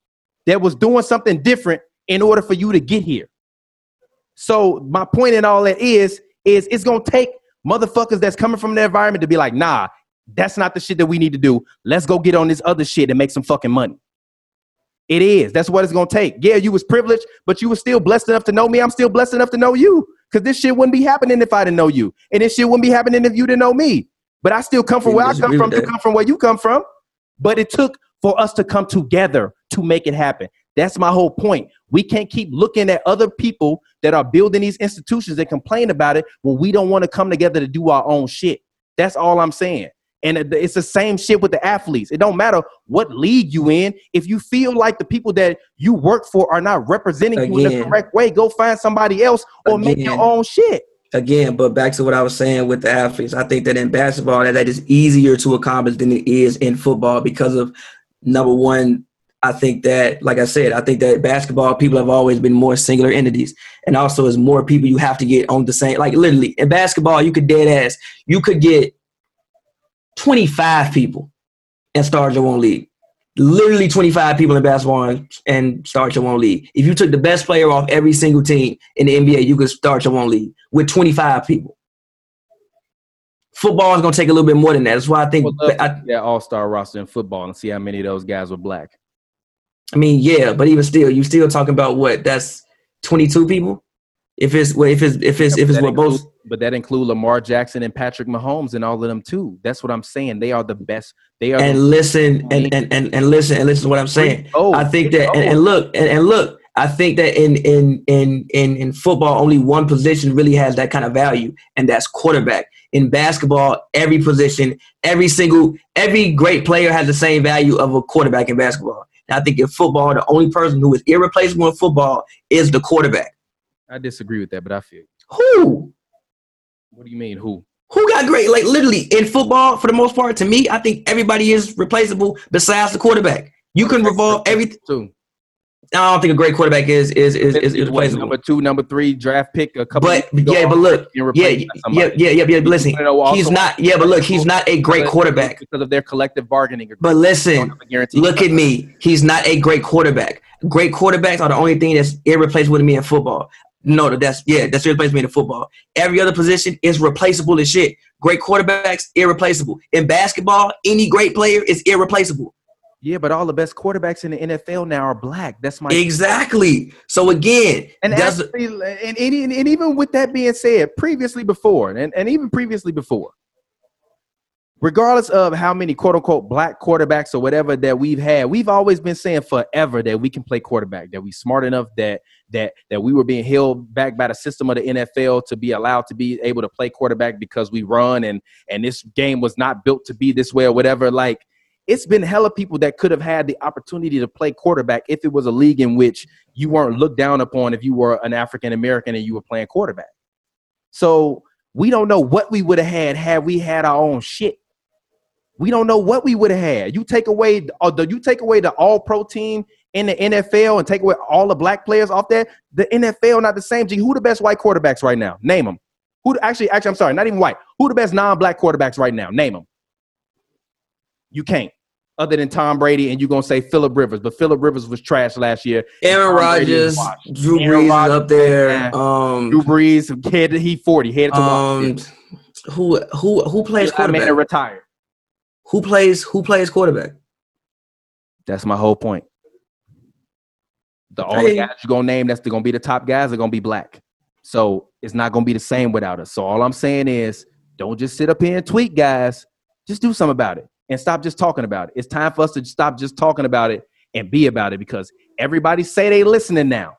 that was doing something different in order for you to get here. So my point in all that is, is it's gonna take motherfuckers that's coming from the environment to be like, nah, that's not the shit that we need to do. Let's go get on this other shit and make some fucking money. It is. That's what it's gonna take. Yeah, you was privileged, but you was still blessed enough to know me. I'm still blessed enough to know you. Cause this shit wouldn't be happening if I didn't know you. And this shit wouldn't be happening if you didn't know me. But I still come from where I come from to come from where you come from. But it took for us to come together to make it happen. That's my whole point. We can't keep looking at other people that are building these institutions and complain about it when we don't want to come together to do our own shit. That's all I'm saying. And it's the same shit with the athletes. It don't matter what league you in. If you feel like the people that you work for are not representing you in the correct way, go find somebody else or make your own shit. Again, but back to what I was saying with the athletes, I think that in basketball that, that is easier to accomplish than it is in football because of number one. I think that, like I said, I think that basketball people have always been more singular entities, and also as more people you have to get on the same. Like literally in basketball, you could dead ass, you could get twenty five people and start your own league. Literally 25 people in basketball and, and start your own league. If you took the best player off every single team in the NBA, you could start your own league with 25 people. Football is going to take a little bit more than that. That's why I think, love I, that all star roster in football and see how many of those guys were black. I mean, yeah, but even still, you still talking about what? That's 22 people. If it's well, if it's if it's if it's what both but that include Lamar Jackson and Patrick Mahomes and all of them too. That's what I'm saying. They are the best. They are. and listen and, and and and listen and listen to what I'm saying. Oh, I think that and, oh. and look and, and look, I think that in in in in in football, only one position really has that kind of value, and that's quarterback. In basketball, every position, every single, every great player has the same value of a quarterback in basketball. And I think in football, the only person who is irreplaceable in football is the quarterback. I disagree with that, but I feel. Who? What do you mean? Who? Who got great? Like literally in football, for the most part, to me, I think everybody is replaceable besides the quarterback. You can revolve everything. Two. I don't think a great quarterback is is is, is What, replaceable. number two, number three draft pick. A couple. But yeah, but look, yeah, yeah, yeah, yeah, yeah. Listen, You know, also- he's not. Yeah, but look, he's not a great quarterback. because of their collective bargaining. agreement. But listen, have a guarantee. look at me. He's not a great quarterback. Great quarterbacks are the only thing that's irreplaceable to me in football. No, that's yeah, that's irreplaceable in football. Every other position is replaceable as shit. Great quarterbacks, irreplaceable. In basketball, any great player is irreplaceable. Yeah, but all the best quarterbacks in the NFL now are black. That's my Exactly. So again, And that's actually, and, and, and, and even with that being said, previously before, and, and even previously before, regardless of how many quote unquote black quarterbacks or whatever that we've had, we've always been saying forever that we can play quarterback, that we smart enough that that that we were being held back by the system of the NFL to be allowed to be able to play quarterback because we run and and this game was not built to be this way or whatever. Like it's been hella people that could have had the opportunity to play quarterback if it was a league in which you weren't looked down upon if you were an African American and you were playing quarterback. So we don't know what we would have had had we had our own shit. We don't know what we would have had. You take away the uh, you take away the all pro team in the NFL and take away all the black players off there, the NFL not the same. G, who the best white quarterbacks right now? Name them. Who actually? Actually, I'm sorry, not even white. Who the best non-black quarterbacks right now? Name them. You can't. Other than Tom Brady, and you're gonna say Philip Rivers, but Philip Rivers was trash last year. Aaron Rodgers, Drew Aaron Brees Rodgers, up there. Um, Drew Brees headed he 40, headed to um, who who who plays quarterback? I retired. Who plays who plays quarterback? That's my whole point. The only guys you're gonna name that's gonna be the top guys are gonna be black. So it's not gonna be the same without us. So all I'm saying is don't just sit up here and tweet, guys. Just do something about it and stop just talking about it. It's time for us to stop just talking about it and be about it because everybody say they listening now.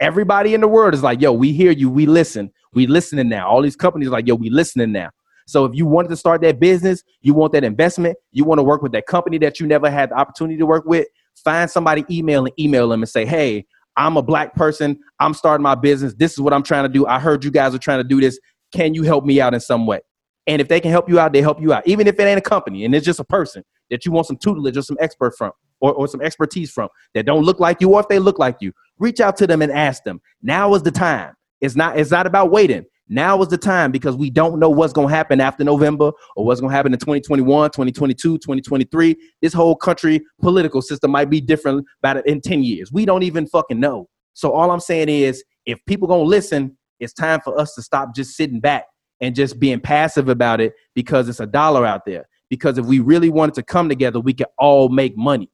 Everybody in the world is like, yo, we hear you, we listen, we listening now. All these companies like, yo, we listening now. So if you wanted to start that business, you want that investment, you want to work with that company that you never had the opportunity to work with, find somebody email and email them and say, hey, I'm a black person. I'm starting my business. This is what I'm trying to do. I heard you guys are trying to do this. Can you help me out in some way? And if they can help you out, they help you out. Even if it ain't a company and it's just a person that you want some tutelage or some expert from or, or some expertise from that don't look like you or if they look like you, reach out to them and ask them. Now is the time. It's not, it's not about waiting. Now is the time because we don't know what's going to happen after November or what's going to happen in 2021, 2022, 2023. This whole country political system might be different about in 10 years. We don't even fucking know. So all I'm saying is if people going to listen, it's time for us to stop just sitting back and just being passive about it because it's a dollar out there. Because if we really wanted to come together, we could all make money.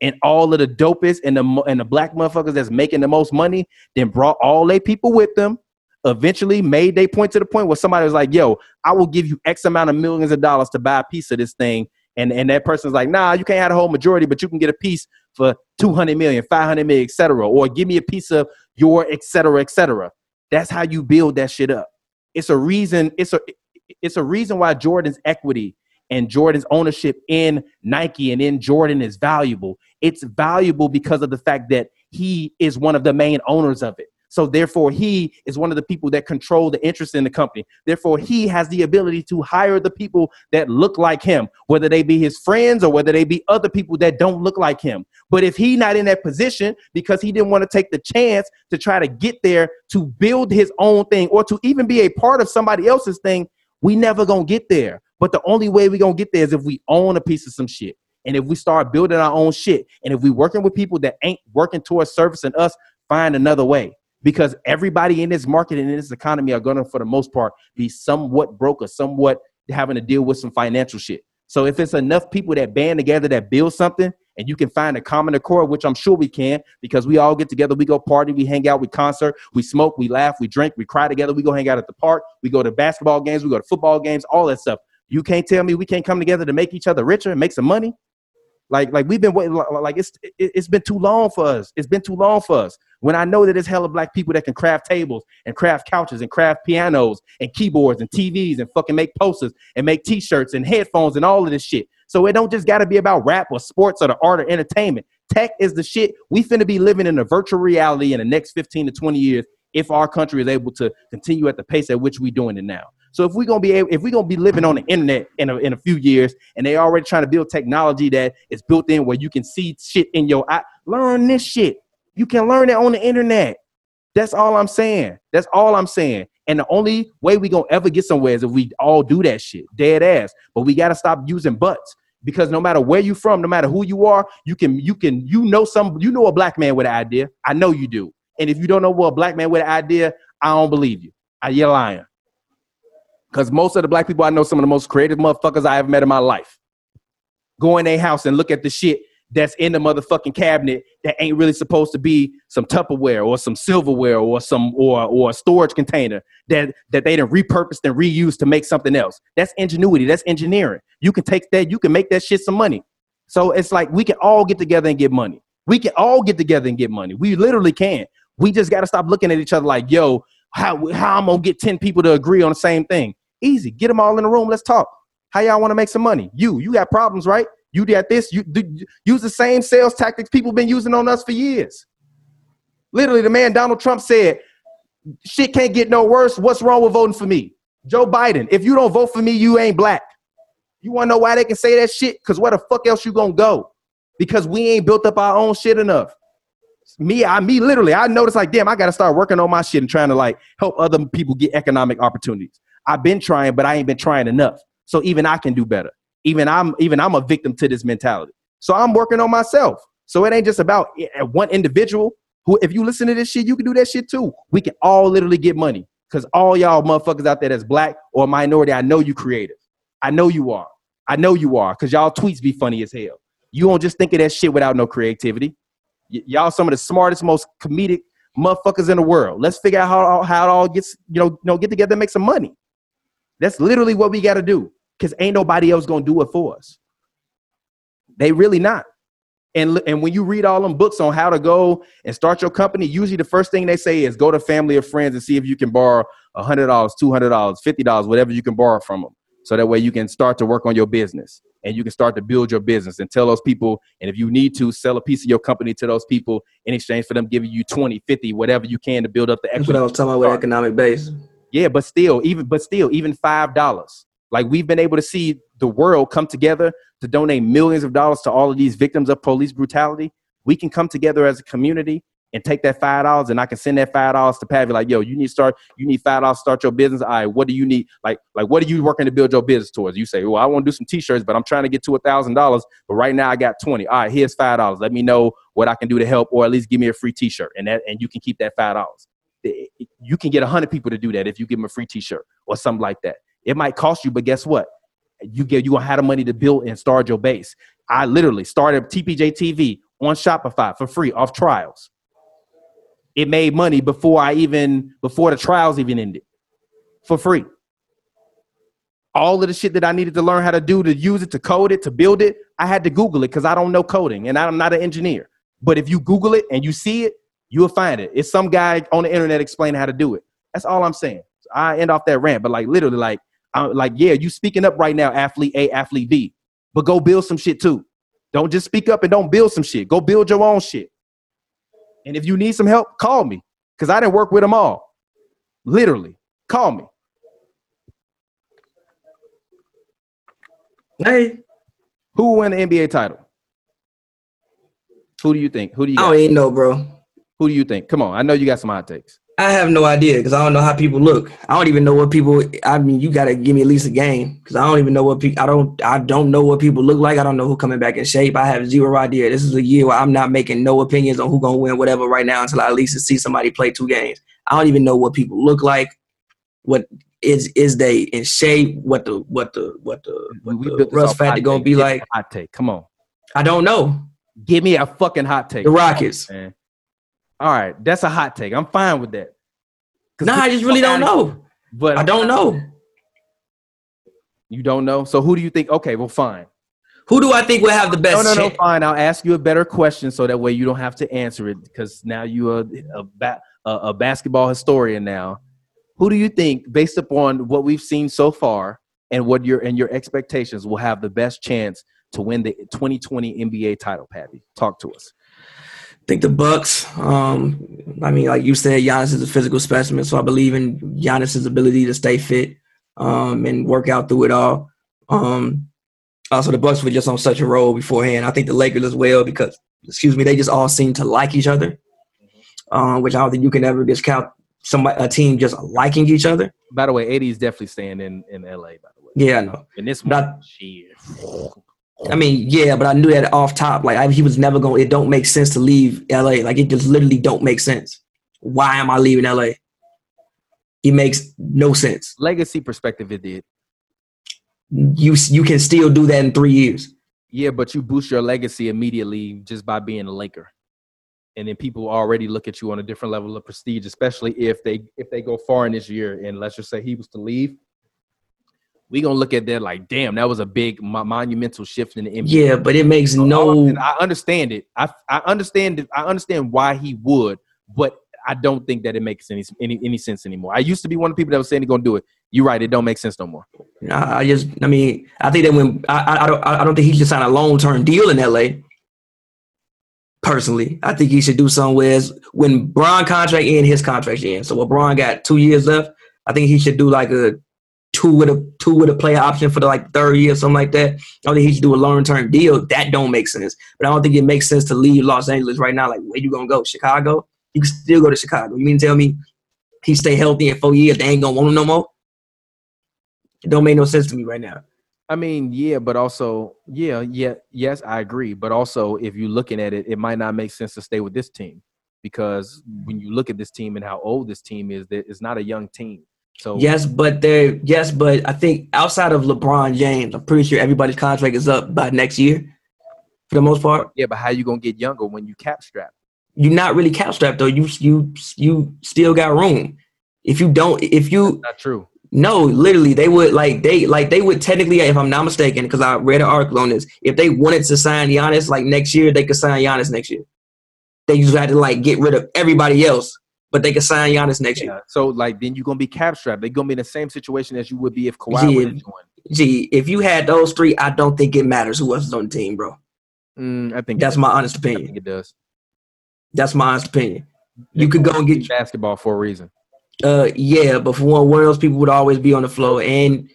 And all of the dopest and the and the black motherfuckers that's making the most money, then brought all their people with them. Eventually, made they point to the point where somebody was like, "Yo, I will give you X amount of millions of dollars to buy a piece of this thing," and and that person's like, "Nah, you can't have the whole majority, but you can get a piece for 200 million, 500 million, etc. Or give me a piece of your etc. etc. That's how you build that shit up it's a reason it's a it's a reason why Jordan's equity and Jordan's ownership in Nike and in Jordan is valuable. It's valuable because of the fact that he is one of the main owners of it. So therefore, he is one of the people that control the interest in the company. Therefore, he has the ability to hire the people that look like him, whether they be his friends or whether they be other people that don't look like him. But if he not in that position because he didn't want to take the chance to try to get there to build his own thing or to even be a part of somebody else's thing, we never gonna get there. But the only way we gonna get there is if we own a piece of some shit. And if we start building our own shit, and if we working with people that ain't working towards servicing us, find another way because everybody in this market and in this economy are going to, for the most part, be somewhat broke or somewhat having to deal with some financial shit. So if it's enough people that band together that build something and you can find a common accord, which I'm sure we can, because we all get together, we go party, we hang out, we concert, we smoke, we laugh, we drink, we cry together, we go hang out at the park, we go to basketball games, we go to football games, all that stuff. You can't tell me we can't come together to make each other richer and make some money. Like, like we've been waiting, like it's it's been too long for us. It's been too long for us. When I know that there's hella black people that can craft tables and craft couches and craft pianos and keyboards and TVs and fucking make posters and make T-shirts and headphones and all of this shit. So it don't just got to be about rap or sports or the art or entertainment. Tech is the shit. We finna be living in a virtual reality in the next 15 to 20 years if our country is able to continue at the pace at which we're doing it now. So if we're gonna be able, if we're gonna be living on the internet in a, in a few years, and they already trying to build technology that is built in where you can see shit in your eye, learn this shit. You can learn it on the internet. That's all I'm saying. That's all I'm saying. And the only way we gonna ever get somewhere is if we all do that shit, dead ass. But we gotta stop using butts because no matter where you from, no matter who you are, you can you can you know some you know a black man with an idea. I know you do. And if you don't know what a black man with an idea, I don't believe you. I you're lying. Because most of the black people I know, some of the most creative motherfuckers I ever met in my life. Go in their house and look at the shit that's in the motherfucking cabinet that ain't really supposed to be some Tupperware or some silverware or some or or a storage container that that they done repurposed and reused to make something else. That's ingenuity. That's engineering. You can take that. You can make that shit some money. So it's like we can all get together and get money. We can all get together and get money. We literally can. We just got to stop looking at each other like, yo, how how I'm gonna get ten people to agree on the same thing. Easy. Get them all in the room. Let's talk. How y'all want to make some money? You, you got problems, right? You got this. You do, use the same sales tactics people been using on us for years. Literally, the man Donald Trump said, "Shit can't get no worse. What's wrong with voting for me?" Joe Biden, if you don't vote for me, you ain't black. You want to know why they can say that shit? Because where the fuck else you gonna go? because we ain't built up our own shit enough. Me, I me literally, I noticed like, damn, I gotta start working on my shit and trying to like help other people get economic opportunities. I've been trying, but I ain't been trying enough. So even I can do better. Even I'm even I'm a victim to this mentality. So I'm working on myself. So it ain't just about eh, eh, one individual who, if you listen to this shit, you can do that shit too. We can all literally get money because all y'all motherfuckers out there that's black or minority, I know you creative. I know you are. I know you are because y'all tweets be funny as hell. You don't just think of that shit without no creativity. Y- y'all some of the smartest, most comedic motherfuckers in the world. Let's figure out how, how it all gets, you know, you know, get together and make some money. That's literally what we got to do because ain't nobody else gonna do it for us. They really not. And, and when you read all them books on how to go and start your company, usually the first thing they say is go to family or friends and see if you can borrow $100, $200, $50, whatever you can borrow from them. So that way you can start to work on your business and you can start to build your business and tell those people. And if you need to sell a piece of your company to those people in exchange for them giving you 20, 50, whatever you can to build up the That's what I was talking about with economic base. Yeah, but still, even but still, even five dollars. Like we've been able to see the world come together to donate millions of dollars to all of these victims of police brutality. We can come together as a community and take that five dollars, and I can send that five dollars to Pavi. Like, yo, you need to start. You need five dollars to start your business. Right, what do you need? Like, like what are you working to build your business towards? You say, well, I want to do some t-shirts, but I'm trying to get to a thousand dollars. But right now, I got twenty. All right, here's five dollars. Let me know what I can do to help, or at least give me a free t-shirt, and that and you can keep that five dollars you can get a 100 people to do that if you give them a free t-shirt or something like that it might cost you but guess what you get you gonna have the money to build and start your base i literally started tpj tv on shopify for free off trials it made money before i even before the trials even ended for free all of the shit that i needed to learn how to do to use it to code it to build it i had to google it because i don't know coding and i'm not an engineer but if you google it and you see it you'll find it. It's some guy on the internet explaining how to do it. That's all I'm saying. So I end off that rant, but like literally, like, I'm like, yeah, you speaking up right now, athlete A, athlete B, but go build some shit too. Don't just speak up and don't build some shit. Go build your own shit. And if you need some help, call me because I didn't work with them all. Literally, call me. Hey, Who won the NBA title? Who do you think? Who do you? I don't even know, bro. Who do you think? Come on, I know you got some hot takes. I have no idea because I don't know how people look. I don't even know what people. I mean, you got to give me at least a game because I don't even know what people. I don't. I don't know what people look like. I don't know who coming back in shape. I have zero idea. This is a year where I'm not making no opinions on who gonna win whatever right now until I at least see somebody play two games. I don't even know what people look like. What is is they in shape? What the what the what the what the rust factor gonna take. be like? hot take. Come on, I don't know. give me a fucking hot take. The Rockets. man. All right, that's a hot take. I'm fine with that. Nah, I just really don't know. But I don't know. You don't know. So who do you think? Okay, well, fine. Who do I think will have the best? No, no, no, chance? fine. I'll ask you a better question so that way you don't have to answer it because now you are a, ba- a, a basketball historian now. Who do you think, based upon what we've seen so far and what your and your expectations, will have the best chance to win the 2020 NBA title? Pappy, talk to us. Think the Bucks. Um, I mean, like you said, Giannis is a physical specimen, so I believe in Giannis's ability to stay fit um, and work out through it all. Um, also, the Bucks were just on such a roll beforehand. I think the Lakers as well because, excuse me, they just all seem to like each other, um, which I don't think you can ever discount somebody a team just liking each other. By the way, AD is definitely staying in in LA. By the way, Yeah, I know. in this Not-. I mean, yeah, but I knew that off top. Like I, he was never going. to It don't make sense to leave LA. Like it just literally don't make sense. Why am I leaving LA? It makes no sense. legacy perspective, it did. You you can still do that in three years. Yeah, but you boost your legacy immediately just by being a Laker. And then people already look at you on a different level of prestige, especially if they if they go far in this year. And let's just say he was to leave, we gonna look at that like, damn, that was a big mo- monumental shift in the NBA. Yeah, but it makes So no. I understand it. I I understand it. I understand why he would, but I don't think that it makes any any any sense anymore. I used to be one of the people that was saying he's gonna do it. You're right. It don't make sense no more. I I just. I mean, I think that when I I, don't I don't think he should sign a long term deal in LA. Personally, I think he should do something with when Bron contract in, his contract in. So when Bron got two years left, I think he should do like a two with a two with a player option for the like third year, or something like that. I don't think he should do a long term deal. That don't make sense. But I don't think it makes sense to leave Los Angeles right now. Like, where you gonna go? Chicago? You can still go to Chicago. You mean tell me he stay healthy in four years? They ain't gonna want him no more. It don't make no sense to me right now. I mean, yeah, but also, yeah, yeah, yes, I agree. But also, if you're looking at it, it might not make sense to stay with this team because when you look at this team and how old this team is, it's not a young team. So yes, but they're yes, but I think outside of LeBron James, I'm pretty sure everybody's contract is up by next year, for the most part. Yeah, but how you gonna get younger when you cap strap? You're not really cap strapped though. You you you still got room. If you don't, if you That's not true. No, literally, they would like they like they would technically, if I'm not mistaken, because I read an article on this. If they wanted to sign Giannis like next year, they could sign Giannis next year. They just had to like get rid of everybody else, but they can sign Giannis next year. So like then you're gonna be cap strapped. They're gonna be in the same situation as you would be if Kawhi Yeah. would have joined. Gee, if you had those three, I don't think it matters who else is on the team, bro. Mm, I think That's my honest I think opinion. it does. That's my honest opinion. You could go and get basketball for a reason. uh yeah, but for one, one of those people would always be on the floor, and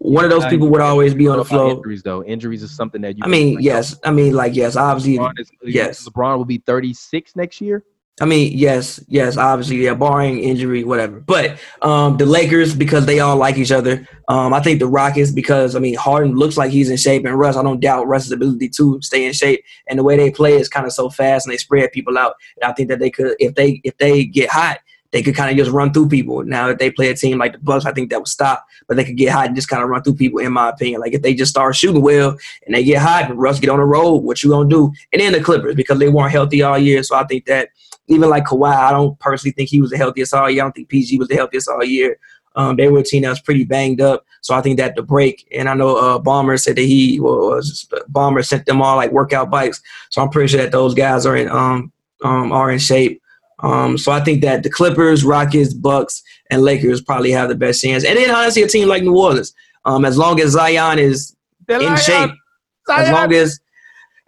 one of those people would always be on the floor. Injuries though, injuries is something that you. I mean, yes, I mean like yes, obviously LeBron is, yes. LeBron will be 36 next year. I mean, yes, yes, obviously, yeah, barring injury, whatever. But um, the Lakers because they all like each other. Um, I think the Rockets because I mean Harden looks like he's in shape, and Russ, I don't doubt Russ's ability to stay in shape. And the way they play is kind of so fast, and they spread people out. And I think that they could, if they if they get hot, they could kind of just run through people. Now, if they play a team like the Bucks, I think that would stop. But they could get hot and just kind of run through people, in my opinion. Like if they just start shooting well and they get hot and Russ get on the road, what you gonna do? And then the Clippers because they weren't healthy all year, so I think that even like Kawhi, I don't personally think he was the healthiest all year. I don't think PG was the healthiest all year. Um, they were a team that was pretty banged up, so I think that the break. And I know uh, Ballmer said that he was Ballmer sent them all like workout bikes, so I'm pretty sure that those guys are in um, um are in shape. Um, so I think that the Clippers, Rockets, Bucks, and Lakers probably have the best chance. And then honestly, a team like New Orleans, um, as long as Zion is in shape, as long as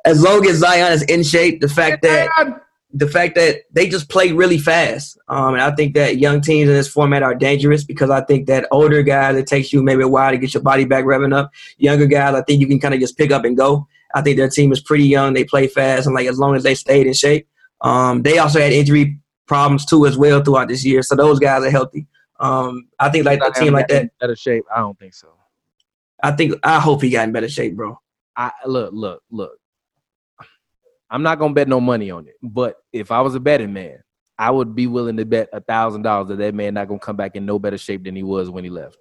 as long as Zion is in shape, the fact that the fact that they just play really fast. Um, and I think that young teams in this format are dangerous because I think that older guys, it takes you maybe a while to get your body back revving up. Younger guys, I think you can kind of just pick up and go. I think their team is pretty young. They play fast, and like as long as they stayed in shape, um, they also had injury problems too as well throughout this year. So those guys are healthy. Um, I think like a team like that. better shape. I don't think so. I think I hope he got in better shape, bro. I look, look, look. I'm not gonna bet no money on it, but if I was a betting man, I would be willing to bet a thousand dollars that that man not gonna come back in no better shape than he was when he left.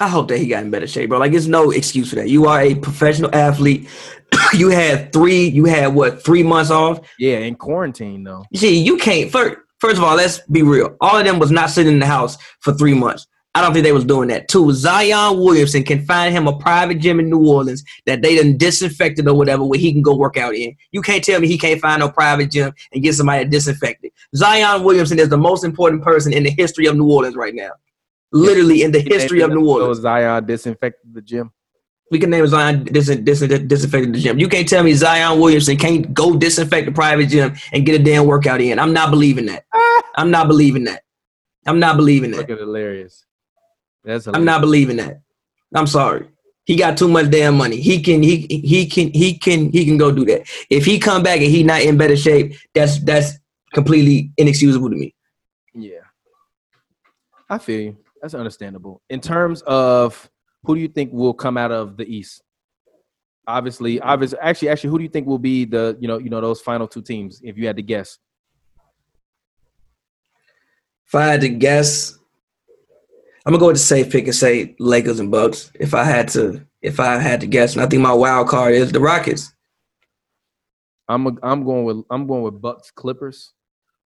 I hope that he got in better shape, bro. Like, there's no excuse for that. You are a professional athlete. you had three. You had what? Three months off. Yeah, in quarantine though. You see, you can't. First, first of all, let's be real. All of them was not sitting in the house for three months. I don't think they was doing that. Two, Zion Williamson can find him a private gym in New Orleans that they done disinfected or whatever where he can go work out in. You can't tell me he can't find no private gym and get somebody to disinfect it. Zion Williamson is the most important person in the history of New Orleans right now. Literally in the history of New Orleans. So Zion disinfected the gym. We can name Zion dis- dis- disinfecting the gym. You can't tell me Zion Williamson can't go disinfect the private gym and get a damn workout in. I'm not believing that. I'm not believing that. I'm not believing that. Looking hilarious. That's I'm not believing that. I'm sorry. He got too much damn money. He can he he can he can he can go do that. If he come back and he not in better shape, that's that's completely inexcusable to me. Yeah. I feel you. That's understandable. In terms of who do you think will come out of the East? Obviously, obviously, actually, actually, who do you think will be the you know you know those final two teams? If you had to guess, If I had to guess, I'm gonna go with the safe pick and say Lakers and Bucks. If I had to, if I had to guess, and I think my wild card is the Rockets. I'm a, I'm going with I'm going with Bucks Clippers.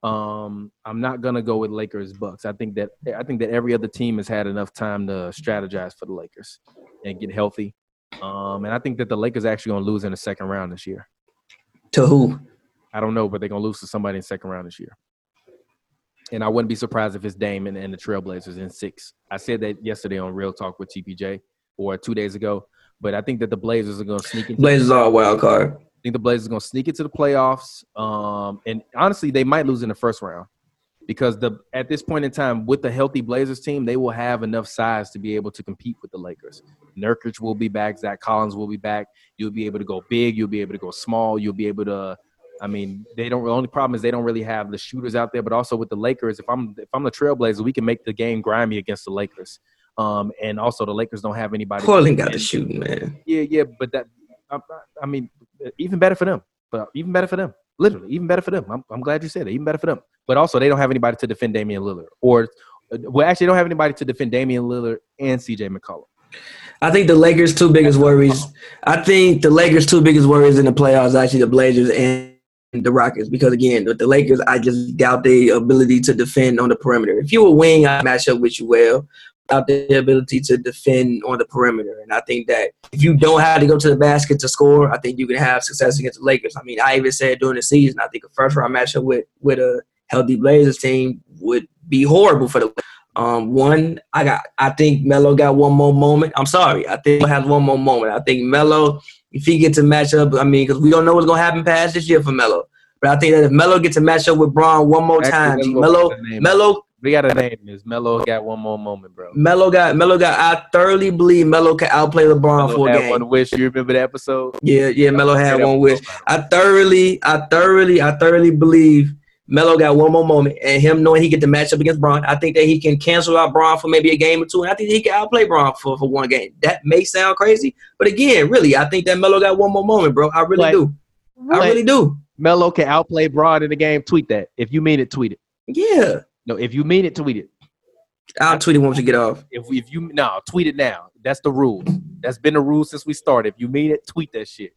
Um, I'm not gonna go with Lakers Bucks. I think that I think that every other team has had enough time to strategize for the Lakers and get healthy. Um, and I think that the Lakers are actually gonna lose in the second round this year. To who? I don't know, but they're gonna lose to somebody in the second round this year. And I wouldn't be surprised if it's Dame and, and the Trailblazers in six. I said that yesterday on Real Talk with TPJ or two days ago. But I think that the Blazers are gonna sneak into Blazers are a wild card. I think the Blazers are gonna sneak into the playoffs. Um, and honestly, they might lose in the first round. because the at this point in time with the healthy Blazers team, they will have enough size to be able to compete with the Lakers. Nurkic will be back, Zach Collins will be back. You'll be able to go big, you'll be able to go small, you'll be able to I mean, they don't. The only problem is they don't really have the shooters out there. But also with the Lakers, if I'm if I'm the Trailblazers, we can make the game grimy against the Lakers. Um, and also the Lakers don't have anybody. Portland got the shooting, man. Yeah, yeah, but that I, I mean, even better for them. But even better for them. Literally, even better for them. I'm, I'm glad you said it. Even better for them. But also, they don't have anybody to defend Damian Lillard, or well, actually, they don't have anybody to defend Damian Lillard and C.J. McCollum. I think the Lakers' two biggest worries. I think the Lakers' two biggest worries in the playoffs actually the Blazers and the Rockets because again, with the Lakers, I just doubt their ability to defend on the perimeter. If you a wing, I match up with you well. Without the ability to defend on the perimeter, and I think that if you don't have to go to the basket to score, I think you can have success against the Lakers. I mean, I even said during the season, I think a first round matchup with with a healthy Blazers team would be horrible for the. Um, one, I got. I think Melo got one more moment. I'm sorry. I think he has one more moment. I think Melo if he gets a matchup, I mean, because we don't know what's gonna happen past this year for Melo. But I think that if Melo gets a matchup with Bron one more time, Melo, Melo, we got a name this. Melo got one more moment, bro. Melo got Melo got. I thoroughly believe Melo can outplay LeBron Melo for a game. One wish. You remember the episode? Yeah, yeah. Melo had one wish. I thoroughly, I thoroughly, I thoroughly believe Melo got one more moment, and him knowing he get the matchup against Bron, I think that he can cancel out Bron for maybe a game or two, and I think he can outplay Bron for, for one game. That may sound crazy, but again, really, I think that Melo got one more moment, bro. I really do. I really do. Melo can outplay Bron in the game. Tweet that. If you mean it, tweet it. Yeah. No, if you mean it, tweet it. I'll tweet it once we get off. If if you no, tweet it now. That's the rule. That's been the rule since we started. If you mean it, tweet that shit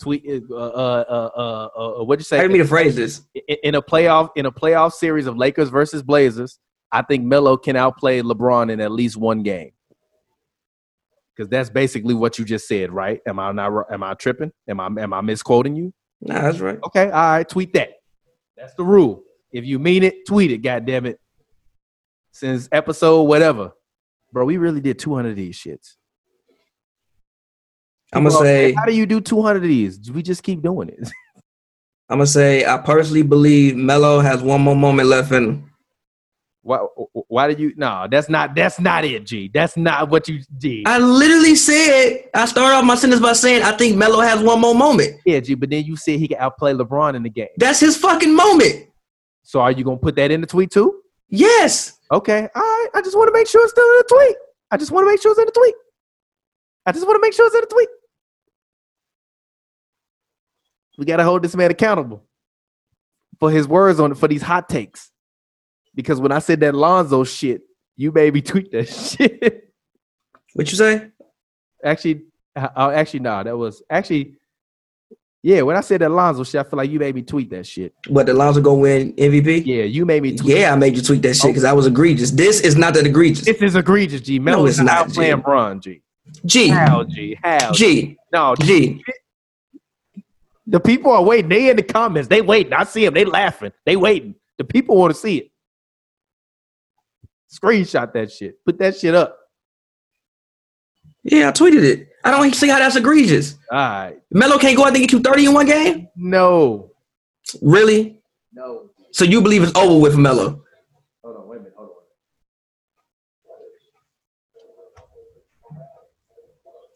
tweet uh uh uh uh, uh what'd you say? How do you mean to phrase this? In, in, a playoff in a playoff series of Lakers versus Blazers, I think Melo can outplay LeBron in at least one game. Because that's basically what you just said, right? Am I not? Am I tripping? Am I am I misquoting you? Nah, that's right. Okay, all right. Tweet that. That's the rule. If you mean it, tweet it. God damn it. Since episode whatever, bro, we really did 200 of these shits. I'm gonna say, how do you do 200 of these? We just keep doing it. I'm gonna say, I personally believe Melo has one more moment left in him. Why? Why did you? No, that's not. That's not it, G. That's not what you did. I literally said. I started off my sentence by saying I think Melo has one more moment. Yeah, G. But then you said he can outplay LeBron in the game. That's his fucking moment. So are you gonna put that in the tweet too? Yes. Okay. All right. I just want to make sure it's still in the tweet. I just want to make sure it's in the tweet. I just want to make sure it's in the tweet. We got to hold this man accountable for his words on for these hot takes. Because when I said that Lonzo shit, you made me tweet that shit. What you say? Actually, uh, actually, no, nah, that was actually, yeah. When I said that Lonzo shit, I feel like you made me tweet that shit. What the Lonzo gonna win MVP? Yeah, you made me. tweet Yeah, I made you tweet that shit because oh. I was egregious. This is not that egregious. This is egregious, G. Melo no, it's not playing Bron, G. G. How, G? How? G. No, G. The people are waiting. They in the comments. They waiting. I see them. They laughing. They waiting. The people want to see it. Screenshot that shit. Put that shit up. Yeah, I tweeted it. I don't even see how that's egregious. All right. Melo can't go out and get you 30 in one game? No. Really? No. So you believe it's over with Melo? Hold on, wait a minute. Hold on.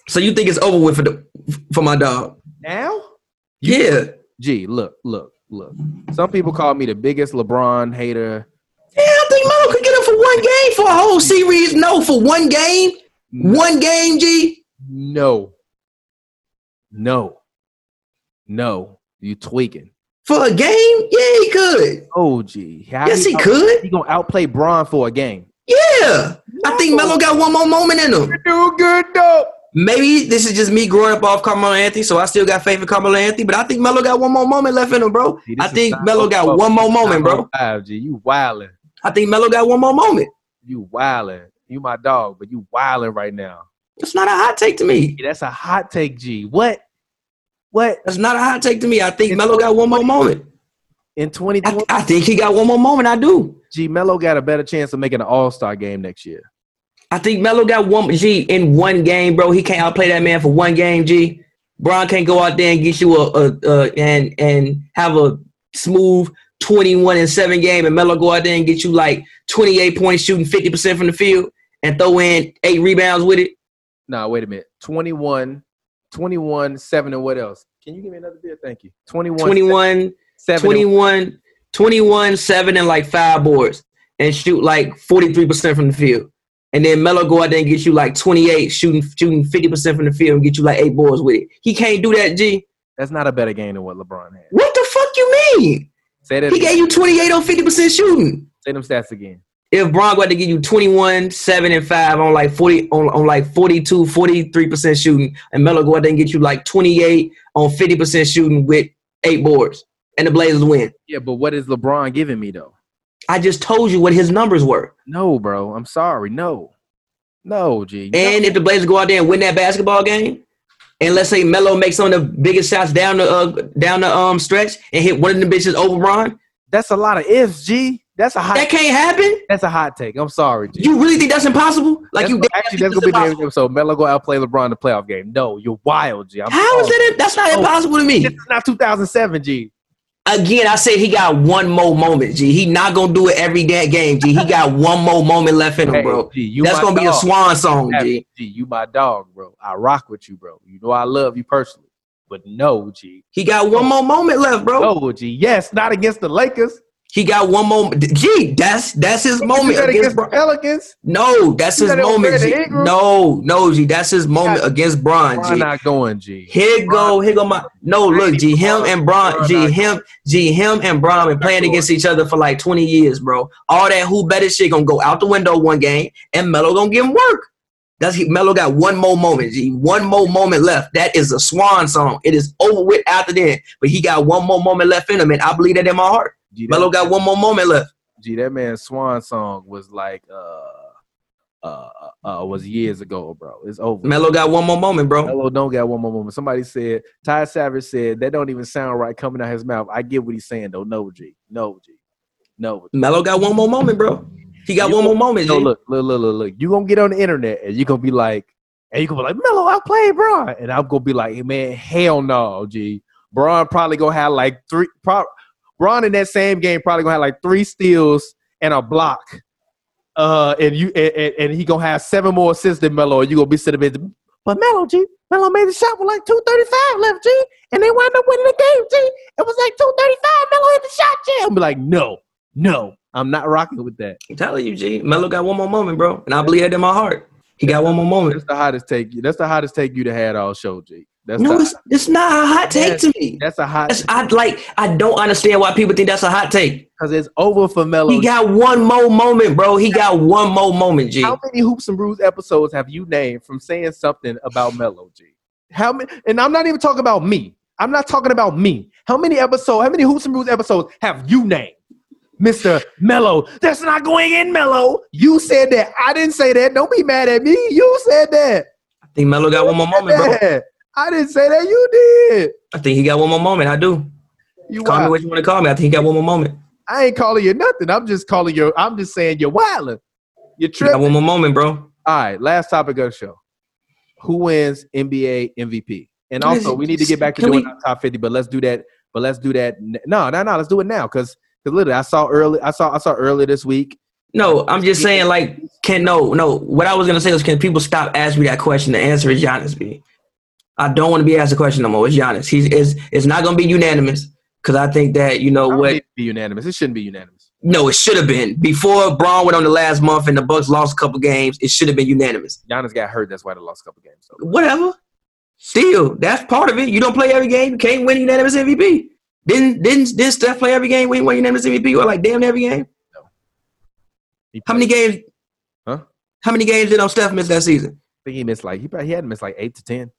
So you think it's over with for the for my dog? Now? You, yeah. Gee, look, look, look. Some people call me the biggest LeBron hater. Yeah, I think Melo could get him for one game for a whole series. No, for one game. No. One game, G. No. No. No. You tweaking. For a game? Yeah, he could. Oh, gee. How yes, he, he could. He gonna outplay Bron for a game. Yeah. No. I think Melo got one more moment in him. You do good though. Maybe this is just me growing up off Carmelo Anthony, so I still got faith in Carmelo Anthony. But I think Melo got one more moment left in him, bro. See, I think Melo got one more moment, bro. Five, G, you wilding. I think Melo got one more moment. You wilding. You my dog, but you wilding right now. That's not a hot take to me. That's a hot take, G. What? What? That's not a hot take to me. I think Melo got one more moment. In 2020? I, I think he got one more moment. I do. G, Melo got a better chance of making an all star game next year. I think Melo got one G in one game, bro. He can't outplay that man for one game, G. Bron can't go out there and get you a, a, a and and have a smooth 21 and 7 game and Melo go out there and get you like 28 points shooting 50% from the field and throw in eight rebounds with it? Nah, wait a minute. 21, 21, 7, and what else? Can you give me another beer? Thank you. 21, 21, 7, 21, 21, 7 and like five boards and shoot like 43% from the field. And then Melo go out there and get you like 28 shooting shooting 50% from the field and get you like eight boards with it. He can't do that, G. That's not a better game than what LeBron had. What the fuck you mean? Say that. He again. gave you 28 on 50% shooting. Say them stats again. if Bron got to give you 21, 7, and 5 on like 40 on, on like 42, 43% shooting, and Melo go out there and get you like 28 on 50% shooting with eight boards, and the Blazers win. Yeah, but what is LeBron giving me though? I just told you what his numbers were. No, bro. I'm sorry. No. No, G. No. And if the Blazers go out there and win that basketball game, and let's say Melo makes some of the biggest shots down the uh, down the um stretch and hit one of the bitches over Bron, that's a lot of ifs, G. That's a hot. that can't happen. that's a hot take. I'm sorry, G. You really think that's impossible? Like That's you what- actually that's gonna be the name of the episode. Melo go outplay LeBron in the playoff game. No, you're wild, G. I'm How is sorry. that? That's not Oh. impossible to me. This is not 2007, G. Again, I said he got one more moment, G. He not gonna do it every day game, G. He got one more moment left in him, Hey, bro. G, you That's gonna be a swan song, G. G, you my dog, bro. I rock with you, bro. You know I love you personally. But no, G. He got one more moment left, bro. No, G. Yes, not against the Lakers. He got one more. G, that's that's his You moment against. against Bron. Pelicans. No, that's You his did that with moment. G. Brandon No, no, G. That's his moment against Bron, Why G. not going, G? Here go, here go my. No, look, G. Him and Bron, Bron G. Him, G. Him and Bron been playing going. against each other for like twenty years, bro. All that who better shit gonna go out the window one game, and Melo gonna give him work. That's he. Melo got one more moment, G. One more moment left. That is a swan song. It is over with after that, but he got one more moment left in him, and I believe that in my heart. G, that- Melo got one more moment left. G, that man's swan song was like uh uh uh was years ago, bro. It's over. Melo got one more moment, bro. Melo don't got one more moment. Somebody said Ty Savage said that don't even sound right coming out his mouth. I get what he's saying though. No, G. No, G. No. G. Melo got one more moment, bro. He got You one more moment, No, look, look, look, look, look. You gonna get on the internet and you gonna be like, and you gonna be like, Melo, I played Bron, and I'm gonna be like, hey, man, hell no, G. Bron probably gonna have like three. Pro- Bron in that same game probably gonna have like three steals and a block. Uh, and you and, and, he gonna have seven more assists than Melo. And you gonna be sitting there, but Melo, G, Melo made the shot with like two thirty five left, G, and they wound up winning the game, G. It was like two thirty five. Melo hit the shot, G. I'm be like, no, no, I'm not rocking with that. I'm telling you, G. Melo got one more moment, bro. And I believe that in my heart. He got one more moment. That's the hottest take. That's the hottest take you to had all show, G. That's No, it's, it's not a hot take to me. that's a hot That's, I like. I don't understand why people think that's a hot take. because it's over for Melo. He got one more moment, bro. He got one more moment, G. How many hoops and brews episodes have you named from saying something about Melo, G? How many? And I'm not even talking about me. I'm not talking about me. How many episodes? How many hoops and brews episodes have you named? Mr. Melo, that's not going in, Melo. You said that. I didn't say that. Don't be mad at me. You said that. I think Melo got one more moment, bro. I didn't say that. You did. I think he got one more moment. I do. You Call me what you want to call me. I think he got one more moment. I ain't calling you nothing. I'm just calling you. I'm just saying you're wilding. You're He got one more moment, bro. All right, last topic of the show. Who wins NBA MVP? And also, we need to get back to Can doing we- our top 50, but let's do that. But let's do that. No, no, no. Let's do it now because because literally, I saw early. I saw I saw early this week. No, I'm just saying, like, can no, no. What I was gonna say was, can people stop asking me that question? The answer is Giannis. B. I don't want to be asked a question no more. It's Giannis. He's it's it's not gonna be unanimous because I think that you know what. be unanimous. It shouldn't be unanimous. No, it should have been before Bron went on the last month and the Bucks lost a couple games. It should have been unanimous. Giannis got hurt. That's why they lost a couple games. So Whatever. Still, that's part of it. You don't play every game. You can't win unanimous MVP. Didn't didn't didn't Steph play every game? Win win unanimous MVP or like damn every game? he How many games? Huh? How many games did um Steph miss that season? I think he missed like he probably he had missed like eight to ten.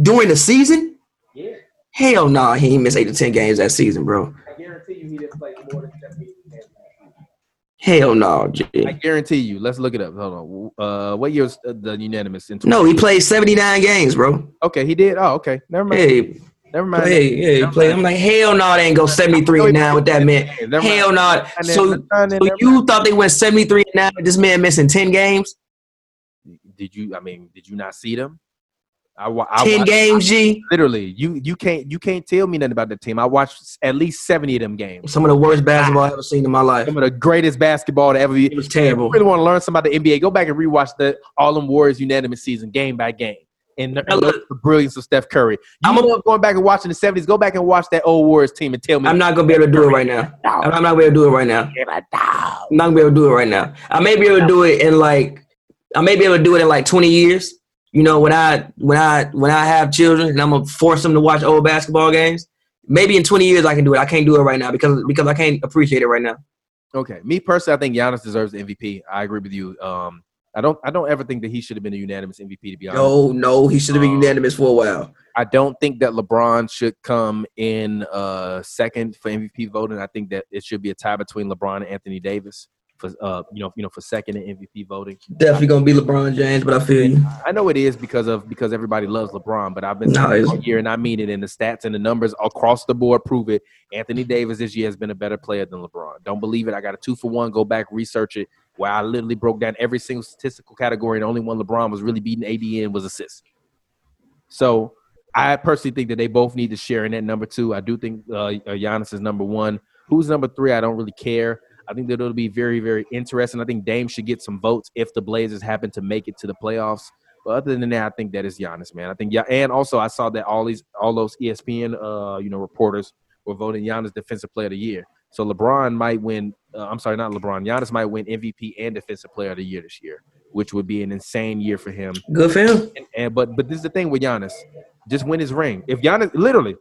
During the season? Yeah, Hell no, nah, he ain't missed eight to ten games that season, bro. I guarantee you he didn't play more than seven Hell no, G. I guarantee you. Let's look it up. Hold on. Uh, what year was uh, the unanimous? In No, he played seventy nine games, bro. Okay, he did. Oh, okay. Never mind. Hey, Never mind. hey, yeah, he played. I'm like, hell no, they ain't go seventy three and nine with that man. Hell no. And So, so you thought they went seventy three and nine with this man missing ten games? Did you? I mean, did you not see them? I, I Ten watched- games, G. Literally, you you can't you can't tell me nothing about the team. I watched at least seventy of them games. Some of the worst basketball I've ever seen in my life. Some of the greatest basketball to ever be. It was If you terrible. really want to learn something about the NBA, go back and rewatch the All Them Warriors unanimous season game by game. And the, look. the brilliance of Steph Curry. You I'm a- love going back and watching the 70s. Go back and watch that old Warriors team and tell me. I'm not gonna be able to do it right now. I'm I'm not gonna be able to do it right now. I'm not gonna be able to do it right now. I may be able to do it in like I may be able to do it in like 20 years. You know, when I when I when I have children and I'm gonna force them to watch old basketball games. Maybe in 20 years I can do it. I can't do it right now because because I can't appreciate it right now. Okay, me personally, I think Giannis deserves the MVP. I agree with you. Um, I don't. I don't ever think that he should have been a unanimous MVP. To be honest, No, no, he should have been Um, unanimous for a while. I don't think that LeBron should come in uh, second for MVP voting. I think that it should be a tie between LeBron and Anthony Davis for uh, you know, you know, for second in MVP voting. Definitely gonna be LeBron James, but I feel you. I know it is because of because everybody loves LeBron, but I've been No, saying all year and I mean it. And the stats and the numbers across the board prove it. Anthony Davis this year has been a better player than LeBron. Don't believe it? I got a two for one. Go back research it. Where I literally broke down every single statistical category, and the only one LeBron was really beating AD in was assists. So I personally think that they both need to share in that number two. I do think uh, uh, Giannis is number one. Who's number three? I don't really care. I think that it'll be very, very interesting. I think Dame should get some votes if the Blazers happen to make it to the playoffs. But other than that, I think that is Giannis, man. I think yeah, and also I saw that all these all those ESPN uh, you know reporters were voting Giannis defensive player of the year. So LeBron might win. Uh, I'm sorry, not LeBron. Giannis might win MVP and defensive player of the year this year, which would be an insane year for him. Good for him. And, and but but this is the thing with Giannis. Just win his ring. If Giannis literally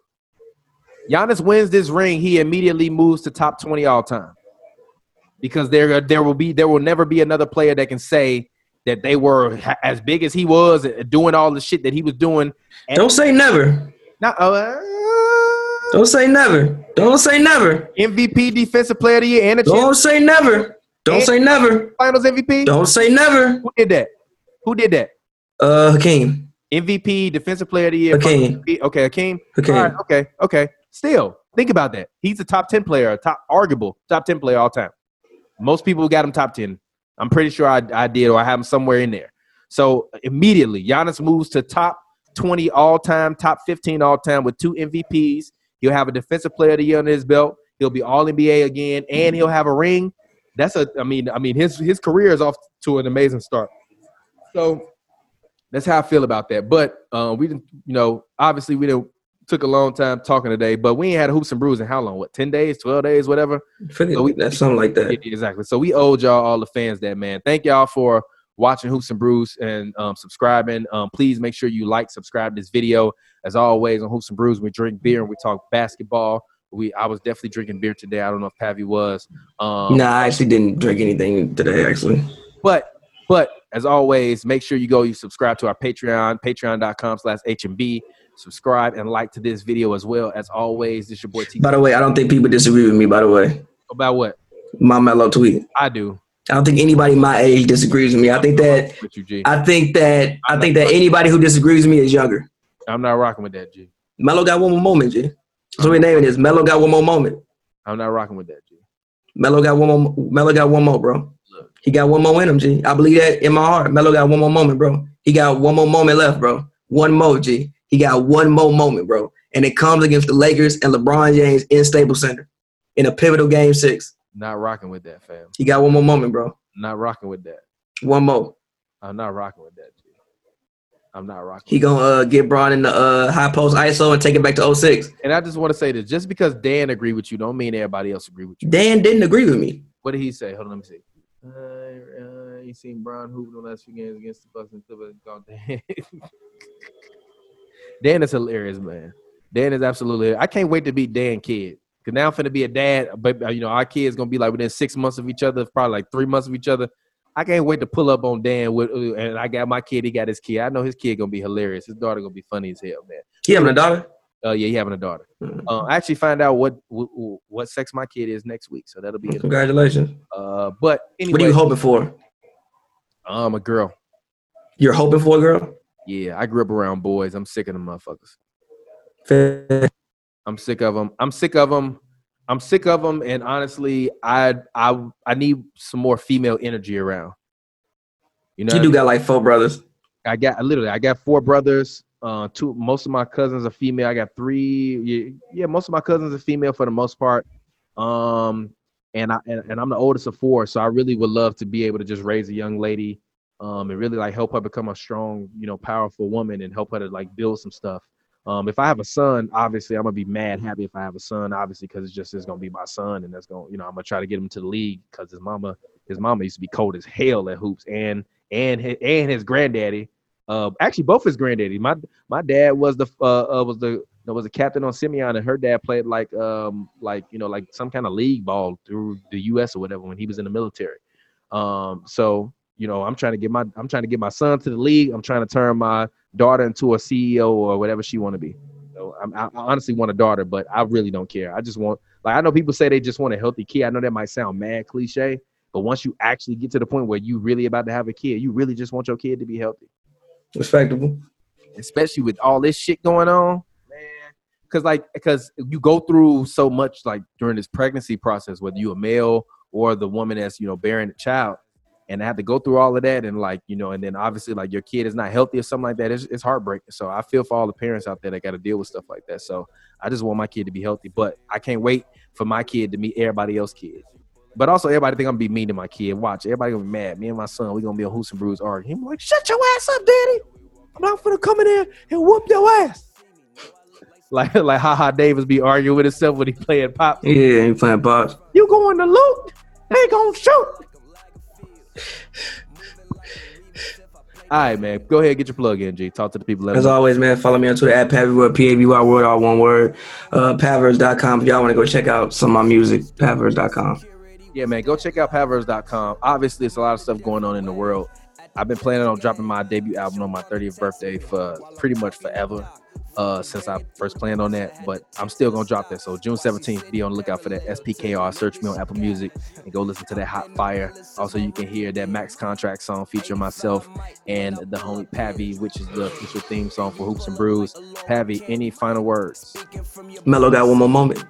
Giannis wins this ring, he immediately moves to top 20 all time. Because there there will be there will never be another player that can say that they were as big as he was doing all the shit that he was doing. And Don't say never. not, uh, Don't say never. Don't say never. MVP defensive player of the year and a Don't say never. Don't say never. finals MVP. Don't say never. Who did that? Who did that? Uh, Hakeem. MVP, defensive player of the year. Hakeem. Okay, Hakeem. Hakeem. Right, okay, okay. Still, think about that. He's a top 10 player, a top arguable top 10 player all time. Most people got him top 10. I'm pretty sure I, I did, or I have him somewhere in there. So immediately, Giannis moves to top 20 all time, top 15 all time with two MVPs. He'll have a defensive player of the year under his belt. He'll be all NBA again, and he'll have a ring. That's a, I mean, I mean, his his career is off to an amazing start. So that's how I feel about that. But uh, we didn't, you know, obviously we didn't took a long time talking today, but we ain't had a hoops and brews in how long? What, 10 days, 12 days, whatever? So we- That's something like that. Exactly. So we owed y'all all the fans that, man. Thank y'all for watching Hoops and Brews and um, subscribing. Um, please make sure you like, subscribe to this video. As always, on Hoops and Brews, we drink beer and we talk basketball. We I was definitely drinking beer today. I don't know if Pavi was. Um, Nah, I actually didn't drink anything today. Actually, But but as always, make sure you go you subscribe to our Patreon, patreon.com slash HMB. Subscribe and like to this video as well. As always, this your boy T. by the way, I don't think people disagree with me. By the way, About what? my Melo tweet. I do. I don't think anybody my age disagrees with me. I think that you. I think that I think that anybody who disagrees with me is younger. I'm not rocking with that, G. Melo got one more moment, G. That's what we name it is. Melo got one more moment. I'm not rocking with that, G. Melo got one more. Melo got one more, bro. He got one more in him, G. I believe that in my heart. Melo got one more moment, bro. He got one more moment left, bro. One more, G. He got one more moment, bro. And it comes against the Lakers and LeBron James in Staples Center in a pivotal game six. Not rocking with that, fam. He got one more moment, bro. Not rocking with that. One more. I'm not rocking with that, G. I'm not rocking. He gonna uh, get Bron in the uh, high post ISO and take it back to 06. and I just want to say this: just because Dan agree with you, don't mean everybody else agree with you. Dan didn't agree with me. What did he say? Hold on, let me see. Uh, uh, you seen Brown hooping the last few games against the Bucks and Clippers? Dan. Is hilarious, man. Dan is absolutely. I can't wait to be Dan kid. Cause now I'm finna be a dad, but uh, you know our kids gonna be like within six months of each other, probably like three months of each other. I can't wait to pull up on Dan with, uh, and I got my kid. He got his kid. I know his kid gonna be hilarious. His daughter gonna be funny as hell, man. He having a daughter? Uh, yeah, he having a daughter. Mhm. Uh, I actually find out what, what what sex my kid is next week, so that'll be. it. Congratulations. Uh, but anyway, What are you hoping for? I'm a girl. You're hoping for a girl? Yeah, I grew up around boys. I'm sick of them motherfuckers. I'm sick of them. I'm sick of them. I'm sick of them. And honestly, I I I need some more female energy around. You know, You what I do mean? got like four brothers. I got literally I got four brothers. Uh, two most of my cousins are female. I got three. Yeah, yeah, most of my cousins are female for the most part. Um, and I and, and I'm the oldest of four, so I really would love to be able to just raise a young lady, um, and really like help her become a strong, you know, powerful woman and help her to like build some stuff. Um, if I have a son, obviously I'm gonna be mad happy if I have a son, obviously because it's just is gonna be my son, and that's gonna, you know, I'm gonna try to get him to the league because his mama, his mama used to be cold as hell at hoops, and and his, and his granddaddy, uh, actually both his granddaddy. My my dad was the uh, uh was the was a captain on Simeon, and her dad played like um like you know like some kind of league ball through the U.S. or whatever when he was in the military. Um, so you know I'm trying to get my I'm trying to get my son to the league. I'm trying to turn my daughter into a CEO or whatever she want to be. So I, I honestly want a daughter, but I really don't care. I just want like I know people say they just want a healthy kid. I know that might sound mad cliche, but once you actually get to the point where you really about to have a kid, you really just want your kid to be healthy. Respectable. Especially with all this shit going on, man. Cause like because you go through so much like during this pregnancy process, whether you a male or the woman that's you know bearing a child, and I have to go through all of that and like you know and then obviously like your kid is not healthy or something like that it's, it's heartbreaking so i feel for all the parents out there that got to deal with stuff like that so i just want my kid to be healthy but i can't wait for my kid to meet everybody else kid but also everybody think i'm gonna be mean to my kid watch everybody gonna be mad me and my son we gonna be a Hoops and Brews arguing him like shut your ass up daddy i'm not gonna come in there and whoop your ass like like haha Davis be arguing with himself when he playing pop. Yeah, he playing pop. You going to loot? They gonna shoot. All right, man. Go ahead, get your plug in, G. Talk to the people. As always, man, follow me on Twitter at Pavy Word, P A V Y Word, all one word. Uh, Pavers.com. If y'all want to go check out some of my music, Pavers.com. Yeah, man. Go check out Pavers.com. Obviously, it's a lot of stuff going on in the world. I've been planning on dropping my debut album on my 30th birthday for pretty much forever uh, since I first planned on that, but I'm still gonna drop that. So June 17th, be on the lookout for that SPKR. Search me on Apple Music and go listen to that Hot Fire. Also, you can hear that Max Contract song featuring myself and the homie Pavy, which is the official theme song for Hoops and Brews. Pavy, any final words? Melo got one more moment.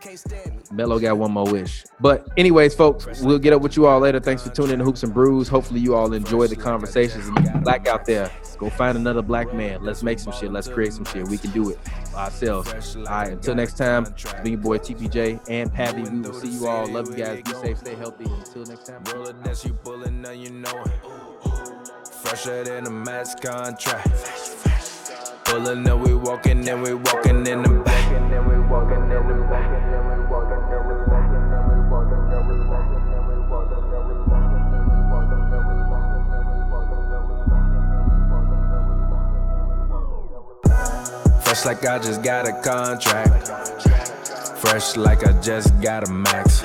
Melo got one more wish. But anyways, folks, we'll get up with you all later. Thanks for tuning in to Hoops and Brews. Hopefully, you all enjoy the conversations and black out there. Go find another black man. Let's make some shit. Let's create some shit. We can do it ourselves. All right, until next time, be your boy TPJ and Pavy. We will see you all. Love you guys. Be safe, stay healthy. Until next time. you pulling, now you know Fresher than a mass contract. Pulling we walking, we walking in the back. Fresh like I just got a contract. Fresh like I just got a max.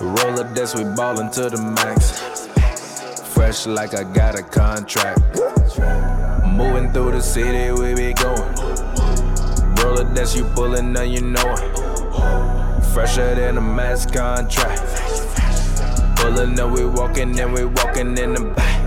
Roll a desk, we ballin' to the max. Fresh like I got a contract. Moving through the city, we be going. Roll a desk, you pullin', now you know it. Fresher than a mass contract. Pullin' up, we walkin', and we walkin' in the back.